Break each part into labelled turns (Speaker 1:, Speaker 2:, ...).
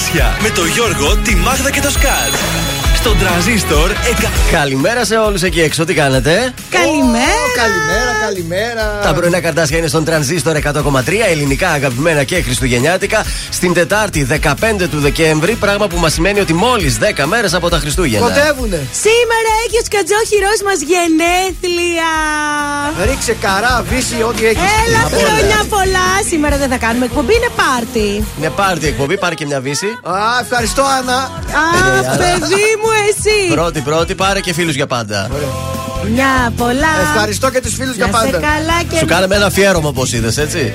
Speaker 1: Καρδάσια με το Γιώργο, τη Μάγδα και το Σκάτ. Στον τραζίστορ. Εκα...
Speaker 2: Καλημέρα σε όλους εκεί έξω, τι κάνετε;
Speaker 3: Καλημέρα.
Speaker 4: καλημέρα, καλημέρα.
Speaker 2: Τα πρωινά καρτάσια είναι στον τρανζίστορ 100,3 ελληνικά αγαπημένα και χριστουγεννιάτικα στην Τετάρτη 15 του Δεκέμβρη. Πράγμα που μας σημαίνει ότι μόλις 10 μέρες από τα Χριστούγεννα.
Speaker 4: Κοντεύουνε.
Speaker 3: Σήμερα έχεις ο σκατζόχυρό μας γενέθλια.
Speaker 4: Ρίξε καρά, βύση, ό,τι έχεις.
Speaker 3: Έλα, χρόνια πολλά. Σήμερα δεν θα κάνουμε εκπομπή, είναι πάρτι.
Speaker 2: Είναι πάρτι εκπομπή, πάρει και μια βύση.
Speaker 4: Α, ευχαριστώ, Άννα.
Speaker 3: Α, παιδί μου, εσύ.
Speaker 2: Πρώτη, πρώτη, πάρε και φίλους για πάντα.
Speaker 3: Μια πολλά.
Speaker 4: Ευχαριστώ και τους φίλους για
Speaker 3: Να σε
Speaker 4: πάντα.
Speaker 3: καλά και.
Speaker 2: Σου κάναμε ένα αφιέρωμα όπως είδες, έτσι.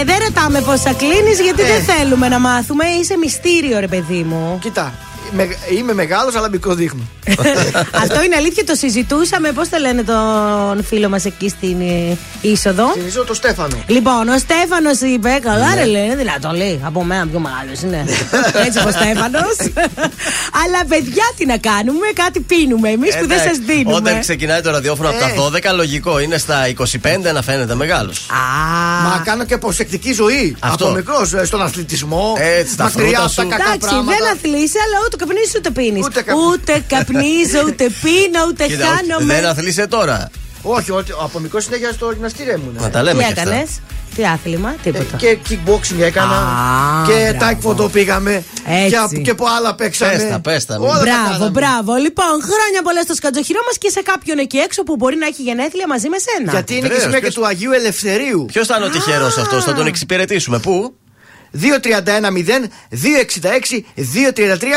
Speaker 3: Ε, δεν ρωτάμε πόσα κλείνεις γιατί
Speaker 4: Ε.
Speaker 3: δεν θέλουμε να μάθουμε. Είσαι μυστήριο, ρε παιδί μου.
Speaker 4: Κοίτα, με- είμαι μεγάλος, αλλά μικρό δείχνω.
Speaker 3: Αυτό είναι αλήθεια, το συζητούσαμε. Πώς το λένε τον φίλο μας εκεί στην ε, είσοδο;
Speaker 4: Συνηθίζω το Στέφανο.
Speaker 3: Λοιπόν, ο Στέφανος είπε: Καλά, ρε, λέει, είναι δυνατό, λέει. Από μένα πιο μεγάλος είναι. Έτσι ο Στέφανος. Αλλά παιδιά, τι να κάνουμε, κάτι πίνουμε εμείς που δεν
Speaker 2: Εντάξει,
Speaker 3: σας δίνουμε.
Speaker 2: Όταν ξεκινάει το ραδιόφωνο από τα 12, λογικό είναι στα 25 να φαίνεται μεγάλος.
Speaker 3: Α,
Speaker 4: Μα κάνω και προσεκτική ζωή.
Speaker 2: Αυτό.
Speaker 4: Από μικρός στον αθλητισμό.
Speaker 2: Έτσι, τα
Speaker 4: μακριά
Speaker 2: φρούτα
Speaker 4: από τα
Speaker 2: σου.
Speaker 4: κακά
Speaker 3: Εντάξει,
Speaker 4: πράγματα.
Speaker 3: δεν αθλείσαι, αλλά ούτε καπνίζει ούτε πίνεις.
Speaker 4: Ούτε καπνίζω.
Speaker 3: Ούτε καπνίζω, ούτε πίνω, ούτε
Speaker 2: Κοίτα,
Speaker 3: χάνομαι.
Speaker 2: δεν αθλείσαι τώρα.
Speaker 4: Όχι, ότι- από μικρό συνέχεια στο γυμναστήριο ήμουν.
Speaker 2: Να τα λέμε
Speaker 3: Τι
Speaker 2: και αυτά.
Speaker 3: έκανες, τι άθλημα, τίποτα.
Speaker 4: Και kickboxing έκανα.
Speaker 3: Α,
Speaker 4: και
Speaker 3: μπράβο.
Speaker 4: taekwondo πήγαμε.
Speaker 3: Έτσι.
Speaker 4: Και, και από άλλα παίξαμε.
Speaker 2: Πες τα, πες τα, μην-
Speaker 4: Όλα τα
Speaker 3: Μπράβο,
Speaker 4: κάναμε.
Speaker 3: μπράβο. Λοιπόν, χρόνια πολλά στο σκατζοχυρό μας και σε κάποιον εκεί έξω που μπορεί να έχει γενέθλια μαζί με σένα.
Speaker 4: Γιατί είναι και
Speaker 2: Βεβαίως,
Speaker 4: σημαία και
Speaker 2: ποιος-
Speaker 4: του Αγίου Ελευθερίου.
Speaker 2: Ποιος θα είναι ο τυχερός αυτός, θα τον εξυπηρετήσουμε. Πού;
Speaker 4: 2-31-0-266-233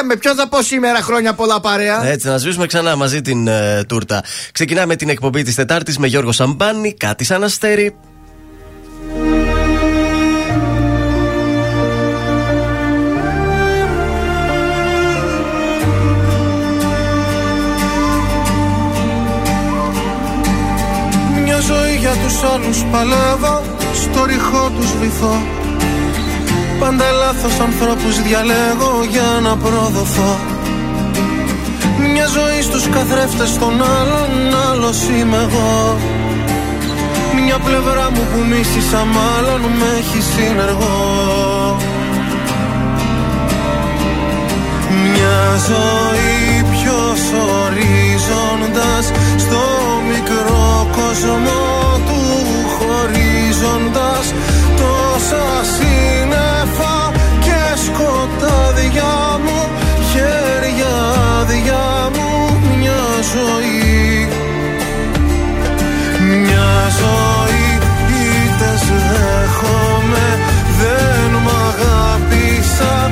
Speaker 4: Με ποιον θα πω σήμερα χρόνια πολλά παρέα;
Speaker 2: Έτσι, να σβήσουμε ξανά μαζί την ε, τούρτα. Ξεκινάμε την εκπομπή της Τετάρτης με Γιώργο Σαμπάνη, κάτι σαν αστέρι.
Speaker 5: Μια ζωή για τους άλλους παλεύω Στο ρηχό τους βυθώ Πάντα λάθος ανθρώπους διαλέγω για να προδοθώ. Μια ζωή στους καθρέφτες των άλλων Άλλος είμαι εγώ. Μια πλευρά μου που μίσησα μάλλον Με έχει συνεργό. Μια ζωή ποιος ορίζοντας Στο μικρό κόσμο του χωρίζοντας Τόσα σύννεφα και σκοτάδια μου Χέρια άδεια μου μια ζωή. Μια ζωή ήτες δέχομαι Δεν μ' αγάπησα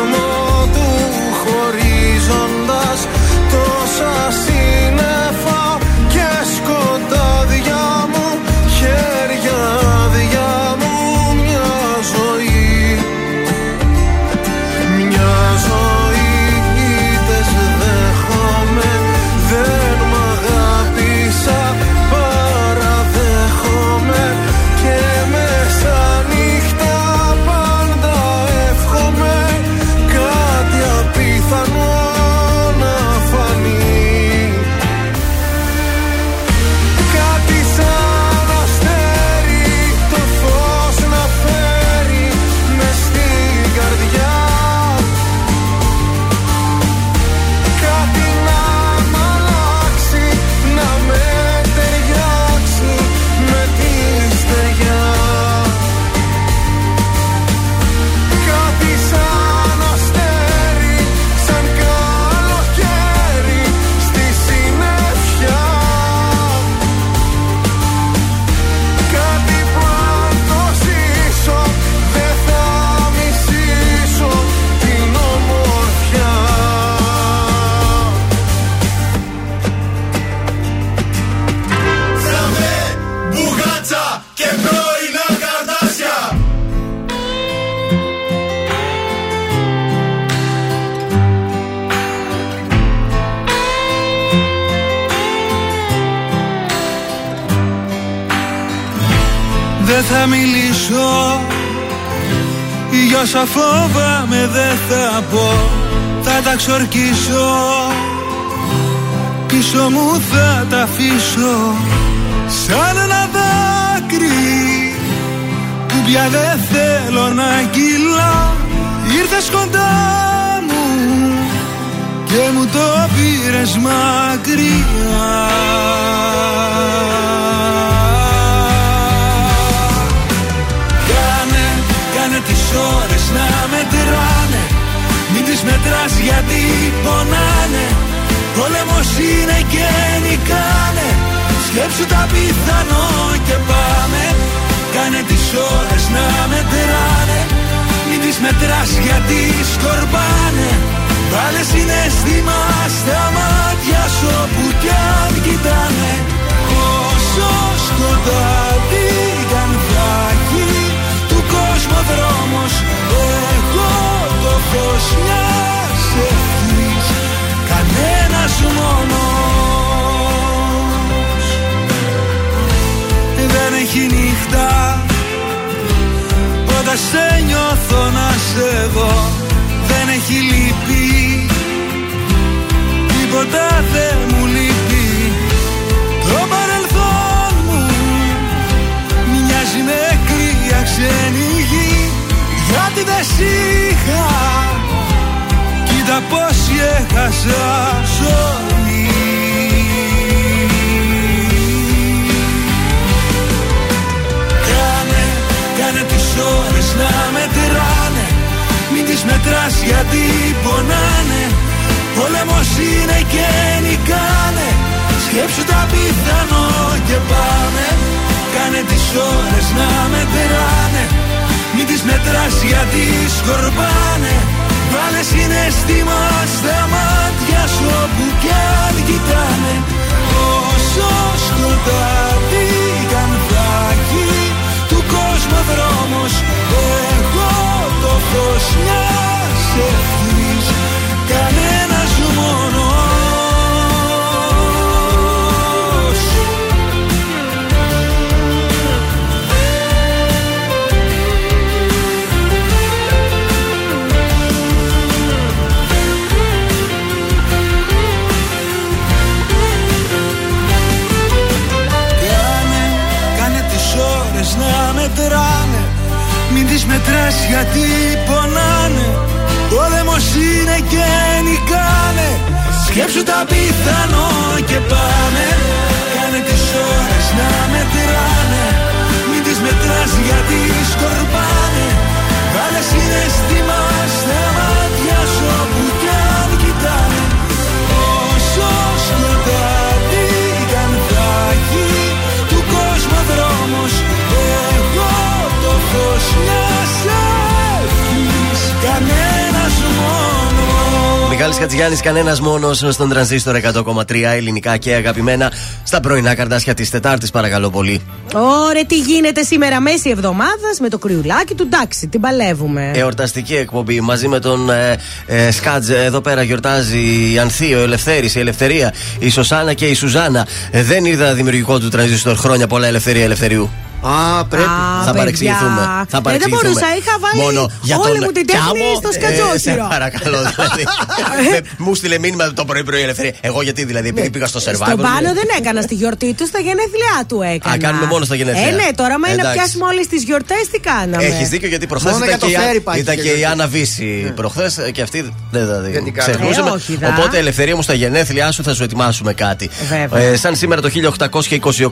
Speaker 5: κανένας μόνος
Speaker 2: στον τρανζίστορ 100,3 ελληνικά και αγαπημένα στα πρωινά καρτάσια της Τετάρτης, παρακαλώ πολύ.
Speaker 3: Ωραία, τι γίνεται σήμερα, μέση εβδομάδας με το κρυουλάκι του. Εντάξει, την παλεύουμε.
Speaker 2: Εορταστική εκπομπή μαζί με τον ε, ε, Σκάτζ. Εδώ πέρα γιορτάζει η Ανθή, ο Ελευθέρης, η Ελευθερία, η Σωσάνα και η Σουζάνα. Ε, δεν είδα δημιουργικό του τρανζίστορ χρόνια πολλά Ελευθερία Ελευθερίου.
Speaker 4: Α, πρέπει.
Speaker 3: Α,
Speaker 2: θα
Speaker 3: παιδιά.
Speaker 2: παρεξηγηθούμε. Θα
Speaker 3: Ε, δεν
Speaker 2: παρεξηγηθούμε.
Speaker 3: μπορούσα, είχα βάλει
Speaker 2: Μόνο για
Speaker 3: όλη
Speaker 2: τον
Speaker 3: μου την τέχνη
Speaker 2: Κάμο,
Speaker 3: στο
Speaker 2: ε,
Speaker 3: σκατζόχυρο.
Speaker 2: σε παρακαλώ, δηλαδή. Με- μου στείλε μήνυμα το πρωί-πρωί η Ελευθερία. Εγώ γιατί δηλαδή, επειδή πήγα στο survivor.
Speaker 3: Στον πάνω
Speaker 2: δηλαδή.
Speaker 3: δεν έκανα στη γιορτή του, στα γενέθλιά του έκανα.
Speaker 2: Α, κάνουμε μόνο στα γενέθλια.
Speaker 3: Ε, ναι, τώρα, μα είναι να
Speaker 2: Εντάξει.
Speaker 3: πιάσουμε όλες τις γιορτές, τι κάναμε;
Speaker 2: Έχεις δίκιο γιατί προχθές
Speaker 4: Μόνο
Speaker 2: ήταν,
Speaker 4: για το
Speaker 2: και, η Α-
Speaker 4: φέρι πάει
Speaker 2: ήταν
Speaker 4: και
Speaker 2: και η
Speaker 4: γιορτή.
Speaker 2: Άννα Βύση προχθές και αυτή δεν θα
Speaker 4: Δεν την κάναμε.
Speaker 2: ξεχνούσαμε.
Speaker 3: Ε, όχι, δα.
Speaker 2: Οπότε ελευθερία μου στα γενέθλιά σου θα σου ετοιμάσουμε κάτι.
Speaker 3: Βέβαια.
Speaker 2: Ε, σαν σήμερα το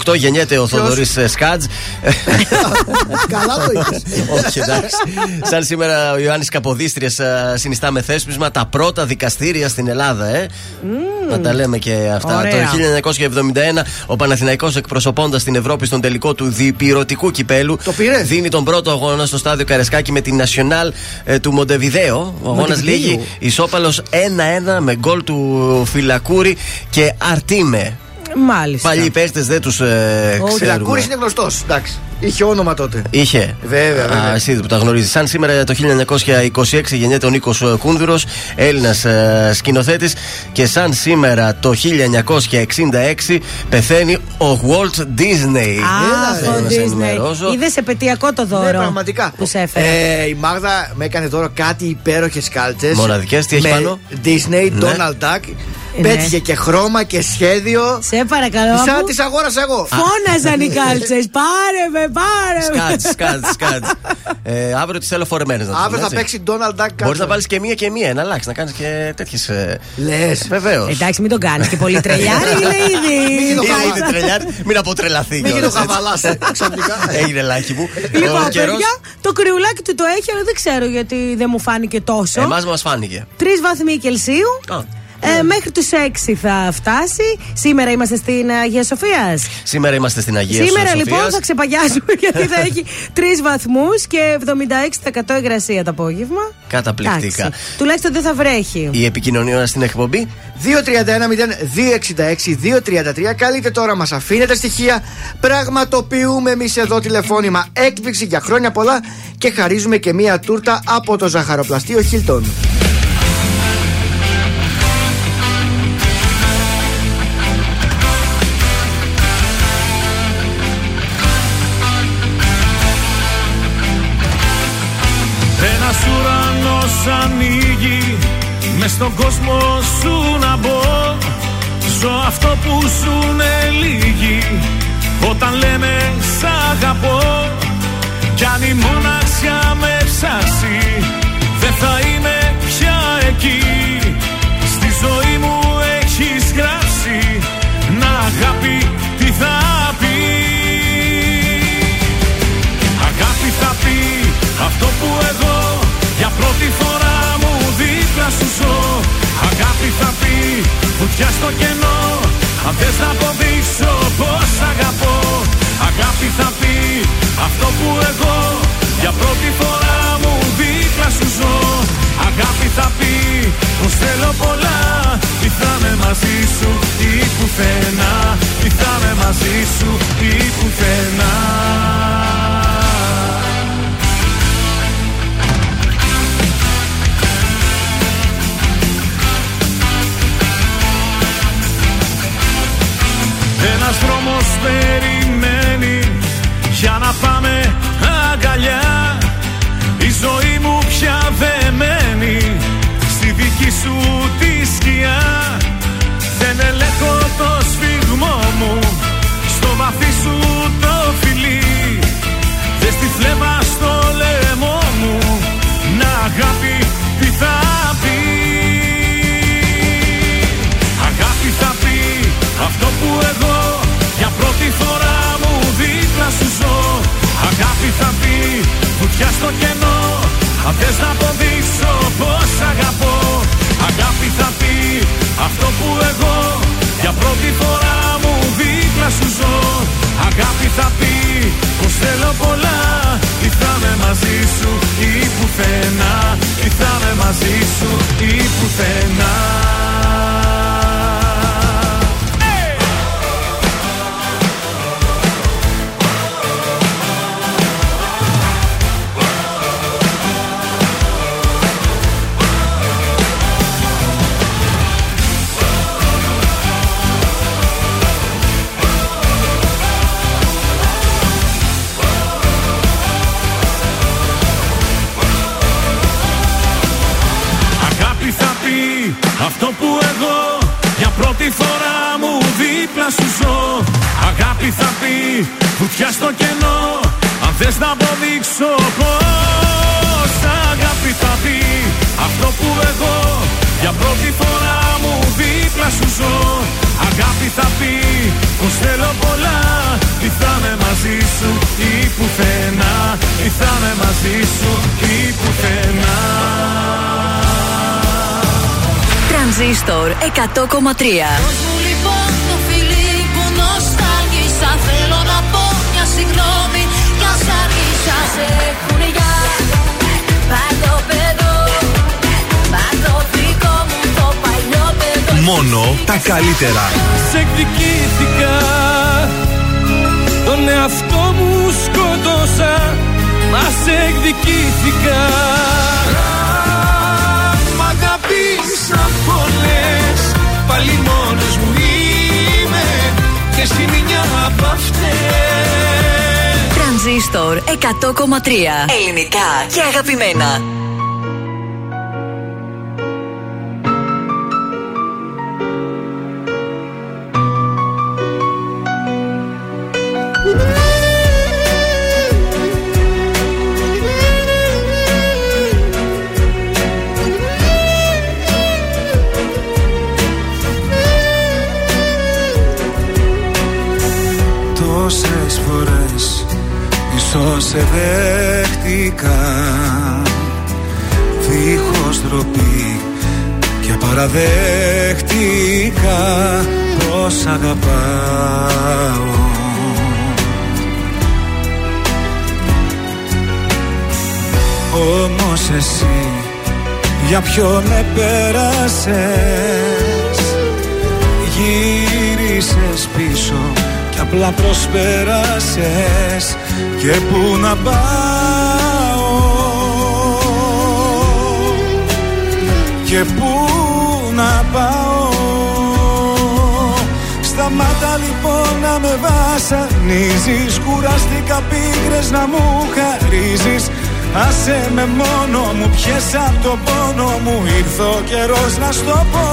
Speaker 2: 1828 γεννιέται ο Θοδωρής Σκάτζ.
Speaker 4: Καλά το είπες.
Speaker 2: Όχι, εντάξει. Σαν σήμερα ο Ιωάννης Καποδίστριας συνιστά με θέσπισμα τα πρώτα δικαστήρια στην Ελλάδα, ε. Να τα λέμε και αυτά.
Speaker 3: Ωραία.
Speaker 2: Το 1971 ο Παναθηναϊκός εκπροσωπώντας την Ευρώπη στον τελικό του διπυρωτικού κυπέλου
Speaker 4: Το πήρε.
Speaker 2: δίνει τον πρώτο αγώνα στο στάδιο Καρεσκάκη με την Nacional ε, του Μοντεβιδέο. Ο αγώνας
Speaker 3: Μοντεβιδέο.
Speaker 2: λήγει ισόπαλο 1-1 με γκολ του Φυλακούρη και Αρτίμε.
Speaker 3: Μάλιστα.
Speaker 2: Παλιοί παίχτε δεν τους ε,
Speaker 4: Ο
Speaker 2: ξέρουμε.
Speaker 4: Φυλακούρη είναι γνωστός. Εντάξει. Είχε όνομα τότε.
Speaker 2: Είχε.
Speaker 4: Βέβαια, βέβαια.
Speaker 2: Α, εσύ που τα γνωρίζεις. Σαν σήμερα το 1926 γεννιέται ο Νίκος Κούνδουρος, Έλληνας ε, σκηνοθέτης. Και σαν σήμερα το 1966 πεθαίνει ο Walt Disney.
Speaker 3: Αχ,
Speaker 2: Θέλω
Speaker 3: ο
Speaker 2: να σε
Speaker 3: Disney.
Speaker 2: ενημερώσω.
Speaker 3: Είδες επαιτειακό το δώρο.
Speaker 4: Ναι, πραγματικά.
Speaker 3: Που σε έφερε.
Speaker 4: Ε, η Μάγδα με έκανε δώρο κάτι υπέροχες κάλτσες.
Speaker 2: Μοναδικές, τι έχει
Speaker 4: με
Speaker 2: πάνω;
Speaker 4: Disney,
Speaker 2: Ναι.
Speaker 4: Donald Duck.
Speaker 3: Ναι.
Speaker 4: Πέτυχε και χρώμα και σχέδιο.
Speaker 3: Σε παρακαλώ.
Speaker 4: Σαν
Speaker 3: αφού
Speaker 4: τις αγόρασα εγώ.
Speaker 3: Φώναζαν οι κάλτσες. Πάρε με, πάρε με.
Speaker 2: Σκάτ, σκάτς, σκάτς. Ε, αύριο τις θέλω φορεμένες να
Speaker 4: Αύριο θα παίξει Donald Duck
Speaker 2: Μπορείς να βάλεις και μία και μία, να αλλάξεις, να κάνεις και τέτοιες.
Speaker 4: Λες.
Speaker 2: Βεβαίως.
Speaker 3: Εντάξει, μην τον κάνεις και πολύ τρελιάρι, είναι ήδη.
Speaker 4: το χαβα-
Speaker 2: Είναι τρελιάρι, μην αποτρελαθεί.
Speaker 4: Μην γίνει
Speaker 2: κιόλας,
Speaker 4: το
Speaker 2: έτσι.
Speaker 4: χαβαλά ξαφνικά.
Speaker 2: Έγινε λάκι μου.
Speaker 3: Λοιπόν,
Speaker 2: Ο καιρός-
Speaker 3: παιδιά, το κρυουλάκι του το έχει, αλλά δεν ξέρω γιατί δεν μου φάνηκε τόσο.
Speaker 2: Εμάς μας φάνηκε.
Speaker 3: Τρεις βαθμοί Κελσίου.
Speaker 2: Α.
Speaker 3: Ε, μέχρι του 6 θα φτάσει. Σήμερα είμαστε στην Αγία Σοφίας.
Speaker 2: Σήμερα είμαστε στην Αγία
Speaker 3: Σήμερα
Speaker 2: Σοφίας.
Speaker 3: λοιπόν θα ξεπαγιάσουμε γιατί θα έχει 3 βαθμούς και 76% υγρασία το απόγευμα.
Speaker 2: Καταπληκτικά.
Speaker 3: Εντάξει. Τουλάχιστον δεν θα βρέχει.
Speaker 2: Η επικοινωνία στην εκπομπή
Speaker 4: 231-0266-233. Καλείτε τώρα, μας αφήνετε στοιχεία. Πραγματοποιούμε εμείς εδώ τηλεφώνημα έκπληξη για χρόνια πολλά και χαρίζουμε και μία τούρτα από το ζαχαροπλαστείο Χίλτον.
Speaker 6: Στον κόσμο σου να μπω. Ζω αυτό που ζουνε λίγοι όταν λένε σ' αγαπώ Κι αν η μοναξιά με ψάσει δεν θα είμαι πια εκεί. Στη ζωή μου έχεις γράψει να αγάπη τι θα πει. Αγάπη θα πει αυτό που εγώ για πρώτη φορά μου δίπλα σου ζω. Αγάπη θα πει βουτιά στο κενό. Αν θες να αποδείξω πως αγαπώ. Αγάπη θα πει αυτό που εγώ για πρώτη φορά μου δίπλα σου ζω. Αγάπη θα πει πως θέλω πολλά. Τι θα με μαζί σου ή πουθενά. Τι θα με μαζί σου ή πουθενά Ένας δρόμος περιμένει για να πάμε αγκαλιά. Η ζωή μου πια δεμένη στη δική σου τη σκιά. Δεν ελέγχω το σφιγμό μου στο βαθύ σου το φιλί. Δες τη φλέβα στο λαιμό μου να αγάπη τι θα πει. Αγάπη θα πει αυτό που εγώ σου ζω. Αγάπη θα πει βουτιά στο κενό. Αν θες να αποδείξω πως αγαπώ Αγάπη θα πει αυτό που εγώ για πρώτη φορά μου δίπλα σου ζω. Αγάπη θα πει πως θέλω πολλά. Τι θα με μαζί σου ή πουθενά. Τι θα με μαζί σου ή πουθενά
Speaker 7: Τρανζίστορ 100,3
Speaker 8: Δώσ' μου λοιπόν το φιλί που νοστάλγησα Θέλω να πω μια συγγνώμη κι ας άργησα Σε κουνιά Πάρ' το παιδό Πάρ' το δικό μου το παλιό παιδό.
Speaker 1: Μόνο τα καλύτερα.
Speaker 6: Σε εκδικήθηκα Τον εαυτό μου σκότωσα Μα σε εκδικήθηκα. Μ' αγαπήσα πολλές Πάλι μόνος μου είμαι Και εσύ μια απ' αυτές
Speaker 7: Τρανζίστορ 100,3 Ελληνικά και αγαπημένα.
Speaker 6: Ίσως σε δέχτηκα Δίχως ντροπή και παραδέχτηκα Πως αγαπάω. Όμως εσύ για ποιον με πέρασες Γύρισες πίσω και απλά προσπέρασες Και πού να πάω. Και πού να πάω. Σταμάτα λοιπόν να με βασανίζεις. Κουράστηκα πίκρες να μου χαρίζεις. Άσε με μόνο μου, πιες απ' το πόνο μου. Ήρθε ο καιρός να στο πω.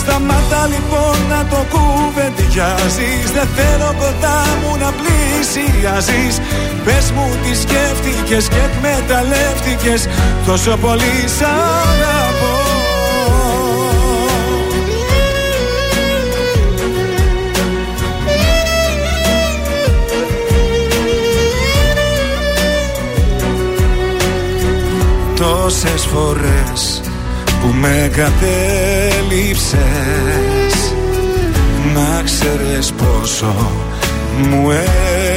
Speaker 6: Σταμάτα λοιπόν να το κουβεντιάζεις. Δεν θέλω κοντά μου να πλησιάζεις Πες μου τι σκέφτηκες και εκμεταλλεύτηκες. Τόσο πολύ σ' αγαπώ. Τόσες φορές που με κατέληψες Να ξέρεις πόσο μου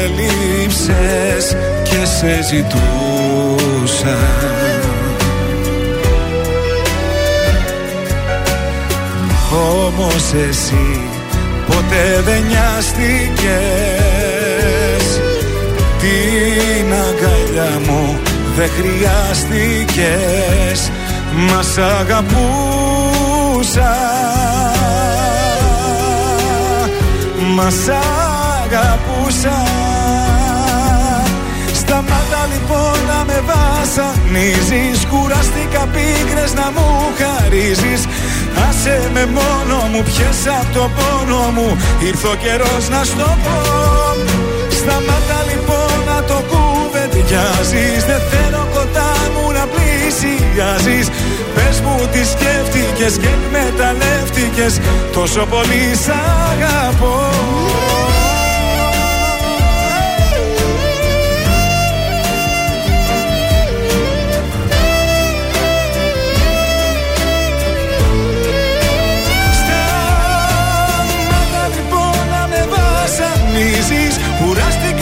Speaker 6: έλειψες και σε ζητούσα. Όμως εσύ ποτέ δεν νοιάστηκες. Την αγκαλιά μου δεν χρειάστηκες. Μας σ' αγαπούσα. Μας σ' αγαπούσα Σταμάτα λοιπόν να με βασανίζεις. Κουραστήκα πίκρες να μου χαρίζεις. Άσε με μόνο μου, πιες απ' το πόνο μου. Ήρθε ο καιρός να στο πω. Σταμάτα λοιπόν να το κουβεντιάζεις. Δεν θέλω κοντά μου να πλησιάζεις. Πες μου τι σκέφτηκες και εκμεταλλεύτηκες Τόσο πολύ σ' αγαπώ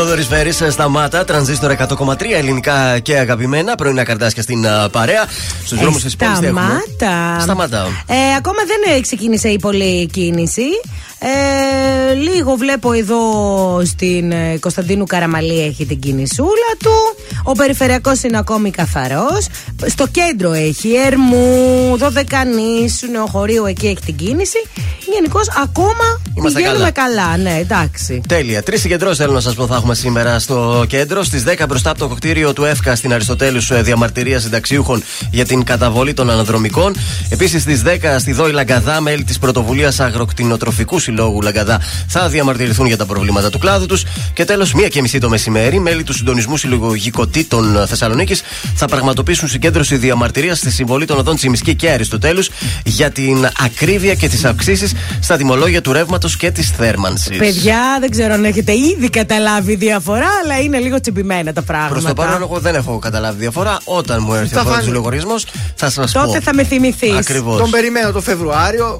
Speaker 2: Θόδωρης Βέρη, σταμάτα, τρανζίστορ 100,3 ελληνικά και αγαπημένα. Πρωινά καρτάσια στην α, παρέα. Στους δρόμους της πόλης έχουμε.
Speaker 3: Σταμάτα.
Speaker 2: Σταματάω.
Speaker 3: Ε, ακόμα δεν ε, ξεκίνησε η πολλή κίνηση. Ε, λίγο βλέπω εδώ στην ε, Κωνσταντίνου Καραμαλή έχει την κινησούλα του. Ο περιφερειακός είναι ακόμη καθαρός. Στο κέντρο έχει Ερμού, Δωδεκανήσου, Νεοχωρίου εκεί έχει την κίνηση. Γενικώς ακόμα
Speaker 2: Είμαστε
Speaker 3: πηγαίνουμε καλά. Ναι, εντάξει.
Speaker 2: Τέλεια. Τρεις συγκεντρώσεις θέλω να σας πω θα έχουμε σήμερα στο κέντρο. Στις 10 μπροστά από το κτίριο του ΕΦΚΑ στην Αριστοτέλους διαμαρτυρία συνταξιούχων για την καταβολή των αναδρομικών. Επίσης στις 10 στη Δόη Λαγκαδά, μέλη της πρωτοβουλίας Αγροκτηνοτροφικού Συλλόγου Λαγκαδά θα διαμαρτυρηθούν για τα προβλήματα του κλάδου τους. Και τέλος, μία και μισή το μεσημέρι, μέλη του Συντονισμού Συλλογικοτήτων Θεσσαλονίκης θα πραγματοποιήσουν συγκέντρωση διαμαρτυρίας στη συμβολή των οδών Τσιμισκή και Αριστοτέλους για την ακρίβεια και τις αυξήσεις στα τιμολόγια του ρεύματος και της θέρμανσης.
Speaker 3: Παιδιά, δεν ξέρω αν έχετε ήδη καταλάβει διαφορά, αλλά είναι λίγο τσιμπημένα τα πράγματα.
Speaker 2: Προς το παρόν, εγώ δεν έχω καταλάβει διαφορά. Όταν μου έρθει
Speaker 4: Θα
Speaker 2: ο πρώτο
Speaker 4: φανεί.
Speaker 2: λογαριασμός, θα σας πω.
Speaker 3: Τότε θα με θυμηθείς.
Speaker 2: Ακριβώς.
Speaker 4: Τον περιμένω το Φεβρουάριο.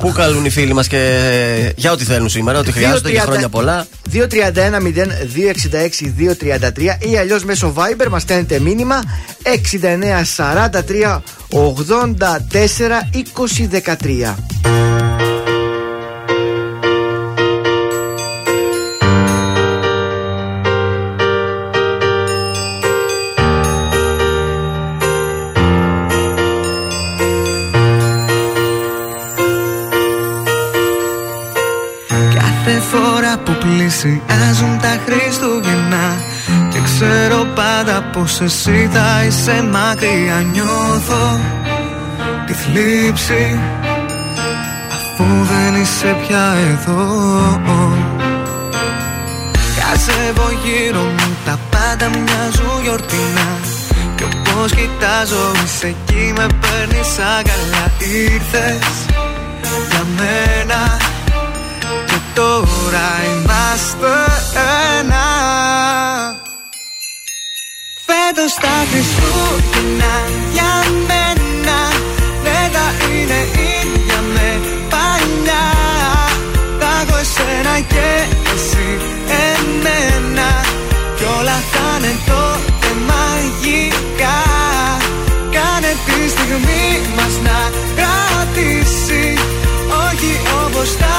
Speaker 2: Πού καλούν οι φίλοι μας και για ό,τι θέλουν σήμερα, ό,τι χρειάζονται για
Speaker 4: 2.30
Speaker 2: χρόνια πολλά.
Speaker 4: 231 0 266 233 ή αλλιώς μέσω Viber μας στέλνετε μήνυμα 69 43 84 20 13.
Speaker 9: Πλησιάζουν τα Χριστούγεννα Και ξέρω πάντα πως εσύ θα είσαι μακριά. Νιώθω τη θλίψη Αφού δεν είσαι πια εδώ. Κάζευω γύρω μου τα πάντα μοιάζουν γιορτινά. Κι όπως κοιτάζω είσαι εκεί με παίρνεις αγκαλιά Ήρθες για μένα. και τώρα είμαστε ένα. Φέτος τα Χριστούγεννα για μένα. Δεν θα είναι ίδια με παλιά. Θα έχω εσένα και εσύ εμένα. Κι όλα θα είναι τότε μαγικά Κάνε τη στιγμή μας να κρατήσει. Όχι όπως τα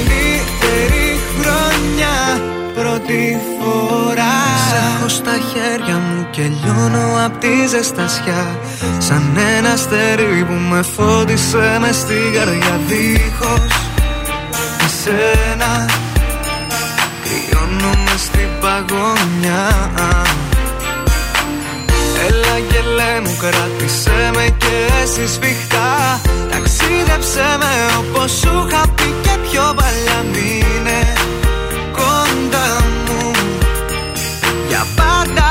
Speaker 9: καλύτερη χρονιά Πρώτη φορά. Σε έχω στα χέρια μου και λιώνω απ' τη ζεστασιά. Σαν ένα αστέρι που με φώτισε μες στην καρδιά Δίχως εσένα Κρυώνομαι στην παγωνιά Έλα και λέ μου κράτησέ με και εσύ σφιχτά. Ταξίδεψέ με όπως σου είχα πει και πιο παλιά μείνε κοντά μου. Για πάντα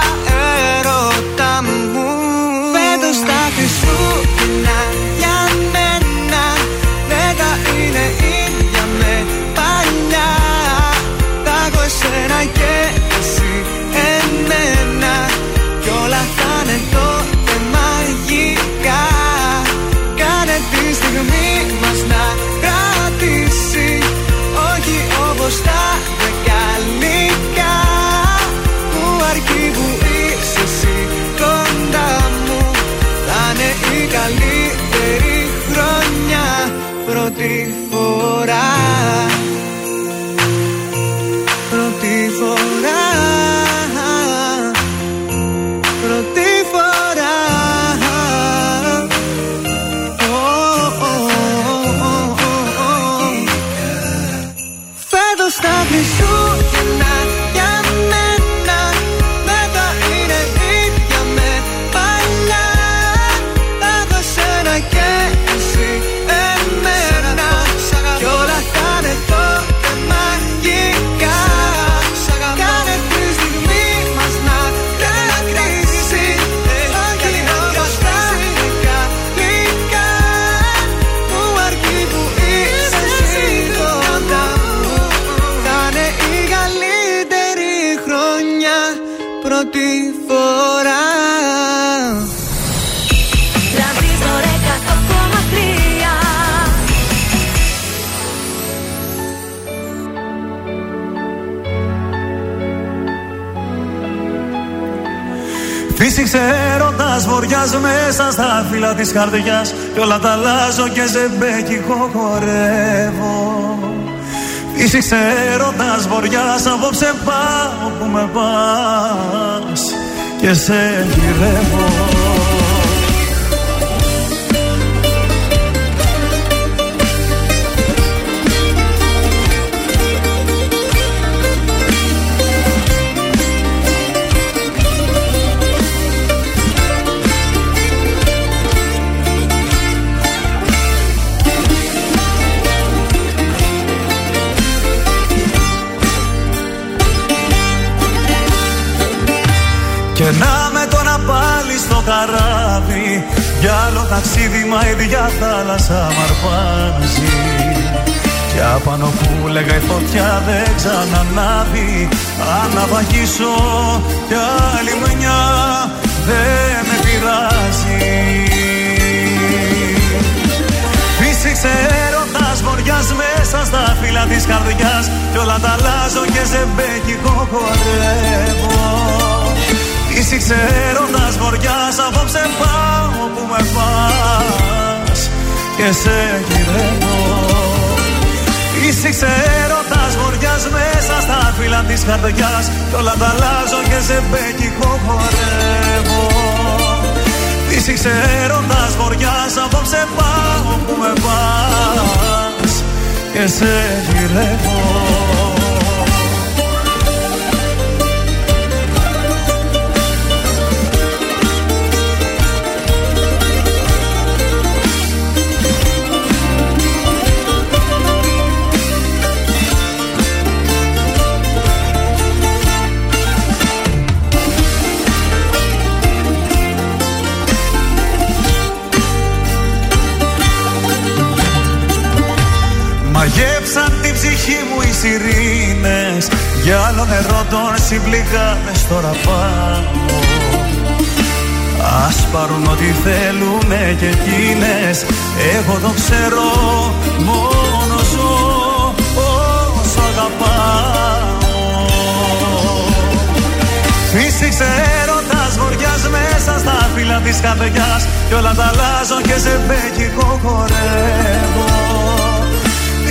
Speaker 9: φορά Πρώτη φορά.
Speaker 8: Τρανζίστορ 100,3
Speaker 10: Φύσηξε έρωτας βοριάς μέσα στα φύλλα της καρδιάς. Κι όλα τα αλλάζω και ζεμπέκικο χορεύω Φύσηξε έρωτας βοριάς απόψε πάω που με πας. Και σε γυρεύω στο καράβι. Για άλλο ταξίδι μα η διάθαλασσα μ' αρπάζει. Κι απάνω που λέγα η φωτιά δεν ξανανάβει. Αν ναυαγίσω κι άλλη μια δεν με πειράζει Φύσηξε έρωτας βοριάς μέσα στα φύλλα της καρδιάς. Κι όλα τα αλλάζω και ζεμπέκικο χορεύω Φύσηξε έρωτας βοριάς απόψε πάω που με πας. Και σε γυρεύω. Φύσηξε έρωτας βοριάς μέσα στα φύλλα της καρδιάς. Κι όλα τα αλλάζω και ζεμπέκικο χορεύω. Φύσηξε έρωτας βοριάς Απόψε πάω που με πας. Και σε γυρεύω νερό των συμπληγάδες τώρα πάω Ας πάρουν ό,τι θέλουνε και εκείνες Εγώ το ξέρω μόνο ζω όσο αγαπάω. Φύσηξε έρωτας βοριάς μέσα στα φύλλα της καρδιάς Κι όλα τα αλλάζω και σε μπέκικο χορεύω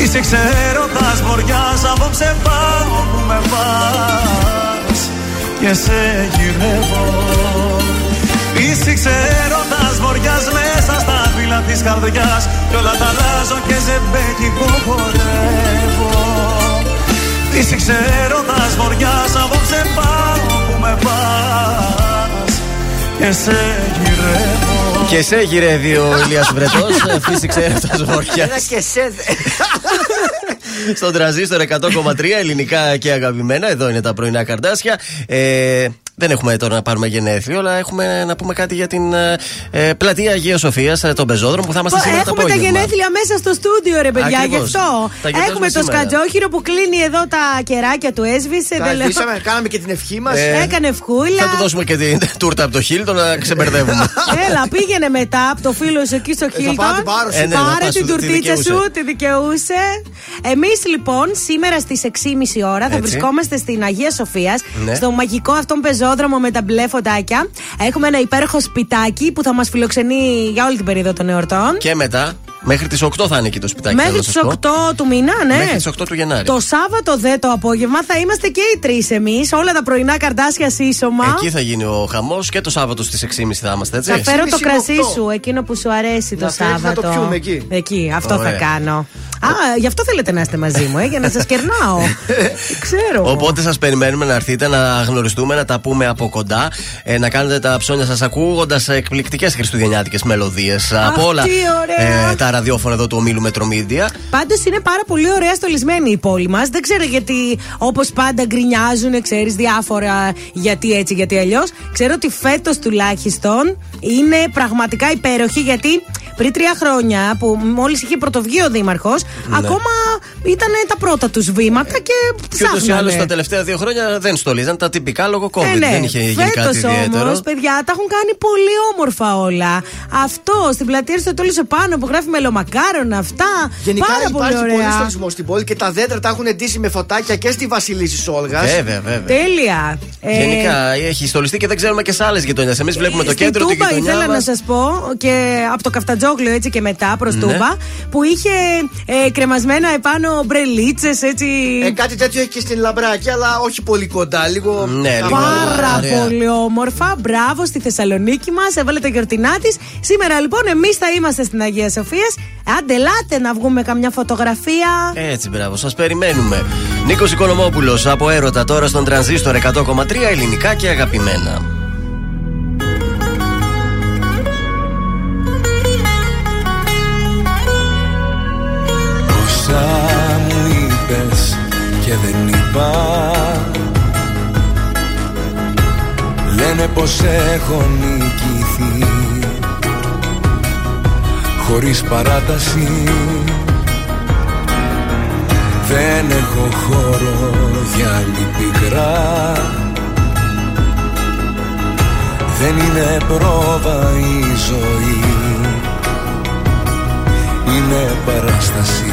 Speaker 10: Είσαι ξέροντας βοριάς Απόψε πάω που με πας Και σε γυρεύω. Είσαι ξέροντας βοριάς Μέσα στα φύλλα της καρδιάς. Κι όλα τα αλλάζω και σε μπέκικο χορεύω. Είσαι ξέροντας βοριάς Απόψε πάω που με πας Και σε γυρεύω.
Speaker 2: Και σε γυρεύει ο Ηλίας Βρετός Φύσηξε έρωτας βοριάς.
Speaker 4: Ένα και σε.
Speaker 2: Στον τραζίστορ 100,3 ελληνικά και αγαπημένα. Εδώ είναι τα πρωινά καρτάσια. Ε, δεν έχουμε τώρα να πάρουμε γενέθλιο, αλλά έχουμε να πούμε κάτι για την ε, ε, πλατεία Αγίας Σοφίας, ε, τον πεζόδρομο που θα είμαστε σήμερα το
Speaker 3: Έχουμε τα
Speaker 2: απόγευμα.
Speaker 3: γενέθλια μέσα στο στούντιο, ρε παιδιά, γι'
Speaker 2: Ακριβώς.
Speaker 3: αυτό.
Speaker 2: Τα γιορτάζουμε
Speaker 3: Έχουμε το
Speaker 2: σήμερα.
Speaker 3: σκατζόχυρο που κλείνει εδώ τα κεράκια του, έσβησε.
Speaker 4: Τα
Speaker 3: δεν λέω.
Speaker 4: σβήσαμε, κάναμε και την ευχή μας.
Speaker 2: Ε,
Speaker 3: Έκανε ευχούλα.
Speaker 2: Θα του δώσουμε και την τούρτα από το Χίλτον να ξεμπερδεύουμε.
Speaker 3: Έλα, πήγαινε μετά από το φίλο σου εκεί στο
Speaker 4: Ε, θα πάω να την
Speaker 3: Χίλτον.
Speaker 4: πάρω,
Speaker 2: Ε, ναι, να
Speaker 3: Πάρε
Speaker 2: πας,
Speaker 3: την
Speaker 2: τη
Speaker 3: τουρτίτσα
Speaker 2: δικαιούσε.
Speaker 3: σου, τη δικαιούσε. Εμείς λοιπόν σήμερα στις 6.30 ώρα θα
Speaker 2: Έτσι.
Speaker 3: βρισκόμαστε στην Αγία Σοφίας,
Speaker 2: Ναι.
Speaker 3: στο μαγικό αυτόν πεζόδρομο με τα μπλε φωτάκια. Έχουμε ένα υπέροχο σπιτάκι που θα μας φιλοξενεί για όλη την περίοδο των εορτών.
Speaker 2: και μετά, μέχρι τις 8 θα είναι εκεί το σπιτάκι.
Speaker 3: Μέχρι
Speaker 2: θέλω
Speaker 3: τις
Speaker 2: να σας
Speaker 3: 8
Speaker 2: πω.
Speaker 3: του μήνα, ναι.
Speaker 2: Μέχρι τις 8 του Γενάρη.
Speaker 3: Το Σάββατο δε το απόγευμα θα είμαστε και οι τρεις εμείς. Όλα τα πρωινά καρτάσια σύσσωμα.
Speaker 2: Εκεί θα γίνει ο χαμός και το Σάββατο στις 6.30 θα είμαστε, έτσι.
Speaker 3: Θα φέρω το
Speaker 4: Σύμμιση με
Speaker 3: κρασί
Speaker 4: οκτώ.
Speaker 3: σου, εκείνο που σου αρέσει το
Speaker 4: Να φέρεις να
Speaker 3: Σάββατο.
Speaker 4: το πιούμε εκεί.
Speaker 3: Εκεί, αυτό
Speaker 2: Ωραία.
Speaker 3: θα κάνω. Α, γι' αυτό θέλετε να είστε μαζί μου, ε, για να σας κερνάω. Ξέρω.
Speaker 2: Οπότε σας περιμένουμε να έρθετε να γνωριστούμε, να τα πούμε από κοντά, ε, να κάνετε τα ψώνια σας ακούγοντας εκπληκτικές χριστουγεννιάτικες μελωδίες από όλα
Speaker 3: τι ωραία.
Speaker 2: ε, τα ραδιόφωνα εδώ του ομίλου Μετρομίδια.
Speaker 3: Πάντως είναι πάρα πολύ ωραία στολισμένη η πόλη μας. Δεν ξέρω γιατί, όπως πάντα, γκρινιάζουν, ξέρεις διάφορα γιατί έτσι, γιατί αλλιώς. Ξέρω ότι φέτος τουλάχιστον είναι πραγματικά υπέροχη γιατί πριν τρία χρόνια που μόλις είχε πρωτοβγεί ο Δήμαρχος, ακόμα ήταν τα πρώτα τους βήματα και
Speaker 2: Και ούτως ή
Speaker 3: ψάχνανε.
Speaker 2: άλλως τα τελευταία δύο χρόνια δεν στολίζαν τα τυπικά λόγω COVID.
Speaker 3: Ε, ναι.
Speaker 2: Δεν είχε γίνει κάτι
Speaker 3: Φέτος
Speaker 2: ιδιαίτερο.
Speaker 3: όμως, παιδιά, τα έχουν κάνει πολύ όμορφα όλα. Αυτό στην πλατεία Αριστοτέλου επάνω που γράφει μελομακάρονα, αυτά.
Speaker 4: Γενικά
Speaker 3: πάρα πολύ
Speaker 4: υπάρχει πολύ
Speaker 3: ωραία.
Speaker 4: στολισμό στην πόλη και τα δέντρα τα έχουν ντύσει με φωτάκια και στη Βασιλίσης Όλγας.
Speaker 2: Βέβαια, βέβαια.
Speaker 3: Τέλεια. Ε,
Speaker 2: Γενικά έχει στολιστεί και δεν ξέρουμε και σε άλλες γειτονιές. Εμείς βλέπουμε το
Speaker 3: Στην
Speaker 2: κέντρο, την
Speaker 3: Τούμπα
Speaker 2: γειτονιά
Speaker 3: ήθελα
Speaker 2: μας.
Speaker 3: να σας πω και από το Καφτατζόγλιο έτσι και μετά προς
Speaker 2: Ναι.
Speaker 3: Τούμπα που είχε ε, κρεμασμένα επάνω μπρελίτσες έτσι.
Speaker 4: Ε, κάτι τέτοιο έχει και στην Λαμπράκη, αλλά όχι πολύ κοντά. Λίγο.
Speaker 2: Ναι, λίγο.
Speaker 3: Πάρα
Speaker 2: Ωραία.
Speaker 3: πολύ όμορφα. Μπράβο στη Θεσσαλονίκη μας. Έβαλε τα γιορτινά της. Σήμερα λοιπόν εμείς θα είμαστε στην Αγία Σοφίας. Άντε, ελάτε να βγούμε καμιά φωτογραφία.
Speaker 2: Έτσι, μπράβο, σας περιμένουμε. Νίκος Οικονομόπουλος από έρωτα τώρα στον τρανζίστορ 100,3 ελληνικά και αγαπημένα.
Speaker 5: Και δεν είπα.
Speaker 6: Λένε πως έχω νικηθεί. Χωρίς παράταση. Δεν έχω χώρο για άλλη πικρά. Δεν είναι πρόβα η ζωή. Είναι παράσταση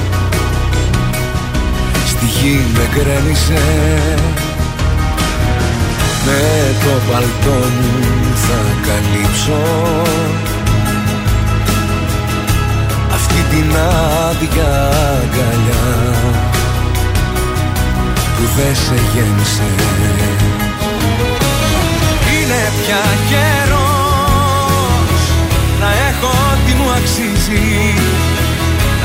Speaker 6: γη με κρέμισε Με το παλτό μου θα καλύψω. Αυτή την άδεια αγκαλιά που δεν σε γέμισε. Είναι πια καιρός να έχω ό,τι μου αξίζει. Να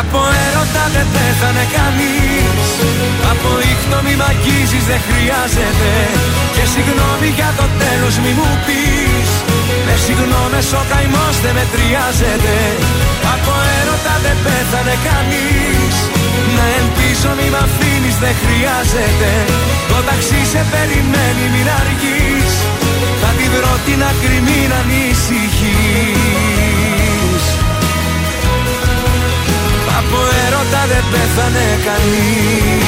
Speaker 6: Από έρωτα δεν πέθανε κανείς. Από ήχτο μη μ' αγγίζεις δεν χρειάζεται. Και συγγνώμη για το τέλος μη μου πεις. Με συγγνώμες ο καημός δεν μετριάζεται. Από έρωτα δεν πέθανε κανείς. Να ελπίζω μη μ' αφήνεις δεν χρειάζεται. Το ταξί σε περιμένει μην αργείς. Θα τη βρω την άκρη μην ανησυχείς Από έρωτα δεν πέθανε κανείς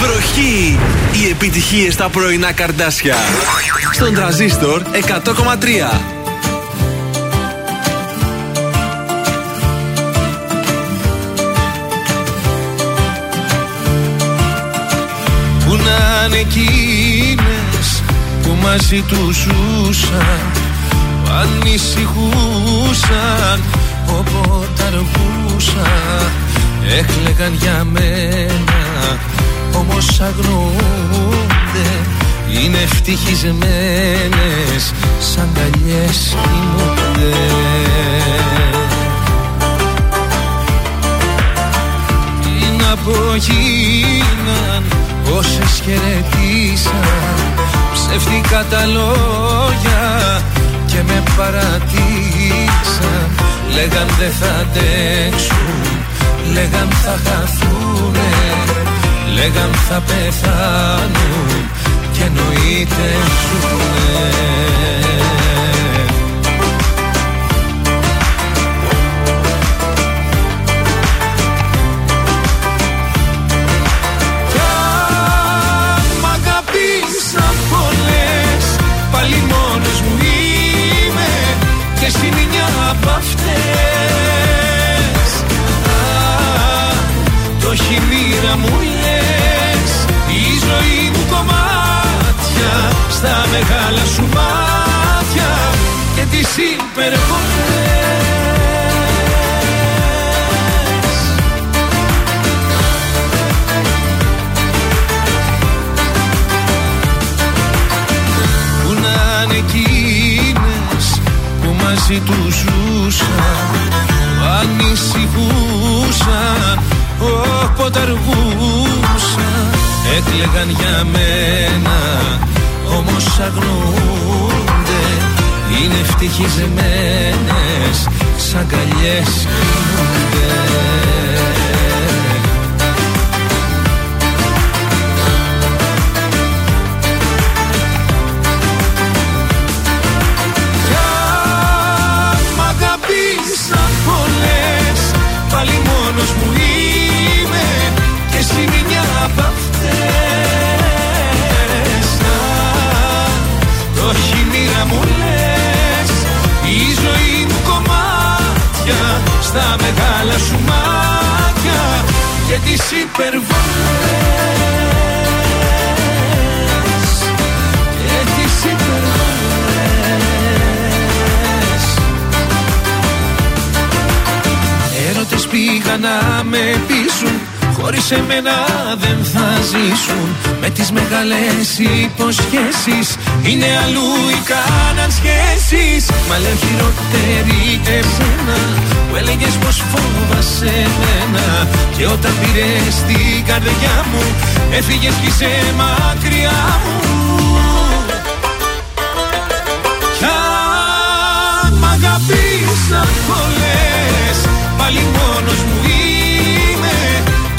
Speaker 1: Βροχή! Οι επιτυχίες στα πρωινά καρδάσια. Στον τραζίστορ 100,3.
Speaker 5: Που να είναι εκείνες που μαζί τους ζούσαν Που ανησυχούσαν όποτε αργούσαν Έκλεγαν για μένα όμως αγνοούνται Είναι ευτυχισμένες σαν καλιές κοιμούνται. Πριν απογίναν όσες χαιρετήσαν Ψεύτικα τα λόγια και με παρατήσαν Λέγαν δεν θα αντέξουν, λέγαν θα χαθούνε Λέγαν θα πεθάνουν και εννοείται ζουνε Το έχει μοίρα μου λες. Η ζωή μου κομμάτια
Speaker 6: στα μεγάλα σου μάτια και τις υπερβολές Πού να είναι εκείνες που μαζί τους ζούσαν ανησυχούσαν όποτε αργούσαν έκλεγαν για μένα όμως αγνοούνται είναι ευτυχισμένες σαν καλιές κοιμούνται εσύ μια απ' αυτές Αν Το έχει μοίρα μου λες Η ζωή μου κομμάτια Στα μεγάλα σου μάτια Και τις υπερβολές Και τις υπερβολές Έρωτες πήγαν να με πείσουν Χωρίς εμένα δεν θα ζήσουν. Με τις μεγάλες υποσχέσεις. Είναι αλλού οι κάναν σχέσεις Μα λέω χειρότερη εσένα Που έλεγες πως φόβασαι εμένα Και όταν πήρες την καρδιά μου Έφυγες κι είσαι μακριά μου. Κι αν μ' αγαπήσαν πολλές Πάλι μόνος μου είμαι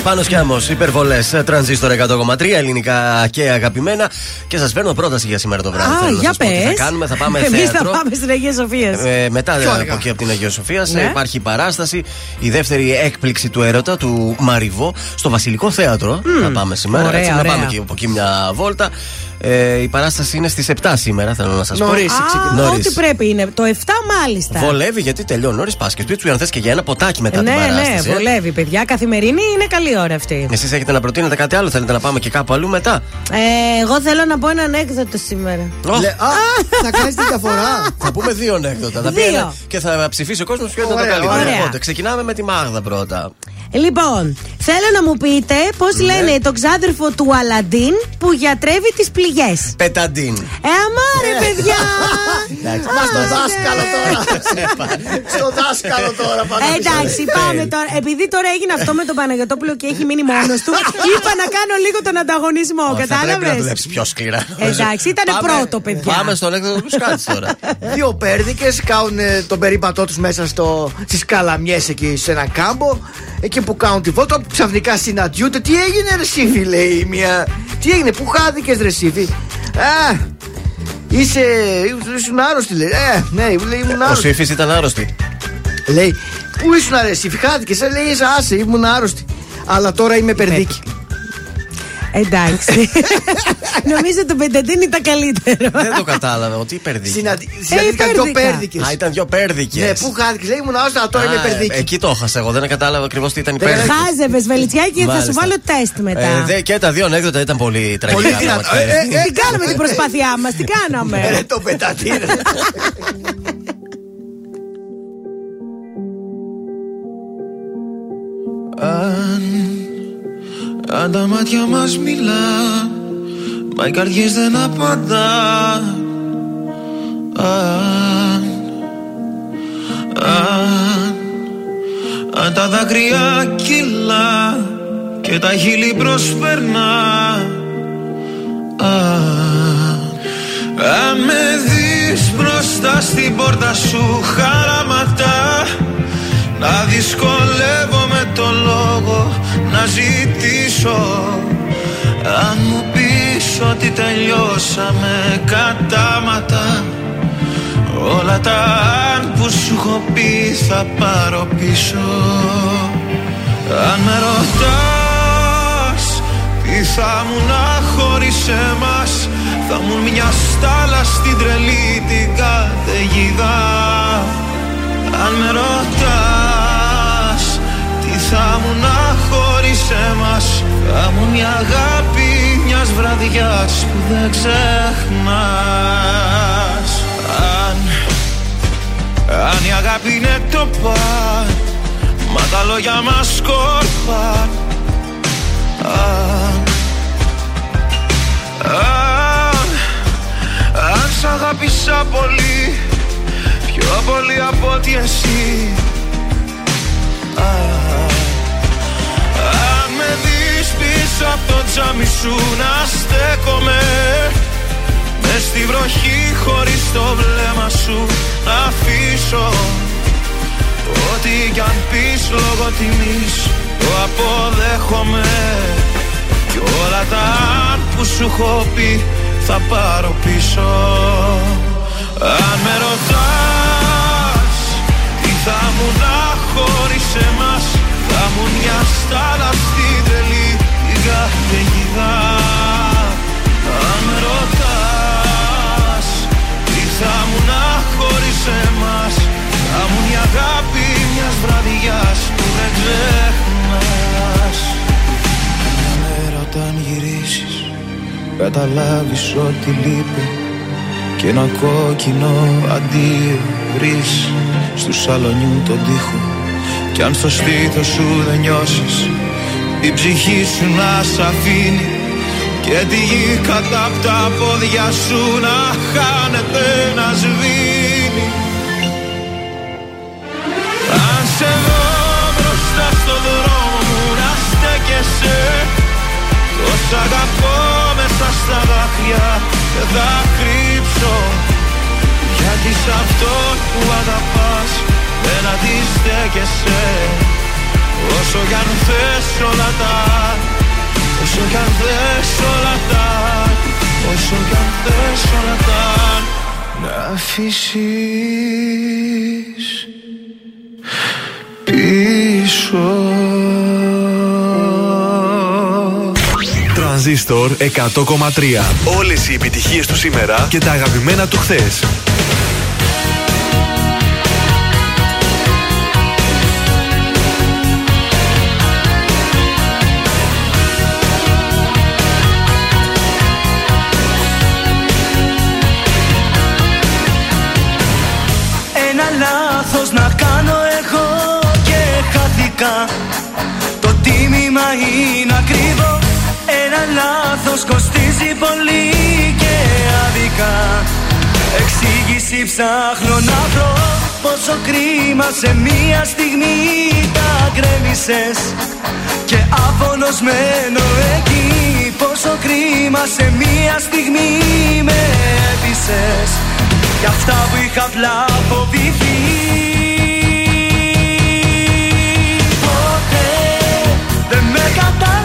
Speaker 6: υπερβολές
Speaker 2: Πάνω σκιάμο, υπερβολές, τρανζίστορ 100,3 ελληνικά και αγαπημένα. Και σας φέρνω πρόταση για σήμερα το βράδυ.
Speaker 3: Α,
Speaker 2: Θέλω να
Speaker 3: για
Speaker 2: σας πω τι
Speaker 3: πες.
Speaker 2: θα κάνουμε, θα πάμε
Speaker 3: Εμείς θα
Speaker 2: θέατρο.
Speaker 3: πάμε στην Αγία Σοφίας.
Speaker 2: Ε, μετά
Speaker 4: Πιο
Speaker 2: από
Speaker 4: αργά.
Speaker 2: εκεί από την Αγία Σοφίας
Speaker 3: Ναι.
Speaker 2: υπάρχει η παράσταση, η δεύτερη έκπληξη του έρωτα του Μαριβό στο Βασιλικό Θέατρο. Θα πάμε σήμερα.
Speaker 3: Ωραία,
Speaker 2: έτσι, να
Speaker 3: ωραία.
Speaker 2: πάμε και από εκεί μια βόλτα. Ε, η παράσταση είναι στις 7 σήμερα, θέλω να σας πω.
Speaker 4: Νωρίς. ξεκινάει.
Speaker 3: Α,
Speaker 2: Νωρίς.
Speaker 3: ό,τι πρέπει είναι. Το 7 μάλιστα.
Speaker 2: Βολεύει γιατί τελειώνει νωρίς πας και σπίτι σου αν θες και για ένα ποτάκι μετά
Speaker 3: ναι,
Speaker 2: την
Speaker 3: ναι,
Speaker 2: παράσταση. ε.
Speaker 3: βολεύει, παιδιά. Καθημερινή είναι καλή ώρα αυτή.
Speaker 2: Εσείς έχετε να προτείνετε κάτι άλλο, θέλετε να πάμε και κάπου αλλού μετά;
Speaker 3: Ε, εγώ θέλω να πω ένα ανέκδοτο σήμερα.
Speaker 2: Ω,
Speaker 4: Λε, Α, θα κάνεις τη διαφορά.
Speaker 2: Θα πούμε δύο ανέκδοτα. Τα
Speaker 3: Δύο.
Speaker 2: οποία και θα ψηφίσει ο κόσμος ποιο ήταν το
Speaker 4: Ωραία,
Speaker 2: καλύτερο.
Speaker 3: ωραία.
Speaker 2: Οπότε ξεκινάμε με τη Μάγδα πρώτα.
Speaker 3: Λοιπόν, θέλω να μου πείτε πώς
Speaker 2: Ναι.
Speaker 3: λένε τον ξάδερφο του Αλαντίν που γιατρεύει τις πληγέ.
Speaker 2: Πεταντίν.
Speaker 3: Ε, αμάρε, παιδιά!
Speaker 4: Μα στο δάσκαλο τώρα. Στο δάσκαλο τώρα
Speaker 3: Ε,
Speaker 4: πάντα.
Speaker 3: εντάξει, πάμε τώρα. Επειδή τώρα έγινε αυτό με τον Παναγιοτόπουλο και έχει μείνει μόνος του, είπα να κάνω λίγο τον ανταγωνισμό.
Speaker 2: Θα πρέπει να
Speaker 3: Κατάλαβες;
Speaker 2: δουλέψεις πιο σκληρά.
Speaker 3: Εντάξει, ήτανε
Speaker 2: Πάμε-
Speaker 3: πρώτο, παιδιά.
Speaker 2: Πάμε στον ανέκδοτο τους Σκάτς τώρα.
Speaker 4: Δύο πέρδικες κάνουν ε, τον περίπατό τους μέσα στις καλαμιές εκεί σε ένα κάμπο. Εκεί που κάνουν τη βόλτα, ξαφνικά συναντιούνται. Τι έγινε, ρε Σύφη, λέει η μία. Τι έγινε, πού χάθηκε, ρε Σύφη. Α, είσαι. ήσουν άρρωστη, λέει. Ε, ναι, λέει, ήμουν
Speaker 2: Ο
Speaker 4: άρρωστη.
Speaker 2: Σύφη ήταν άρρωστη.
Speaker 4: Λέει, πού ήσουν, ρε Σύφη, χάθηκε. Ε, λέει, «Είσαι άσε, ήμουν άρρωστη. Αλλά τώρα είμαι περδίκη.
Speaker 3: Εντάξει. Νομίζω το πενταντίν ήταν καλύτερο.
Speaker 2: Δεν το κατάλαβα. Ότι υπερδίκη.
Speaker 4: Συναντήθηκαν δύο
Speaker 3: πέρδικα.
Speaker 4: πέρδικε.
Speaker 2: Α, ήταν δυο πέρδικε.
Speaker 4: Ναι, πού χάθηκε, λέει, ήμουν άρρωστη, αλλά τώρα είμαι περδίκη.
Speaker 2: Εκεί το έχασα εγώ. Δεν κατάλαβα ακριβώς τι ήταν
Speaker 4: Δεν
Speaker 2: υπέρδικη.
Speaker 3: Χάζευες βελιτσιάκι και θα σου
Speaker 2: Μάλιστα.
Speaker 3: βάλω τεστ μετά.
Speaker 2: Ε, δε- και τα δύο ανέκδοτα ήταν πολύ τραγικά.
Speaker 4: Πολύ δυνατά.
Speaker 2: πραγματικά.
Speaker 4: Ε, ε,
Speaker 3: Τι κάναμε την προσπάθειά μας, τι κάναμε.
Speaker 4: Ρε το πετατήρ.
Speaker 6: Αν, αν τα μάτια μας μιλά Μα οι καρδιές δεν απαντά. Αν, αν, αν τα δάκρυα κυλά Και τα χείλη προσπερνά. Αν, αν με δεις μπροστά στην πόρτα σου χαραματά να δυσκολεύομαι το λόγο να ζητήσω. Αν μου πεις ότι τελειώσαμε κατάματα.
Speaker 5: Όλα τα αν που σου έχω πει θα πάρω πίσω. Αν με ρωτάς τι θα μου να χωρίς εμάς Θα μου μια στάλα στην τρελή την καταιγίδα. Αν με ρωτάς τι θα μου να χωρίς εμάς Θα μου μια αγάπη μιας βραδιάς που δεν ξεχνάς. Αν, αν η αγάπη είναι το παν Μα τα λόγια μας σκόρπαν Αν, αν, αν σ' αγάπησα πολύ Πιο πολύ από ότι εσύ. Αν, αν πίσω από το τζάμι σου να στέκομαι. Μες στη βροχή χωρίς το βλέμμα σου να αφήσω. Ό,τι κι αν πεις λόγω τιμής το αποδέχομαι. Κι όλα τα αν που σου έχω πει θα πάρω πίσω. Αν με ρωτάς τι θα μου να χωρίς εμάς Θα μου μια στάλα στην τρελή την καταιγίδα Αν με ρωτάς τι θα μου να χωρίς εμάς Θα μου η αγάπη μιας βραδιάς που δεν ξεχνάς. Μια μέρα όταν γυρίσεις καταλάβεις ότι λείπει και ένα κόκκινο αντίο βρεις στου σαλονιού τον τοίχο. Κι αν στο στήθος σου δεν νιώσεις η ψυχή σου να σ' αφήνει και τη γη κατά απ' τα πόδια σου να χάνεται να σβήνει. Αν σε δω μπροστά στο δρόμο μου να στέκεσαι. Τόσα αγαπώ μέσα στα δάκρυα δεν θα κρύψω. Γιατί σ' αυτό που αγαπάς δεν αντιστέκεσαι Όσο κι αν θες όλα τα Όσο κι αν θες όλα τα Όσο κι αν θες όλα τα Να αφήσεις πίσω
Speaker 1: Τρανζίστορ 100,3. Όλες οι επιτυχίες του σήμερα και τα αγαπημένα του χθες.
Speaker 6: Λάθος κοστίζει πολύ και άδικα. Εξήγηση ψάχνω να βρω Πόσο κρίμα σε μία στιγμή τα γκρέμισες. Και άφωνος μένω εκεί Πόσο κρίμα σε μία στιγμή με έπεισες. Κι αυτά που είχα απλά φοβηθεί. Ποτέ δεν με κατάλαβες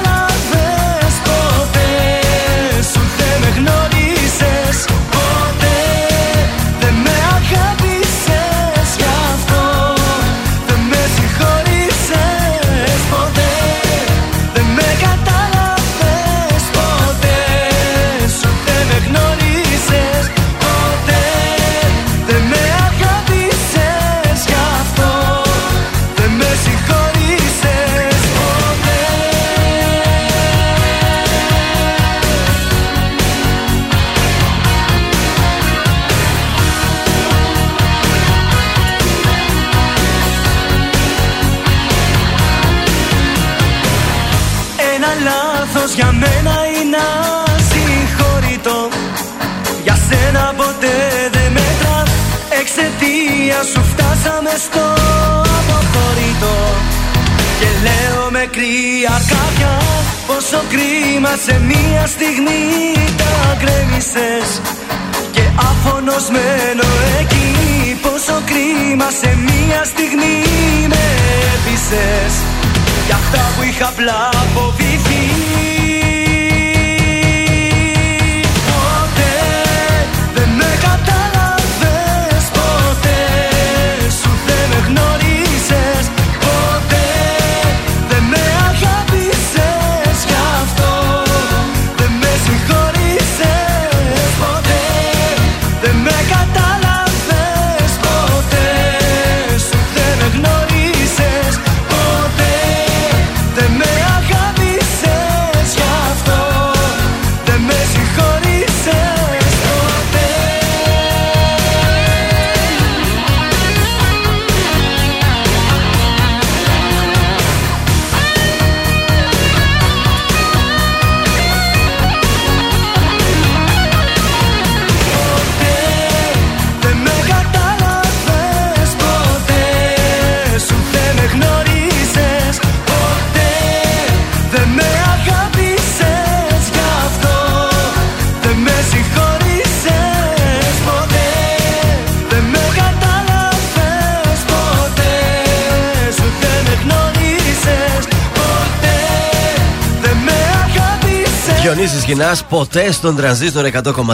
Speaker 2: Διονύση Γυνά ποτέ στον τρανζίστορ 100,3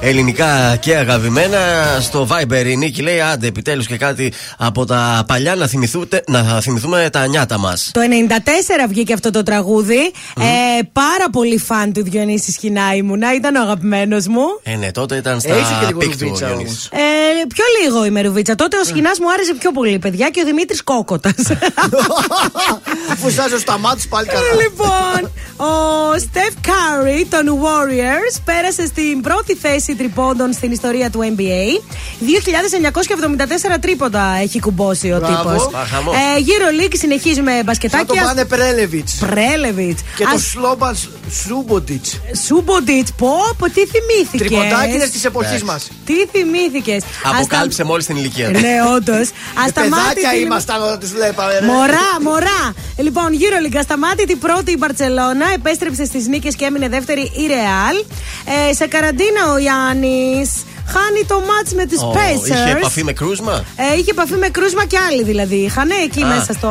Speaker 2: ελληνικά και αγαπημένα. Στο Viber η Νίκη λέει: Άντε, επιτέλους και κάτι από τα παλιά να, να θυμηθούμε τα νιάτα μας.
Speaker 3: Το 94 βγήκε αυτό το τραγούδι. Ε, πάρα πολύ φαν του Διονύσης Χινά ήμουνα. Ήταν ο αγαπημένος μου.
Speaker 2: Ε, ναι, τότε ήταν στα πικ του
Speaker 3: ε, Πιο λίγο η Μερουβίτσα. Τότε ο Σχοινάς μου άρεσε πιο πολύ, παιδιά, και ο Δημήτρης Κόκοτας.
Speaker 4: Φουσάζω στα μάτια πάλι καλά.
Speaker 3: λοιπόν, ο Στεφ Κάρι των Warriors πέρασε στην πρώτη θέση τριπόντων στην ιστορία του NBA. 2.974 τρίποντα έχει κουμπώσει ο τύπος. Ε, Γιώργο Λίγγη συνεχίζουμε μπασκετάκια.
Speaker 4: Θα το πάνε Πρέλεβιτς.
Speaker 3: Πρέλεβιτς.
Speaker 4: Και το Σλόμπονταν Σούμποτιτς.
Speaker 3: Σούμποτιτς. Πω, πω, τι θυμήθηκες;
Speaker 4: Τριποντάκι είναι της εποχής μας.
Speaker 3: Τι θυμήθηκες;
Speaker 2: Αποκάλυψε μόλις την ηλικία
Speaker 3: του. Ναι, όντως.
Speaker 4: Παιδάκια ήμασταν όταν τους βλέπαμε.
Speaker 3: Μωρά, μωρά. Λοιπόν, γύρω λίγα σταμάτητη πρώτη η Μπαρσελόνα. Επέστρεψε στις νίκες και έμεινε δεύτερη η Ρεάλ. Ε, σε καραντίνα ο Γιάννης χάνει το μάτς με τους oh, Pacers.
Speaker 2: Είχε επαφή με κρούσμα;
Speaker 3: Ε, είχε επαφή με κρούσμα και άλλοι δηλαδή. Είχαν εκεί μέσα στο.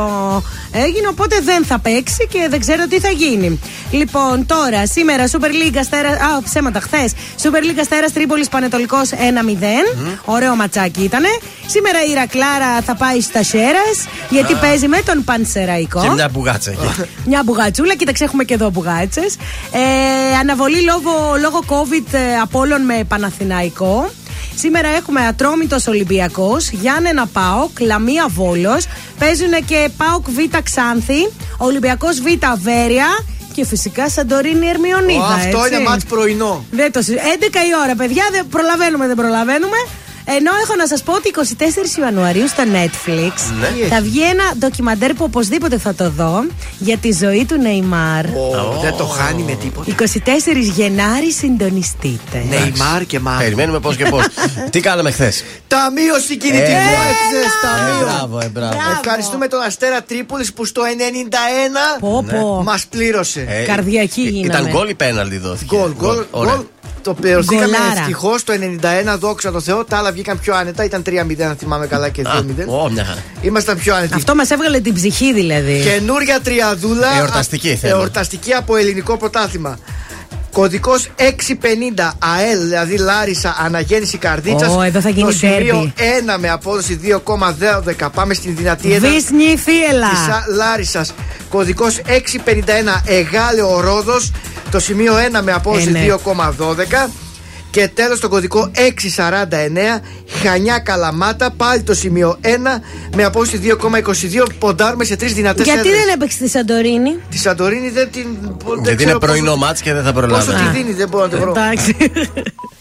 Speaker 3: Έγινε, οπότε δεν θα παίξει και δεν ξέρω τι θα γίνει. Λοιπόν, τώρα, σήμερα Super League Αστέρα. Α, ψέματα, χθες. Super League Αστέρας Τρίπολης Πανετολικός 1-0. Mm. Ωραίο ματσάκι ήταν. Σήμερα η Ρακλάρα θα πάει στα Σέρας γιατί ah. παίζει με τον Πανσεραϊκό.
Speaker 2: Και μια μπουγάτσα εκεί.
Speaker 3: μια μπουγατσούλα, κοίταξε, έχουμε και εδώ μπουγάτσες. Ε, αναβολή λόγω, λόγω COVID ε, Απόλων με Παναθηναϊκό. Σήμερα έχουμε Ατρόμητος Ολυμπιακός, Γιάννενα Πάοκ, Λαμία Βόλος. Παίζουν και Πάοκ Β Ξάνθη, Ολυμπιακός Β Αβέρια και φυσικά Σαντορίνη Ερμιονίδα.
Speaker 4: αυτό είναι μάτς πρωινό.
Speaker 3: Δεν το 11 η ώρα, παιδιά. Δεν προλαβαίνουμε, δεν προλαβαίνουμε. Ενώ έχω να σας πω ότι 24 Ιανουαρίου στο Netflix ναι. θα βγει ένα ντοκιμαντέρ που οπωσδήποτε θα το δω για τη ζωή του Νεϊμάρ.
Speaker 4: Oh, δεν το χάνει με τίποτα.
Speaker 3: 24 Γενάρη συντονιστείτε.
Speaker 4: Νεϊμάρ και Μάρ.
Speaker 2: Περιμένουμε πώς και πώς. Τι κάναμε χθες;
Speaker 4: Ταμείωση κινητικού
Speaker 2: ε, μπράβο, ε, μπράβο.
Speaker 4: Ευχαριστούμε τον Αστέρα Τρίπολης που στο 91
Speaker 3: ναι.
Speaker 4: μας πλήρωσε.
Speaker 3: Ε, Καρδιακή γίναμε.
Speaker 2: Ήταν γκολ ή πέναλτι δόθηκε;
Speaker 4: Γκολ, γκολ. Το πληρωθήκαμε ευτυχώς το 91, δόξα τω Θεώ. Τα άλλα βγήκαν πιο άνετα. Ήταν 3-0, αν θυμάμαι καλά και 2-0. Ήμασταν πιο άνετοι.
Speaker 3: Αυτό μας έβγαλε την ψυχή δηλαδή.
Speaker 4: Καινούρια τριαδούλα.
Speaker 2: Εορταστική,
Speaker 4: θέλω. Εορταστική από ελληνικό πρωτάθλημα. Κωδικός 650 ΑΕΛ, δηλαδή Λάρισα, αναγέννηση καρδίτσας.
Speaker 3: Oh, εδώ θα γίνει
Speaker 4: το σημείο 1 με απόδοση 2,12. Πάμε στην δυνατή έδρα
Speaker 3: Βίσνη Θίελα.
Speaker 4: Της Λάρισας. Κωδικός 651 Εγάλεο Ρόδος. Το σημείο 1 με απόδοση 2,12. Ε, ναι. Και τέλος το κωδικό 649 Χανιά Καλαμάτα. Πάλι το σημείο 1 με απόσταση 2,22. Ποντάρουμε σε τρεις δυνατές
Speaker 3: Γιατί δεν έπαιξε τη Σαντορίνη;
Speaker 4: Τη Σαντορίνη δεν την.
Speaker 2: Γιατί είναι πρωινό μάτς και δεν θα προλάβει.
Speaker 4: Πόσο τη δίνει, δεν μπορώ να το βρω.
Speaker 3: Εντάξει.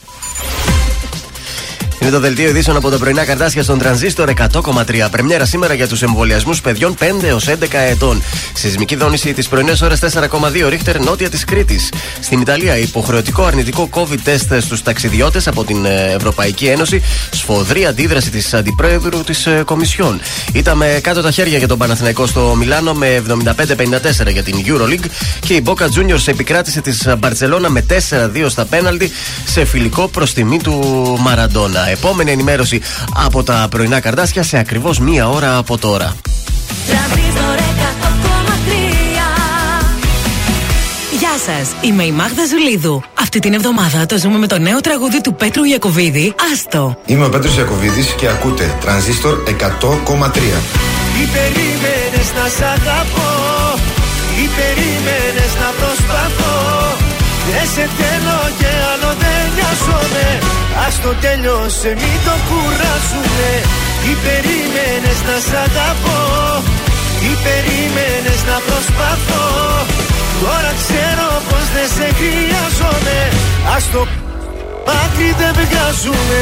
Speaker 2: Είναι το δελτίο ειδήσεων από τα πρωινά καρτάσια στον τρανζίστορ 100,3. Πρεμιέρα σήμερα για τους εμβολιασμούς παιδιών 5 έως 11 ετών. Σεισμική δόνηση τι πρωινές ώρε 4,2 ρίχτερ νότια της Κρήτης. Στην Ιταλία, υποχρεωτικό αρνητικό COVID τεστ στους ταξιδιώτες από την ε, Ευρωπαϊκή Ένωση. Σφοδρή αντίδραση της αντιπρόεδρου της ε, Κομισιόν. Είδαμε κάτω τα χέρια για τον Παναθηναϊκό στο Μιλάνο με 75-54 για την Euroleague. Και η Boca Juniors επικράτησε της Μπαρσελόνα με 4-2 στα πέναλτι σε φιλικό προς τιμή του Μαραντόνα. Επόμενη ενημέρωση από τα πρωινά καρδάσια σε ακριβώς μία ώρα από τώρα.
Speaker 7: Γεια σας, είμαι η Μάγδα Ζουλίδου. Αυτή την εβδομάδα το ζούμε με το νέο τραγούδι του Πέτρου Ιακοβίδη, Άστο.
Speaker 11: Είμαι ο Πέτρος Ιακοβίδης και ακούτε Τρανζίστορ 100,3.
Speaker 5: Ή περίμενες να σ' αγαπώ, ή περίμενες να προσπαθώ. Δεν σε θέλω και άλλο δεν νοιάζομαι Ας το τέλειωσε μην το κουράζουμε Ή περίμενες να σ' αγαπώ. Ή περίμενες να προσπαθώ. Τώρα ξέρω πως δεν σε χρειάζομαι. Ας το πάθει δεν βγάζουμε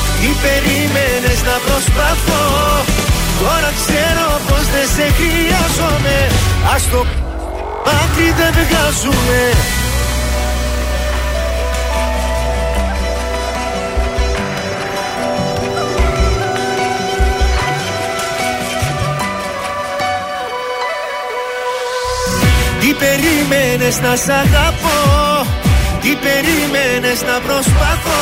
Speaker 5: Τι περίμενες να προσπαθώ. Τώρα ξέρω πως δεν σε χρειάζομαι. Ας το άκρη δεν βγάζουμε. Τι περίμενες να σ' αγαπώ; Τι περίμενες να προσπαθώ;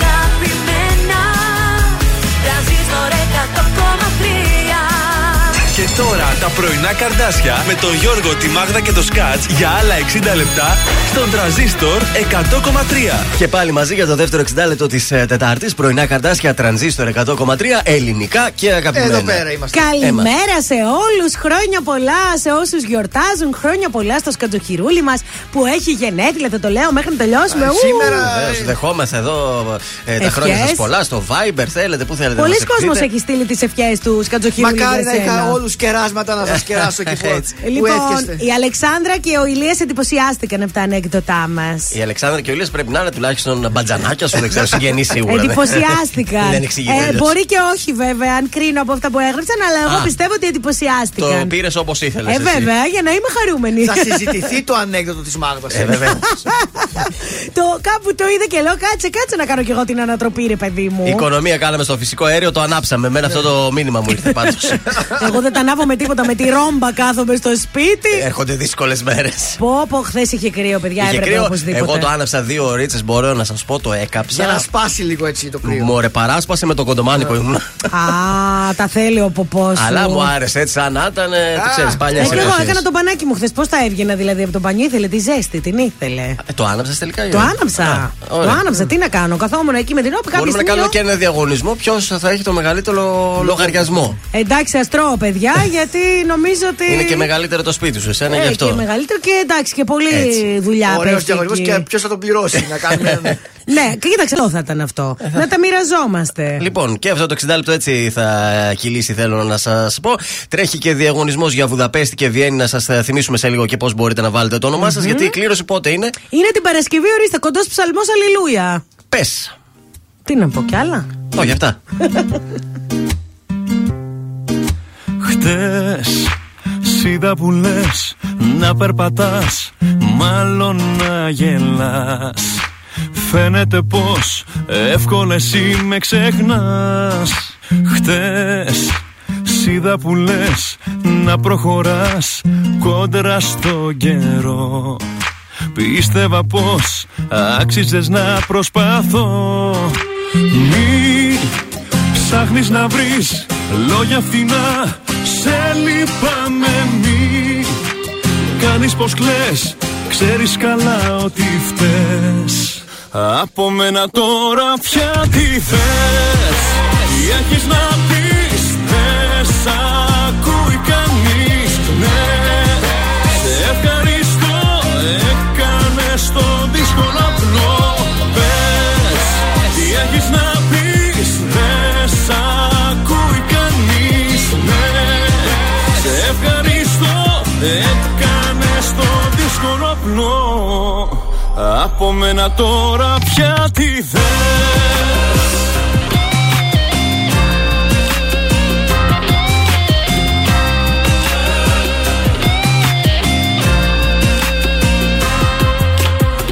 Speaker 1: τώρα τα πρωινά καρδάσια με τον Γιώργο, τη Μάγδα και το Σκάτς για άλλα 60 λεπτά στον τραζίστορ 100,3.
Speaker 2: Και πάλι μαζί για το δεύτερο 60 λεπτό της Τετάρτης. Πρωινά καρτάσια τρανζίστορ 100,3 ελληνικά και αγαπημένα.
Speaker 4: Εδώ πέρα είμαστε.
Speaker 3: Καλημέρα σε όλους. Χρόνια πολλά σε όσους γιορτάζουν. Χρόνια πολλά στο σκατζοχυρούλι μας που έχει γενέθλια. Θα το λέω μέχρι να τελειώσουμε. Ου!
Speaker 2: Βεβαίως, δεχόμαστε εδώ ε, τα
Speaker 3: Ευχές.
Speaker 2: χρόνια σας πολλά στο Viber. Θέλετε, πού θέλετε. να
Speaker 3: Πολλοί
Speaker 2: μας
Speaker 3: κόσμος
Speaker 2: ευχηθείτε.
Speaker 3: έχει στείλει τις ευχές του σκατζοχυρούλι.
Speaker 4: Μακάρι
Speaker 3: για
Speaker 4: να είχα
Speaker 3: σένα.
Speaker 4: όλους κεράσματα να σας κεράσω εκεί που,
Speaker 2: Έτσι.
Speaker 4: που
Speaker 3: Λοιπόν,
Speaker 4: εύχεστε.
Speaker 3: η Αλεξάνδρα και ο Ηλίας εντυπωσιάστηκαν από τα ανέκδοτά μας.
Speaker 2: Η Αλεξάνδρα και ο Ηλίας πρέπει να είναι τουλάχιστον μπατζανάκια σου, δεν ξέρω, συγγενείς σίγουρα. δεν-
Speaker 3: Εντυπωσιάστηκαν.
Speaker 2: Δεν εξηγείται.
Speaker 3: Ε,
Speaker 2: αλλιώς.
Speaker 3: μπορεί και όχι βέβαια, αν κρίνω από αυτά που έγραψαν, αλλά εγώ
Speaker 2: Α.
Speaker 3: πιστεύω ότι
Speaker 2: Το
Speaker 3: εντυπωσιάστηκαν.
Speaker 2: πήρες όπως ήθελες.
Speaker 3: Ε, βέβαια, για να είμαι χαρούμενη.
Speaker 4: Θα συζητηθεί το ανέκδοτο της Μάγδας.
Speaker 2: Ε, βέβαια.
Speaker 3: το κάπου το είδα και λέω, κάτσε, κάτσε να κάνω κι εγώ την ανατροπή, ρε παιδί μου.
Speaker 2: Η οικονομία κάναμε στο φυσικό αέριο, το ανάψαμε. Εμένα αυτό το μήνυμα μου ήρθε πάντως.
Speaker 3: Εγώ δεν τα ανάβω με τίποτα. Με τη ρόμπα κάθομαι στο σπίτι.
Speaker 2: Έρχονται δύσκολες μέρες.
Speaker 3: Πω, πω, χθες είχε κρύο, παιδιά.
Speaker 2: Είχε
Speaker 3: έπρεπε
Speaker 2: κρύο.
Speaker 3: οπωσδήποτε.
Speaker 2: Εγώ το άναψα δύο ρίτσες, μπορώ να σας πω, το έκαψα.
Speaker 4: Για να σπάσει λίγο έτσι το κρύο.
Speaker 2: Μωρέ, παράσπασε με το κοντομάνικο ήμουν.
Speaker 3: Α, τα θέλει ο ποπός σου.
Speaker 2: Αλλά μου άρεσε έτσι, σαν να ήταν. Το ξέρεις, παλιά
Speaker 3: Ε, και εγώ έκανα το πανάκι μου χθες. Πώς θα έβγαινα δηλαδή από το πανί, ήθελε τη ζέστη, την ήθελε.
Speaker 2: Ε, Το άναψα τελικά. ή
Speaker 3: Το
Speaker 2: όχι;
Speaker 3: άναψα.
Speaker 2: Α,
Speaker 3: Το
Speaker 2: ωραία.
Speaker 3: άναψα. Τι να κάνω. Καθόμουν εκεί με την όπη κάποια
Speaker 2: Μπορούμε να
Speaker 3: στιγμή.
Speaker 2: κάνουμε
Speaker 3: λέω,
Speaker 2: και ένα διαγωνισμό. Ποιος θα έχει το μεγαλύτερο λογαριασμό.
Speaker 3: Εντάξει, αστρώω, παιδιά, γιατί νομίζω ότι.
Speaker 2: Είναι και μεγαλύτερο το σπίτι σου, εσένα γι'
Speaker 3: Ε,
Speaker 2: αυτό.
Speaker 3: και μεγαλύτερο και εντάξει και πολύ
Speaker 2: Έτσι.
Speaker 3: δουλειά
Speaker 4: Ωραίος
Speaker 3: πέφτει
Speaker 4: διαγωνισμός
Speaker 3: εκεί.
Speaker 4: και ποιος θα τον πληρώσει. να κάνουμε έναν-
Speaker 3: Ναι, και κοίταξε, αυτό θα ήταν αυτό. να τα μοιραζόμαστε.
Speaker 2: Λοιπόν, και αυτό το 60 λεπτό έτσι θα κυλήσει, θέλω να σας πω. Τρέχει και διαγωνισμός για Βουδαπέστη και Βιέννη. Να σας θυμίσουμε σε λίγο και πώς μπορείτε να βάλετε το όνομά σας. Γιατί η κλήρωση πότε είναι;
Speaker 3: Είναι την Παρασκευή, ορίστε, κοντός ψαλμός Αλληλούια.
Speaker 2: Πες.
Speaker 3: Τι να πω κι άλλα;
Speaker 2: Όχι, αυτά.
Speaker 12: Χτες. Σίδα που λες να περπατάς Μάλλον να γελάς. Φαίνεται πως εύκολα εσύ με ξεχνάς. Χτες Σίδα που λες να προχωράς Κόντρα στο καιρό. Πίστευα πως άξιζες να προσπαθώ. Μη ψάχνεις να βρεις λόγια φθηνά Σε λυπάμαι μη. Κάνεις πως κλαις Ξέρεις καλά ότι φταίς. Από μένα τώρα πια τι θες. Τι έχεις να πεις Δεν Από μένα τώρα πια τι θες.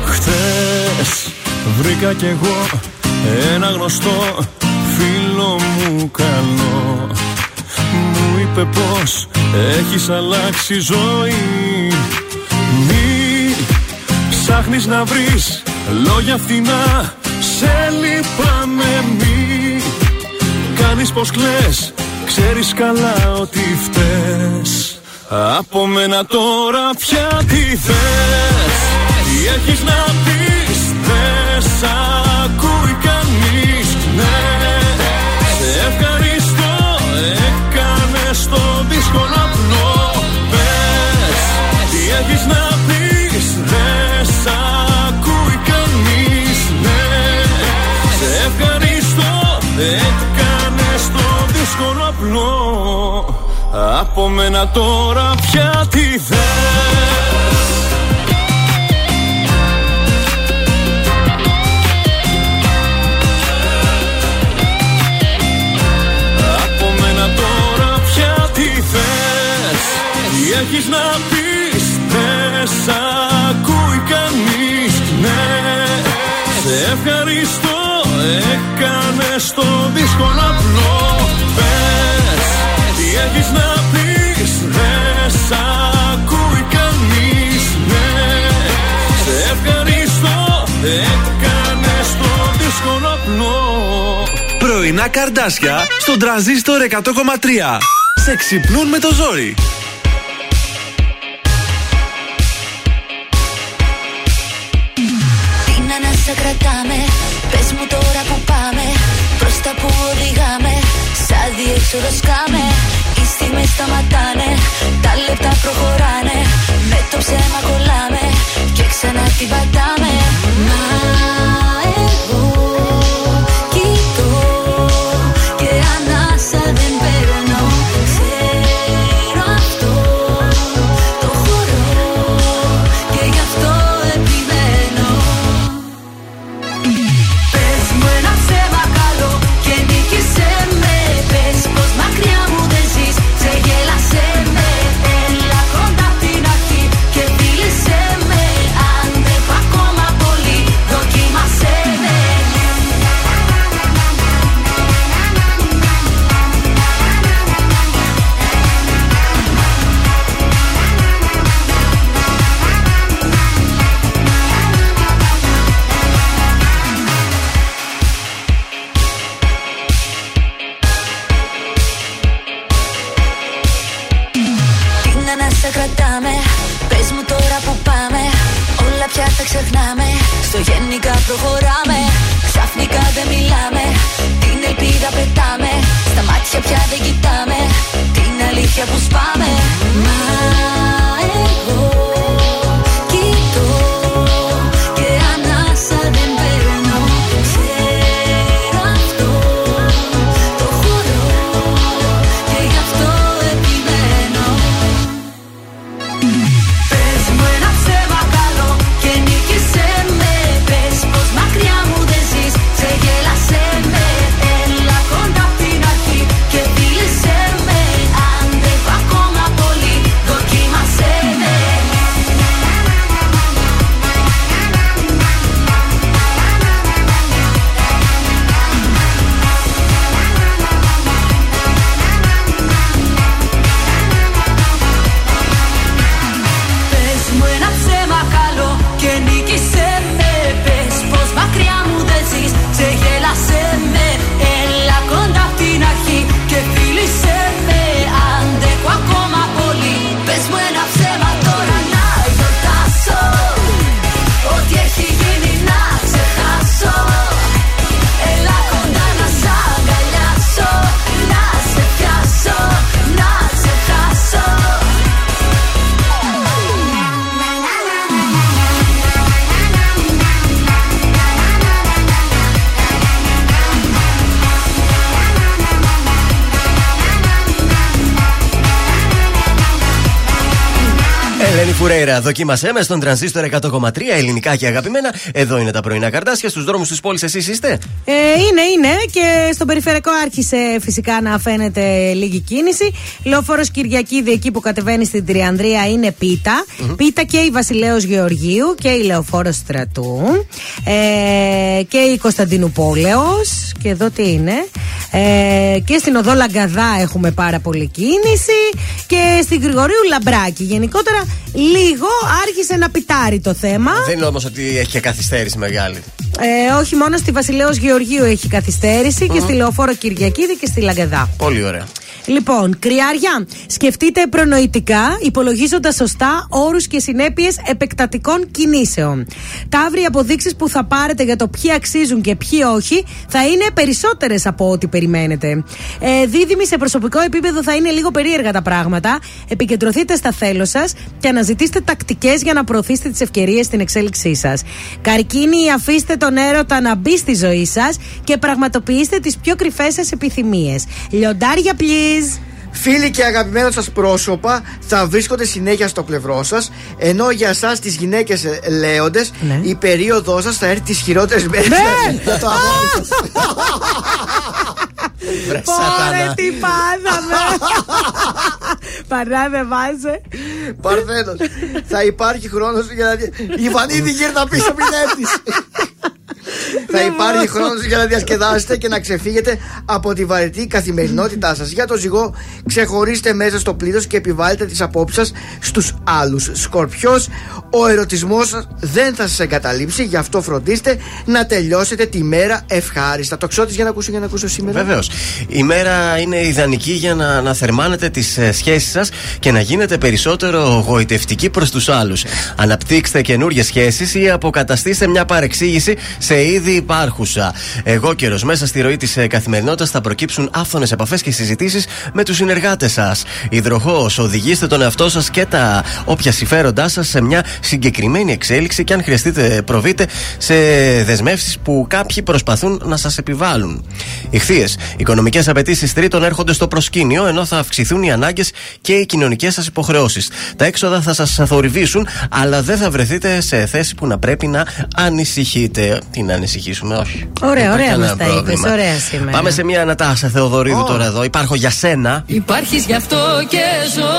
Speaker 12: Χθες βρήκα κι εγώ ένα γνωστό φίλο μου καλό. Μου είπε πως έχεις αλλάξει ζωή. Μη ψάχνεις να βρεις. Λόγια φθηνά Σε λυπάμαι μη. Κάνεις πως κλαις Ξέρεις καλά ότι φταίς. Από μένα τώρα πια τι θες. Τι έχεις να πεις δεν σ' ακούει κανείς. Ναι, Από μένα τώρα πια τι θες. Από μένα τώρα πια τι θες. Τι έχεις να πεις Δεν σ' ακούει κανείς. Ναι Σε ευχαριστώ Έκανες το δύσκολο απλό. Πες Τι έχεις να πεις
Speaker 1: Πρωινά καρδάσια στον τραζίστορ 100,3. Σε ξυπνούν με το ζόρι.
Speaker 8: Τι να να σε κρατάμε Πες μου τώρα που πάμε Προς τα που οδηγάμε Σαν διέξοδο σκάμε Οι στιγμές σταματάνε Τα λεπτά προχωράνε Με το ψέμα κολλάμε Και ξανά την πατάμε Μα
Speaker 2: Ελένη Φουρέιρα, δοκίμασέ με στον τρανζίστορ 100,3 ελληνικά και αγαπημένα. Εδώ είναι τα πρωινά καρτάσια. Στους δρόμους της πόλης, εσείς είστε;
Speaker 3: Ε, είναι, είναι και στον περιφερειακό άρχισε φυσικά να φαίνεται λίγη κίνηση. Λεωφόρος Κυριακίδη εκεί που κατεβαίνει στην Τριανδρία είναι πίτα. Πίτα και η Βασιλέο Γεωργίου και η Λεωφόρος Στρατού. Ε, και η Κωνσταντίνου Πόλεως. Και εδώ τι είναι. Ε, και στην οδό Λαγκαδά έχουμε πάρα πολύ κίνηση. Και στην Γρηγορίου Λαμπράκη. Γενικότερα λίγο άρχισε να πιτάρει το θέμα.
Speaker 2: Δεν είναι όμως ότι έχει και καθυστέρηση μεγάλη.
Speaker 3: Ε, όχι μόνο στη Βασιλέως Γεωργίου έχει καθυστέρηση και στη Λεωφόρο Κυριακίδη και στη Λαγκαδά.
Speaker 2: Πολύ ωραία.
Speaker 3: Λοιπόν, κρυάρια, σκεφτείτε προνοητικά, υπολογίζοντας σωστά όρους και συνέπειες επεκτατικών κινήσεων. Ταύροι αποδείξεις που θα πάρετε για το ποιοι αξίζουν και ποιοι όχι θα είναι περισσότερες από ό,τι περιμένετε. Ε, δίδυμοι σε προσωπικό επίπεδο θα είναι λίγο περίεργα τα πράγματα. Επικεντρωθείτε στα θέλω σας και αναζητήστε τακτικές για να προωθήσετε τις ευκαιρίες στην εξέλιξή σας. Καρκίνοι, αφήστε τον έρωτα να μπει στη ζωή σας και πραγματοποιήστε τις πιο κρυφές σας επιθυμίες. Λιοντάρια, please!
Speaker 4: Φίλοι και αγαπημένα σας πρόσωπα θα βρίσκονται συνέχεια στο πλευρό σας, ενώ για εσά τις γυναίκες λέοντες
Speaker 3: Ναι.
Speaker 4: η περίοδός σας θα έρθει τις χειρότερες μέρες.
Speaker 3: Ναι.
Speaker 4: το αγόρι σας.
Speaker 2: Βρε
Speaker 3: Πόρε,
Speaker 2: σατάνα.
Speaker 3: τι πάθαμε! Παρά δεν βάζε.
Speaker 4: Παρθένος Θα υπάρχει χρόνος για να. δια- Η Βανίδη γύρνα πίσω, μην έρθεις. Θα υπάρχει χρόνος για να διασκεδάσετε και να ξεφύγετε από τη βαρετή καθημερινότητά σας. Για το ζυγό, ξεχωρίστε μέσα στο πλήθος και επιβάλλετε τις απόψεις σας στους άλλους. Σκορπιός, ο ερωτισμός σας δεν θα σας εγκαταλείψει, γι' αυτό φροντίστε να τελειώσετε τη μέρα ευχάριστα. Το ξώτη για να ακούσω, για να ακούσω σήμερα.
Speaker 2: Βεβαίως. Η μέρα είναι ιδανική για να αναθερμάνετε τις σχέσεις σας και να γίνετε περισσότερο γοητευτικοί προς τους άλλους. Αναπτύξτε καινούριε σχέσεις ή αποκαταστήστε μια παρεξήγηση σε ήδη υπάρχουσα. Εγώ καιρός μέσα στη ροή της καθημερινότητας θα προκύψουν άφθονες επαφές και συζητήσεις με τους συνεργάτες σας. Υδροχό, οδηγήστε τον εαυτό σας και τα όποια συμφέροντά σας σε μια συγκεκριμένη εξέλιξη και αν χρειαστείτε προβείτε σε δεσμεύσεις που κάποιοι προσπαθούν να σας επιβάλλουν. Ηχθείες, οικονομικές απαιτήσεις τρίτων έρχονται στο προσκήνιο ενώ θα αυξηθούν οι ανάγκες και οι κοινωνικές σας υποχρεώσεις. Τα έξοδα θα σας θορυβήσουν, αλλά δεν θα βρεθείτε σε θέση που να πρέπει να ανησυχείτε. Τι να ανησυχήσουμε, όχι.
Speaker 3: Ωραία,
Speaker 2: Δεν υπάρχει
Speaker 3: ωραία
Speaker 2: κανένα
Speaker 3: μας τα
Speaker 2: πρόβλημα.
Speaker 3: είπες, ωραία σήμερα.
Speaker 2: Πάμε σε μια Ανατάσα Θεοδωρίδου τώρα εδώ. Υπάρχω για σένα.
Speaker 13: Υπάρχεις γι' αυτό και ζω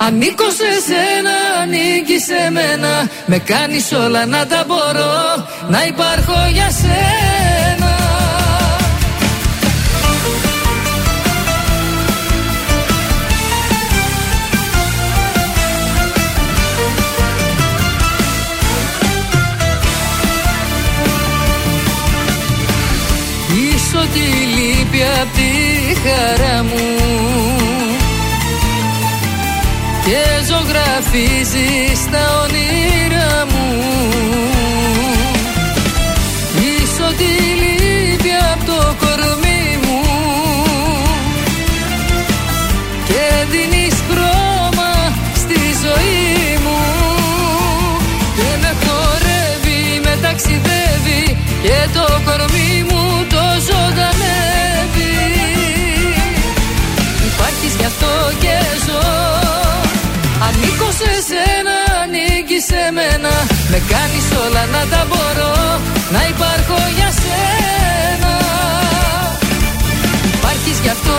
Speaker 13: Ανήκω σε σένα, ανήκει σε μένα Με κάνεις όλα να τα μπορώ Να υπάρχω για σένα χαρά μου. Και ζωγραφίζεις τα όνειρά όλα να τα μπορώ Να υπάρχω για σένα. Υπάρχεις γι' αυτό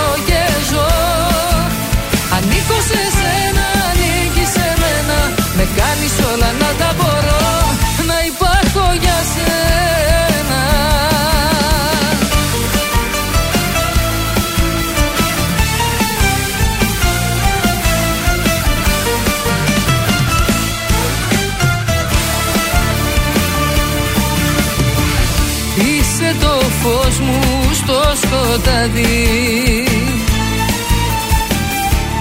Speaker 13: σκοτάδι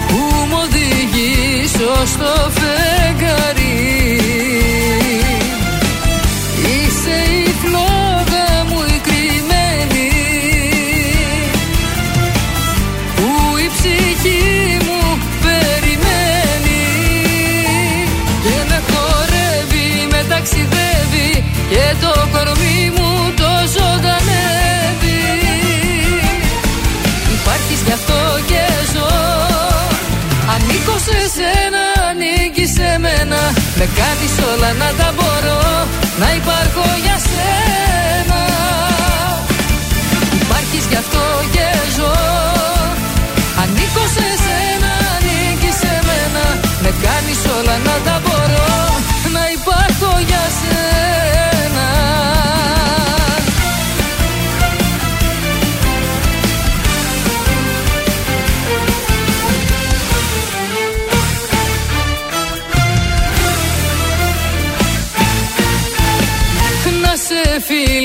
Speaker 13: Που μου οδηγεί στο φεγγάρι. Είσαι η φλόγα μου η κρυμμένη Που η ψυχή μου περιμένει. Και με χορεύει, με ταξιδεύει Και το σε σένα, ανήκει σε μένα. Με κάνεις όλα να τα μπορώ Να υπάρχω για σένα. Υπάρχεις γι' αυτό και ζω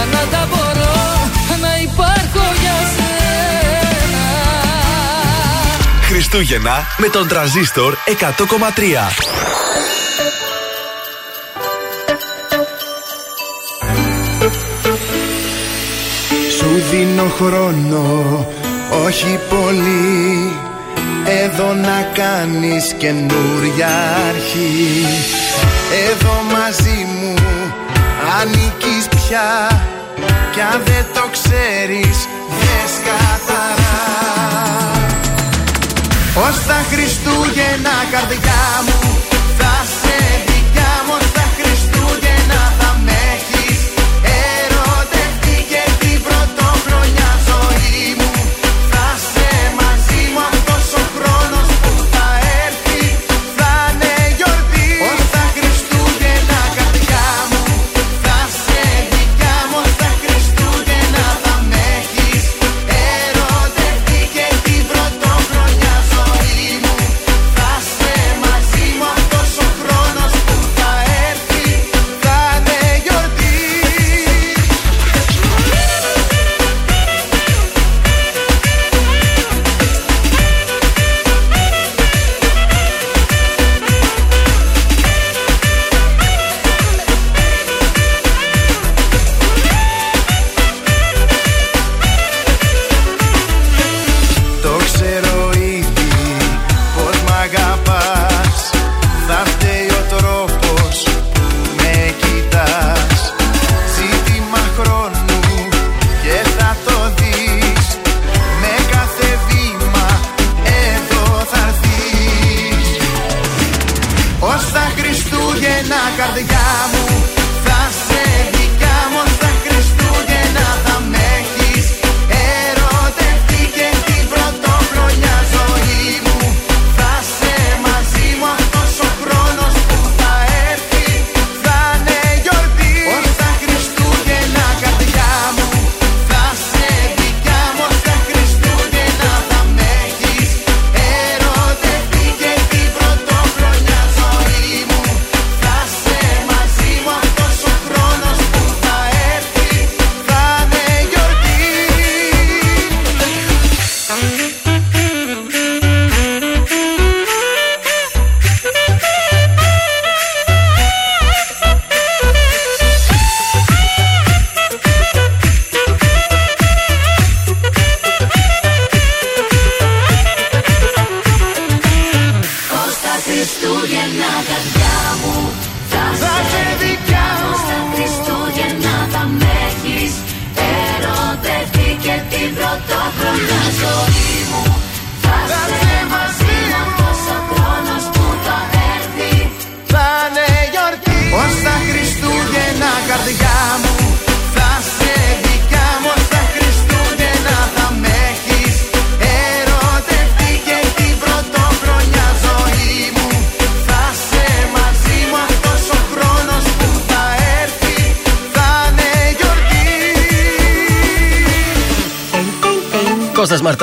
Speaker 13: κάνεις όλα να τα μπορώ Να υπάρχω για σένα.
Speaker 1: Χριστούγεννα με τον τραζίστορ 100,3.
Speaker 14: Σου δίνω χρόνο, όχι πολύ. Εδώ να κάνεις καινούρια αρχή. Εδώ μαζί μου ανήκεις πια. Κι αν δεν το ξέρεις δες καθαρά. Ως τα Χριστούγεννα καρδιά μου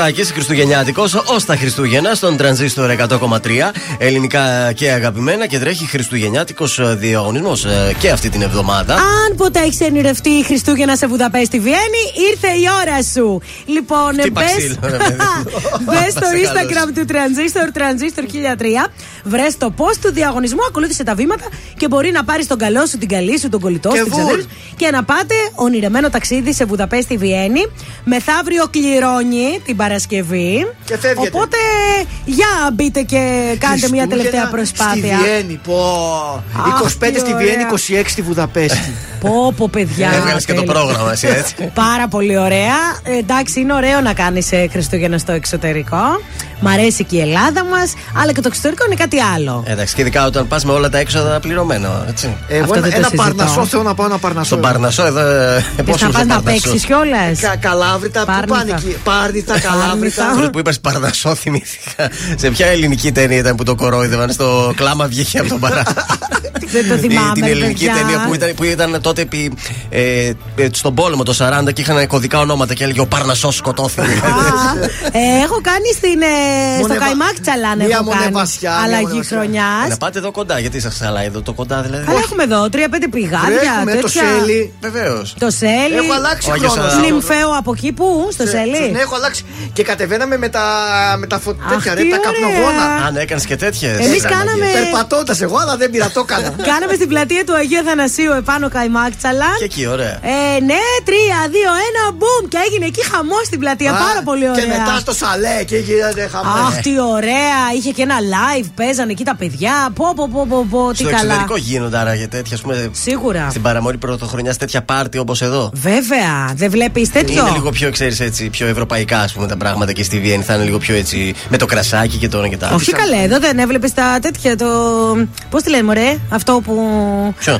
Speaker 2: Κώστας Μαρτάκης, Χριστουγεννιάτικος, ως τα Χριστούγεννα, στον τρανζίστορ 100,3. Ελληνικά και αγαπημένα και τρέχει Χριστουγεννιάτικος ε, διαγωνισμός ε, και αυτή την εβδομάδα.
Speaker 3: Αν ποτέ έχεις ονειρευτεί η Χριστούγεννα σε Βουδαπέστη Βιέννη, ήρθε η ώρα σου. Λοιπόν,
Speaker 2: Χτύπα
Speaker 3: μπες
Speaker 2: ξύλο, ρε παιδί.
Speaker 3: Μπες στο
Speaker 2: Σε
Speaker 3: Instagram
Speaker 2: καλώς.
Speaker 3: του Transistor, Transistor 1003. Βρες το post του διαγωνισμού, ακολούθησε τα βήματα και μπορεί να πάρεις τον καλό σου, την καλή σου, τον κολλητό
Speaker 4: Και
Speaker 3: σου, την
Speaker 4: βουλ.
Speaker 3: ξαδέρφη σου και να πάτε ονειρεμένο ταξίδι σε Βουδαπέστη Βιέννη. Μεθαύριο κληρώνει την Παρασκευή.
Speaker 4: Και φεύγετε.
Speaker 3: Οπότε, για μπείτε και κάντε μια τελευταία
Speaker 4: Χριστούγεννα
Speaker 3: προσπάθεια.
Speaker 4: Στη Βιέννη, πω.
Speaker 3: Αχ,
Speaker 4: 25
Speaker 3: τι
Speaker 4: στη
Speaker 3: ωραία.
Speaker 4: Βιέννη, 26 στη Βουδαπέστη.
Speaker 3: Πω, πω, παιδιά.
Speaker 2: Έβγαλες και το
Speaker 3: τέλεια.
Speaker 2: πρόγραμμα εσύ έτσι.
Speaker 3: Πάρα πολύ ωραία. Ε, εντάξει, είναι ωραίο να κάνεις Χριστούγεννα στο εξωτερικό. Μ' αρέσει και η Ελλάδα μας, αλλά και το εξωτερικό είναι κάτι άλλο.
Speaker 2: Εντάξει, και ειδικά όταν πας με όλα τα έξοδα πληρωμένο. Έτσι.
Speaker 4: Εγώ
Speaker 3: Αυτό
Speaker 4: ένα,
Speaker 3: δεν το
Speaker 4: ένα
Speaker 3: συζητώ.
Speaker 4: παρνασό θέλω να πάω ένα παρνασό.
Speaker 2: Στον Παρνασό εδώ. ε,
Speaker 3: Θες
Speaker 2: Πόσο
Speaker 3: να πας
Speaker 2: ήρθε
Speaker 3: να
Speaker 2: Παρνασσός.
Speaker 3: παίξεις κιόλας;
Speaker 4: Κα, καλάβρητα, πού
Speaker 3: Πάρνηθα.
Speaker 4: πάνε εκεί; Πάρνηθα, καλάβρητα.
Speaker 2: Τώρα που είπες Παρνασό, θυμήθηκα. Σε ποια ελληνική ταινία ήταν που το κορόιδευαν στο κλάμα βγήκε από τον παρά.
Speaker 3: Δεν το
Speaker 2: Η-
Speaker 3: θυμάμαι.
Speaker 2: Την ελληνική
Speaker 3: παιδιά.
Speaker 2: ταινία που ήταν, που ήταν τότε επί, ε, ε, στον πόλεμο το 40 και είχαν κωδικά ονόματα και έλεγε Ο Παρνασός σκοτώθηκε.
Speaker 3: Α, ε, έχω κάνει στην, ε, στο
Speaker 4: Μονεβα-
Speaker 3: Καϊμάκ Τσαλάν.
Speaker 4: Μία
Speaker 3: έχω κάνει
Speaker 4: μονεβασιά, μία
Speaker 3: Αλλαγή
Speaker 4: μονεβασιά.
Speaker 3: χρονιάς.
Speaker 2: Να πάτε εδώ κοντά, γιατί σας χαλάει εδώ το κοντά δηλαδή.
Speaker 3: Αλλά έχουμε εδώ τρία-πέντε πηγάδια.
Speaker 4: Έχουμε το
Speaker 3: τέτοια.
Speaker 4: σέλι.
Speaker 2: Βεβαίως.
Speaker 3: Το σέλι.
Speaker 4: Έχω αλλάξει
Speaker 2: Όχι,
Speaker 4: χρόνο.
Speaker 2: σαν-
Speaker 3: Νυμφαίο από εκεί που, στο σέλι;
Speaker 4: Ναι, έχω αλλάξει. Και κατεβαίναμε με τα, με τα φω...
Speaker 3: Αχ,
Speaker 4: τέτοια, ρε,
Speaker 3: τι
Speaker 4: τα
Speaker 3: ωραία.
Speaker 4: καπνογόνα.
Speaker 2: Αν έκανες και τέτοιες.
Speaker 3: Εμείς κάναμε-
Speaker 4: Περπατώντας εγώ, αλλά δεν πήρα, το έκανα.
Speaker 3: Κάναμε στην πλατεία του Αγίου Αθανασίου επάνω Καϊμάκ Τσαλάν.
Speaker 2: Και εκεί, ωραία.
Speaker 3: Ε, ναι, τρία, δύο, ένα, μπουμ! Και έγινε εκεί χαμός στην πλατεία.
Speaker 4: Α,
Speaker 3: Πάρα πολύ ωραία.
Speaker 4: Και μετά στο σαλέ και γίνεται χαμό.
Speaker 3: Αχ, τι ωραία! Είχε και ένα live, παίζανε εκεί τα παιδιά. Πω, πω, πω, πω, πω τι
Speaker 2: Στο
Speaker 3: καλά.
Speaker 2: εξωτερικό γίνονται άραγε τέτοια, ας πούμε.
Speaker 3: Σίγουρα.
Speaker 2: Στην παραμονή πρωτοχρονιά τέτοια πάρτι όπως εδώ.
Speaker 3: Βέβαια, δεν βλέπεις τέτοιο;
Speaker 2: Είναι λίγο πιο, ξέρεις έτσι, πιο ευρωπαϊκά ας πούμε, τα πράγματα και στη Βιέννη. Θα είναι λίγο πιο έτσι με το κρασάκι και το ένα και τα
Speaker 3: Όχι καλέ, εδώ δεν έβλεπες τα τέτοια. Το. Πώς τη λένε, μωρέ, αυτό που.
Speaker 2: Ποιο;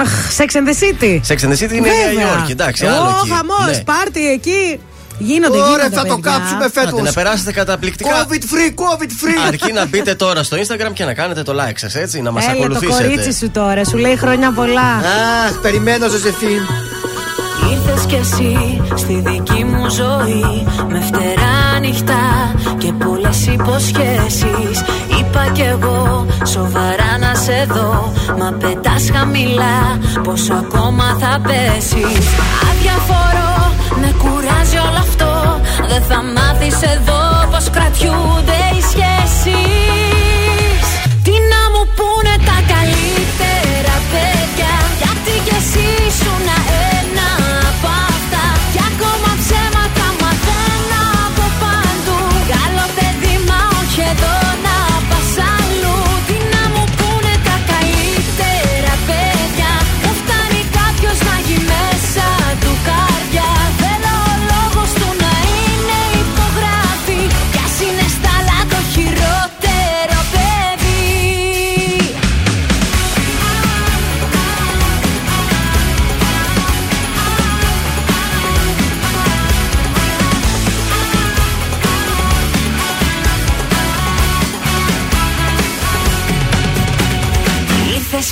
Speaker 3: Αχ, Sex and the City.
Speaker 2: Sex and the City είναι Νέα Υόρκη, εντάξει, άλλο
Speaker 3: Ω,
Speaker 2: εκεί.
Speaker 3: χαμός,
Speaker 2: Ναι.
Speaker 3: πάρτι εκεί. Γίνονται,
Speaker 4: Ωραία,
Speaker 3: γίνονται.
Speaker 4: θα το
Speaker 3: παιδιά.
Speaker 4: κάψουμε
Speaker 2: Άντε,
Speaker 4: φέτος.
Speaker 2: να περάσετε καταπληκτικά.
Speaker 4: COVID free, COVID free.
Speaker 2: Αρκεί να μπείτε τώρα στο Instagram και να κάνετε το like σας, έτσι, να μας
Speaker 3: Έλα το
Speaker 2: ακολουθήσετε.
Speaker 3: κορίτσι σου τώρα, σου λέει χρόνια πολλά.
Speaker 4: Αχ, περιμένω, Ζωζεφίν.
Speaker 8: Ήρθες κι εσύ στη δική μου ζωή Με φτερά νυχτά και πολλές υποσχέσεις Είπα κι εγώ σοβαρά να σε δω Μα πετάς χαμηλά πόσο ακόμα θα πέσεις Αδιαφορώ, με κουράζει όλο αυτό. Δεν θα μάθεις εδώ πως κρατιούνται οι σχέσεις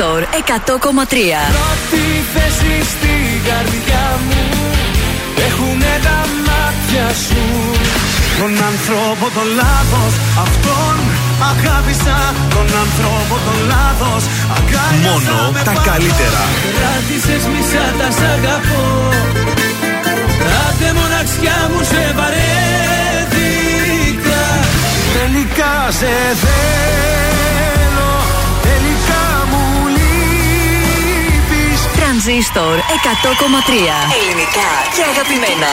Speaker 7: Τρανζίστορ 100,3
Speaker 6: Πρώτη θέση στην καρδιά μου Έχουνε τα μάτια σου.
Speaker 10: Τον άνθρωπο τον λάθος Αυτόν αγάπησα. Τον άνθρωπο τον λάθος Αγκάλιασα
Speaker 1: Μόνο
Speaker 10: με
Speaker 1: τα
Speaker 10: πάθος.
Speaker 1: καλύτερα.
Speaker 6: Κράτησες μισά τα σ' αγαπώ. Άντε μοναξιά μου σε βαρέθηκα.
Speaker 10: Τελικά σε θέλω
Speaker 7: Τρανζίστορ 100,3. Ελληνικά και αγαπημένα.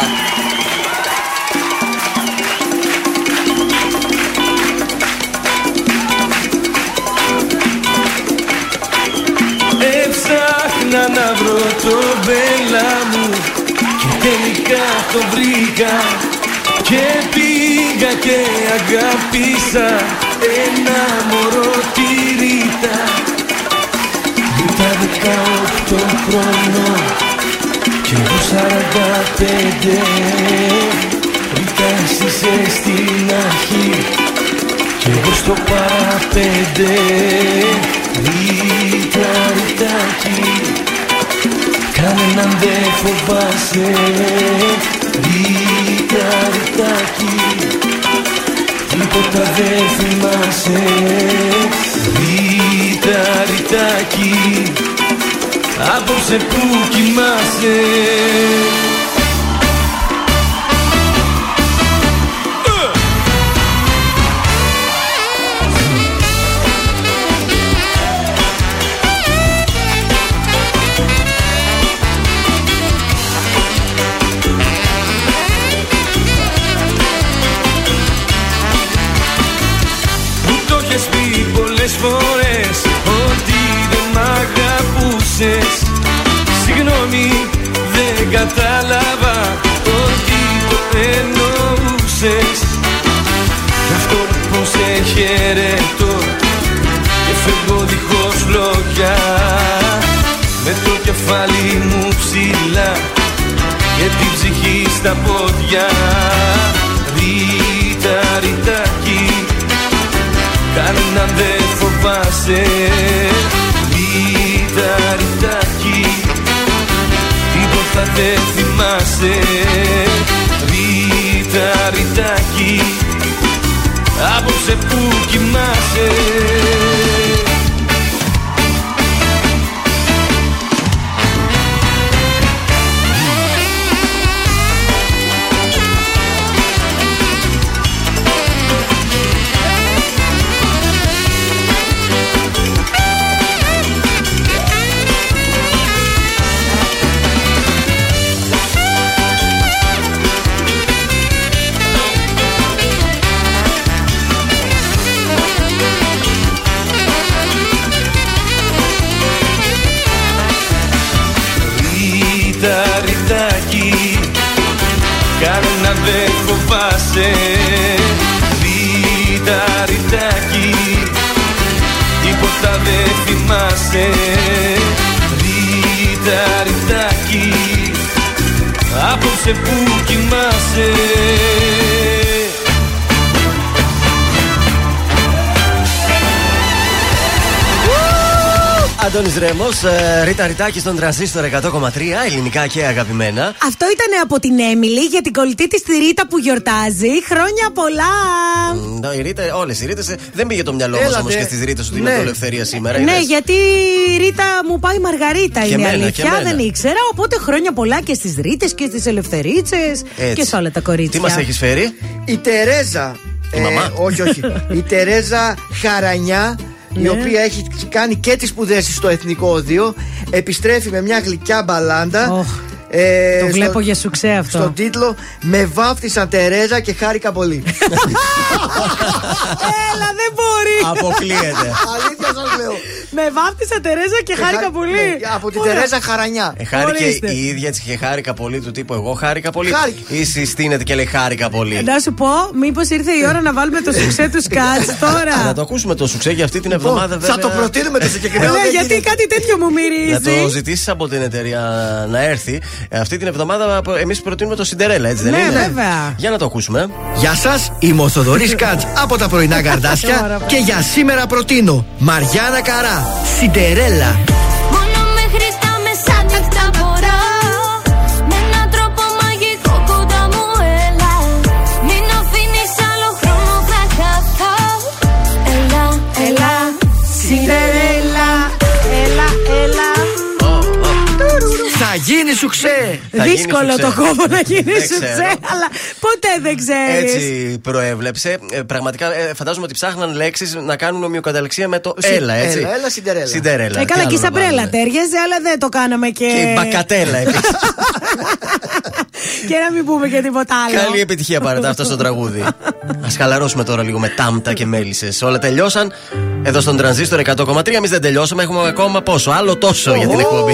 Speaker 15: Έψαχνα να βρω το μπέλα μου Και τελικά το βρήκα Και πήγα και αγάπησα Ένα μωρό τη Ρίτα Ρίτα δεκαοκτώ χρονών Και εγώ σαράντα πέντε Ρίτα εσύ είσαι στην αρχή. Κι εγώ στο παραπέντε Ρίτα, ρητάκι Κανέναν δεν φοβάσαι. Ρίτα, ρητάκι Τίποτα δεν θυμάσαι Ρίτα, ρητάκι Απόψε που κοιμάσαι χαιρετώ Και φεύγω δίχως λόγια. Με το κεφάλι μου ψηλά Και την ψυχή στα πόδια. Ρίτα, ρητάκι Κανέναν δεν φοβάσαι. Ρίτα, ρητάκι Τίποτα δεν θυμάσαι. Ρίτα, ρητάκι Απόψε που κοιμάσαι φοβάσαι Ρίτα, ρητάκι Τίποτα δεν θυμάσαι. Ρίτα, ρητάκι Απόψε που κοιμάσαι
Speaker 2: Αντώνης Ρέμος, Ρίτα Ριτάκη στον τρανζίστορ 100,3 ελληνικά και αγαπημένα.
Speaker 3: Αυτό ήταν από την Έμιλη για την κολλητή της τη Ρίτα που γιορτάζει. Χρόνια πολλά!
Speaker 2: Μ, η Ρίτα, όλες οι Ρίτες. Δεν πήγε το μυαλό μας
Speaker 4: Έλατε.
Speaker 2: όμως και στις Ρίτες ότι
Speaker 4: Ναι.
Speaker 2: είναι το ελευθερία σήμερα.
Speaker 3: Ναι,
Speaker 2: είδες;
Speaker 3: γιατί η Ρίτα μου πάει Μαργαρίτα
Speaker 2: Και
Speaker 3: είναι η
Speaker 2: εμένα,
Speaker 3: αλήθεια.
Speaker 2: και εμένα.
Speaker 3: Δεν ήξερα. Οπότε χρόνια πολλά και στις Ρίτες και στις Ελευθερίτσες
Speaker 2: Έτσι.
Speaker 3: και σε όλα τα κορίτσια.
Speaker 2: Τι μας έχεις φέρει,
Speaker 4: Η Τερέζα.
Speaker 2: Η μαμά.
Speaker 4: όχι, όχι. η Τερέζα Χαρανιά. Η
Speaker 3: Ναι.
Speaker 4: οποία έχει κάνει και τις σπουδές της στο Εθνικό Οδείο. Επιστρέφει με μια γλυκιά μπαλάντα.
Speaker 3: Οχ,
Speaker 4: Ε,
Speaker 3: το
Speaker 4: στο-
Speaker 3: βλέπω για σουξέ αυτό.
Speaker 4: Στον τίτλο Με βάφτισαν Τερέζα και χάρηκα πολύ.
Speaker 3: Έλα, δεν μπορεί.
Speaker 2: Αποκλείεται.
Speaker 4: Αλήθεια σας λέω.
Speaker 3: Με βάφτισα Τερέζα και χάρηκα
Speaker 4: χά-
Speaker 3: πολύ.
Speaker 4: ναι, Από την
Speaker 3: Ωραία.
Speaker 4: Τερέζα Χαρανιά.
Speaker 2: Ε, χάρηκε
Speaker 3: Ορίστε.
Speaker 2: η ίδια τη και χάρηκα πολύ του τύπου Εγώ χάρηκα πολύ.
Speaker 4: Χάρηκε.
Speaker 2: Ή συστήνεται και λέει χάρηκα πολύ.
Speaker 3: Να σου πω, μήπως ήρθε η ώρα να βάλουμε το σουξέ του σκάτς
Speaker 2: Να
Speaker 3: τώρα;
Speaker 2: το ακούσουμε το σουξέ για αυτή την εβδομάδα,
Speaker 4: Λοιπόν, Θα
Speaker 2: βέβαια.
Speaker 4: το προτείνουμε το συγκεκριμένο.
Speaker 3: Ναι,
Speaker 4: δεν
Speaker 3: γιατί
Speaker 4: γίνεται.
Speaker 3: κάτι τέτοιο μου
Speaker 2: Να το
Speaker 3: μυρίζει.
Speaker 2: ζητήσεις από την εταιρεία να έρθει. Ε, Αυτή την εβδομάδα εμείς προτείνουμε το Σιντερέλα, έτσι δεν
Speaker 3: Ναι,
Speaker 2: είναι;
Speaker 3: βέβαια.
Speaker 2: Για να το ακούσουμε.
Speaker 4: Γεια σας, είμαι ο Θοδωρής Κάτς από τα πρωινά καρδάσια και για σήμερα προτείνω Μαριάννα Καρά, Σιντερέλα. Γίνει σουξέ.
Speaker 2: Θα γίνει
Speaker 3: Δύσκολο
Speaker 2: σουξέ.
Speaker 3: το κόμμα να γίνει
Speaker 2: Δεν
Speaker 3: σου
Speaker 2: ξέρω.
Speaker 3: ξέ, αλλά ποτέ δεν ξέρεις.
Speaker 2: Έτσι προέβλεψε. Ε, πραγματικά ε, φαντάζομαι ότι ψάχναν λέξεις να κάνουν ομοιοκαταληξία με το
Speaker 4: Συ-
Speaker 2: έλα, έτσι.
Speaker 4: έλα, έλα, Σιντερέλα.
Speaker 2: Σιντερέλα.
Speaker 3: Ε, καλά,
Speaker 2: Τι
Speaker 3: και η
Speaker 2: άλλο να
Speaker 3: Σαμπρέλα
Speaker 2: βάλουμε.
Speaker 3: τέριαζε, αλλά δεν το κάναμε και.
Speaker 2: Και η μπακατέλα επίσης.
Speaker 3: και να μην πούμε και τίποτα άλλο.
Speaker 2: Καλή επιτυχία παρατά αυτό στο τραγούδι. Α χαλαρώσουμε τώρα λίγο με τάμπτα και μέλισσες. Όλα τελειώσαν. Εδώ στον τρανζίστορ 100,3. Εμείς δεν τελειώσαμε. Έχουμε ακόμα πόσο; Άλλο τόσο για την εκπομπή.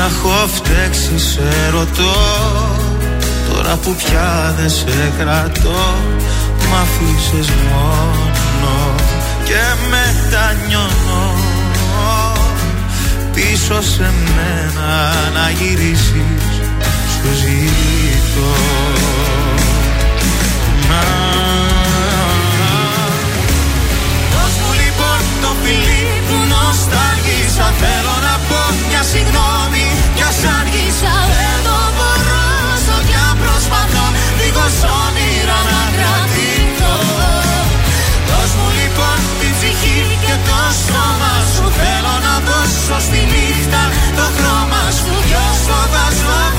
Speaker 8: να
Speaker 5: έχω φταίξει σε ρωτώ. Τώρα που πια δεν σε κρατώ Μ' αφήσες μόνο Και μετανιώνω Πίσω σε μένα να γυρίσεις Σου ζητώ. Να. Δώσ' μου λοιπόν το φιλί που νοσταλγήσα Θέλω να πω μια συγγνώμη Κι ας άργησα δεν το μπορώ Όσο κι αν προσπαθώ δίχως όνειρα να κρατηθώ Δώσ' μου λοιπόν την ψυχή και το σώμα σου. Θέλω να δώσω στη νύχτα το χρώμα σου. Κι όσο βάζω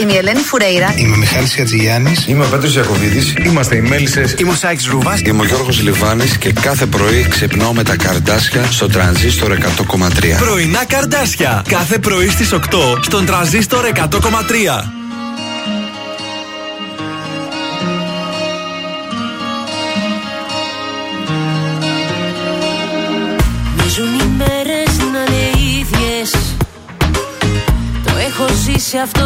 Speaker 11: Είμαι
Speaker 16: η Ελένη Φουρέιρα.
Speaker 11: Είμαι ο Μιχάλης Ατζηγιάννη. Είμαι ο Πέτρος Ιακοβίδη. Είμαστε οι Μέλισσες. Είμαι ο Σάιξ Ρούβα. Είμαι ο Γιώργος Λιβάνης και κάθε πρωί ξυπνάω με τα καρδάσια στο τρανζίστορ 100,3.
Speaker 1: Πρωινά καρδάσια. Κάθε πρωί στις 8 στον τραζίστορ 100,3.
Speaker 8: Μίζουν οι μέρες να είναι ίδιες Το έχω ζήσει αυτό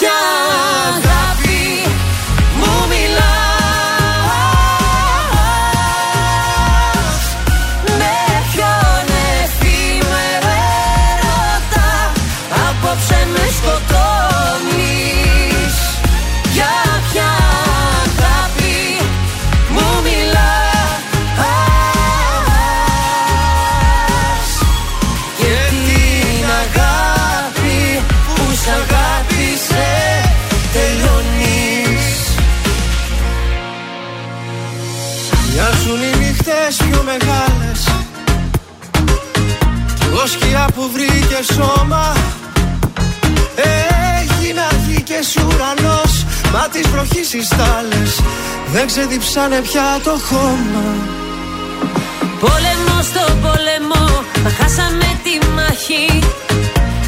Speaker 8: Για που
Speaker 6: βρήκε σώμα. Έγινα γη και εσύ ουρανός Μα τις βροχής οι στάλες Δεν ξεδιψάνε πια το χώμα.
Speaker 8: Πόλεμο στο πόλεμο, μα χάσαμε τη μάχη.